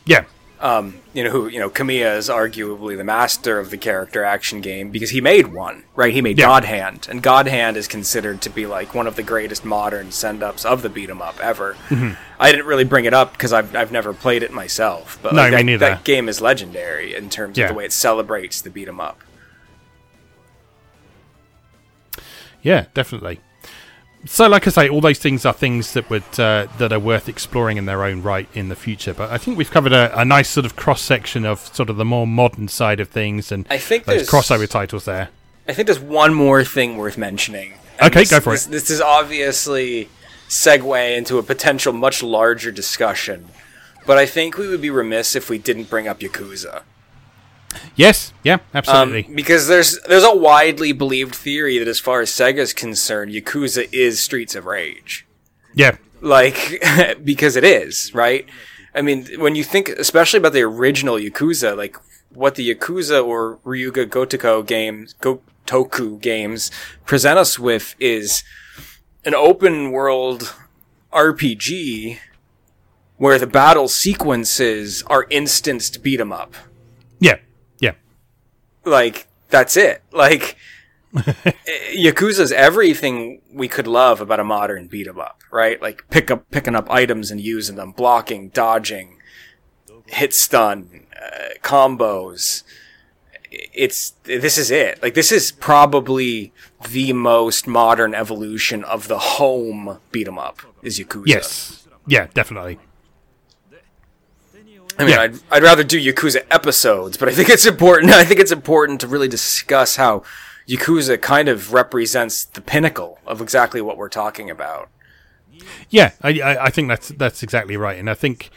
yeah, Um, you know who? You know, Kamiya is arguably the master of the character action game because he made one, right? He made Yeah. God Hand, and God Hand is considered to be like one of the greatest modern send ups of the beat 'em up ever. Mm-hmm. I didn't really bring it up because I've I've never played it myself, but No, like, that, that game is legendary in terms Yeah. of the way it celebrates the beat 'em up. Yeah, definitely. So, like I say, all those things are things that would uh, that are worth exploring in their own right in the future. But I think we've covered a, a nice sort of cross section of sort of the more modern side of things and I think those crossover titles there. I think there's one more thing worth mentioning. Okay, this, go for it. this, This is obviously segue into a potential much larger discussion, but I think we would be remiss if we didn't bring up Yakuza. Yes, yeah, Um, absolutely. because there's there's a widely believed theory that as far as Sega's concerned, Yakuza is Streets of Rage. yeah, Like because it is, right? I mean, when you think especially about the original Yakuza, like what the Yakuza or Ryuga Gotoku games, Gotoku games present us with is an open world RPG where the battle sequences are instanced beat 'em up yeah, like that's it. Like yakuza's everything we could love about a modern beat 'em up right? Like pick up picking up items and using them blocking dodging hit stun uh, combos. It's this is it. Like this is probably the most modern evolution of the home beat 'em up is yakuza. Yes, yeah, definitely. I mean, Yeah. I'd, I'd rather do Yakuza episodes, but I think it's important. I think it's important to really discuss how Yakuza kind of represents the pinnacle of exactly what we're talking about. Yeah, I, I, I think that's that's exactly right, and I think,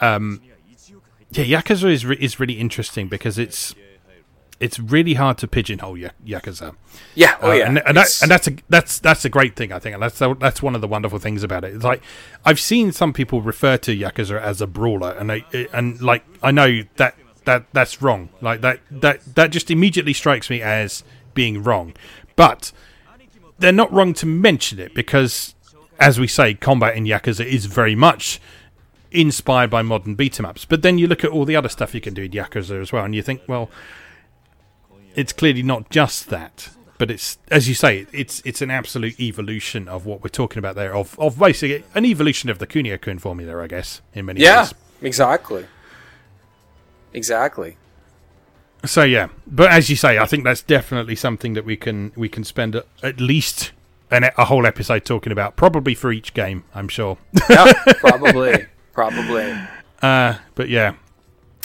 um, yeah, Yakuza is re- is really interesting because it's it's really hard to pigeonhole Ya- Yakuza. Yeah. Oh Uh, yeah. and, and, that, and that's a that's that's a great thing, I think, and that's that's one of the wonderful things about it. It's like I've seen some people refer to Yakuza as a brawler, and I and like I know that that that's wrong. Like that that that just immediately strikes me as being wrong, but they're not wrong to mention it because, as we say, combat in Yakuza is very much inspired by modern beat 'em ups. But then you look at all the other stuff you can do in Yakuza as well, and you think, well, it's clearly not just that, but it's as you say, it's it's an absolute evolution of what we're talking about there, of of basically an evolution of the Kunio Kun formula, I guess, in many yeah. ways. Yeah, exactly. Exactly. So yeah, but as you say, I think that's definitely something that we can we can spend a, at least an, a whole episode talking about, probably for each game, I'm sure. Yeah. probably. Probably. Uh, but yeah,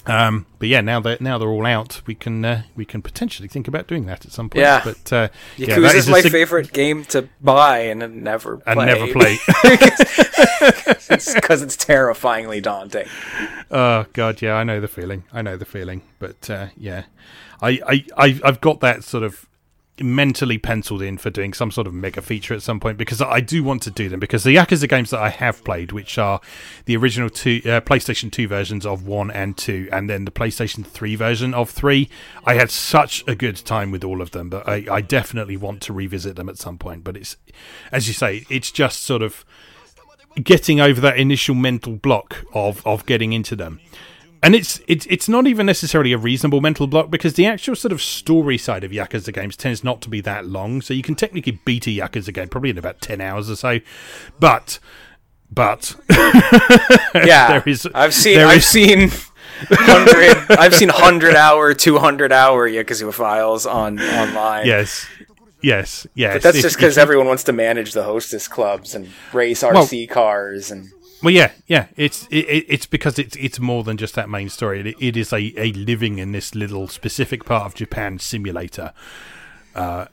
um, but yeah, now that now they're all out, we can uh, we can potentially think about doing that at some point. Yeah. but uh, yeah, Yakuza that is my sig- favorite game to buy and never play. and never play. because it's terrifyingly daunting. Oh god, yeah, I know the feeling. I know the feeling. But uh, yeah, I, I, I, I've got that sort of mentally penciled in for doing some sort of mega feature at some point because I do want to do them because the Yakuza games that I have played, which are the original two uh, PlayStation 2 versions of 1 and 2 and then the PlayStation 3 version of 3, I had such a good time with all of them, but I, I definitely want to revisit them at some point, but it's as you say, it's just sort of getting over that initial mental block of of getting into them and it's it's it's not even necessarily a reasonable mental block because the actual sort of story side of Yakuza games tends not to be that long, so you can technically beat a Yakuza game probably in about ten hours or so. But but yeah, there is. I've seen I've is, seen hundred I've seen hundred hour, two hundred hour Yakuza files on online. Yes. Yes, yes. But that's if, just because everyone wants to manage the hostess clubs and race RC well, cars and well, yeah, yeah. It's it, it's because it's it's more than just that main story. It, it is a, a living in this little specific part of Japan simulator, uh,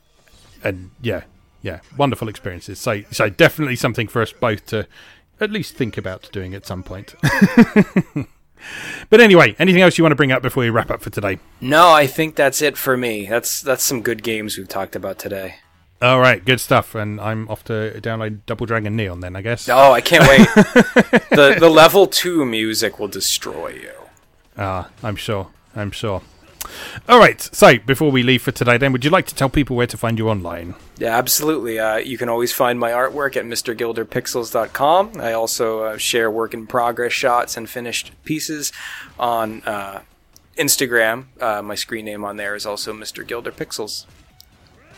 and yeah, yeah, wonderful experiences. So so definitely something for us both to at least think about doing at some point. but anyway, anything else you want to bring up before we wrap up for today? No, I think that's it for me. That's that's some good games we've talked about today. All right, good stuff. And I'm off to download Double Dragon Neon then, I guess. Oh, I can't wait. the the level two music will destroy you. Ah, I'm sure. I'm sure. All right. So before we leave for today, then, would you like to tell people where to find you online? Yeah, absolutely. Uh, you can always find my artwork at mrgilderpixels.com. I also uh, share work in progress shots and finished pieces on uh, Instagram. Uh, my screen name on there is also Mr. Gilder Pixels.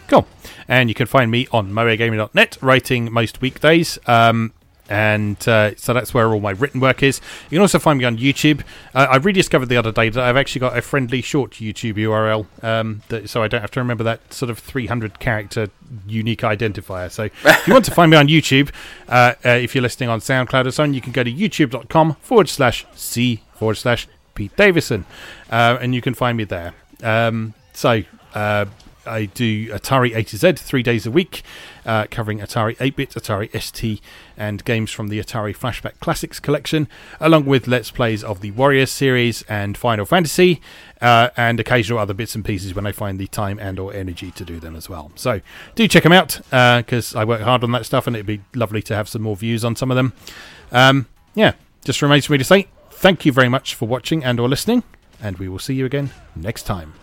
Cool. And you can find me on moegamer.net, writing most weekdays. Um, and uh, so that's where all my written work is. You can also find me on YouTube. Uh, I rediscovered the other day that I've actually got a friendly short YouTube URL, um, that, so I don't have to remember that sort of 300 character unique identifier. So if you want to find me on YouTube, uh, uh, if you're listening on SoundCloud or so on, you can go to youtube.com forward slash C forward slash Pete Davison, uh, and you can find me there. Um, so uh, I do Atari A to Z three days a week, uh, covering Atari 8 bit, Atari ST, and games from the Atari Flashback Classics collection, along with Let's Plays of the Warriors series and Final Fantasy, uh, and occasional other bits and pieces when I find the time and/or energy to do them as well. So do check them out because uh, I work hard on that stuff, and it'd be lovely to have some more views on some of them. Um, yeah, just remains for me to say thank you very much for watching and/or listening, and we will see you again next time.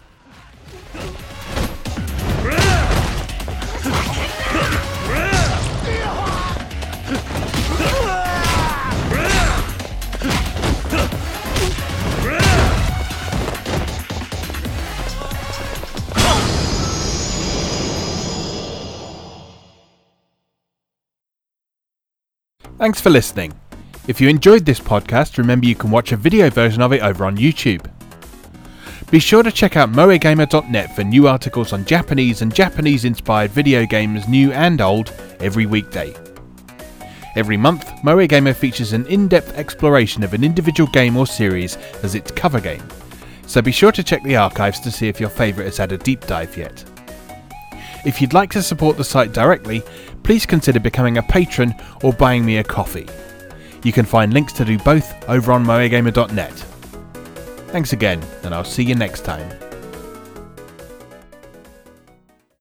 Thanks for listening. If you enjoyed this podcast, remember you can watch a video version of it over on YouTube. Be sure to check out moegamer.net for new articles on Japanese and Japanese inspired video games, new and old, every weekday. Every month, MoeGamer features an in depth exploration of an individual game or series as its cover game, so be sure to check the archives to see if your favourite has had a deep dive yet. If you'd like to support the site directly, please consider becoming a patron or buying me a coffee. You can find links to do both over on moegamer.net. Thanks again, and I'll see you next time.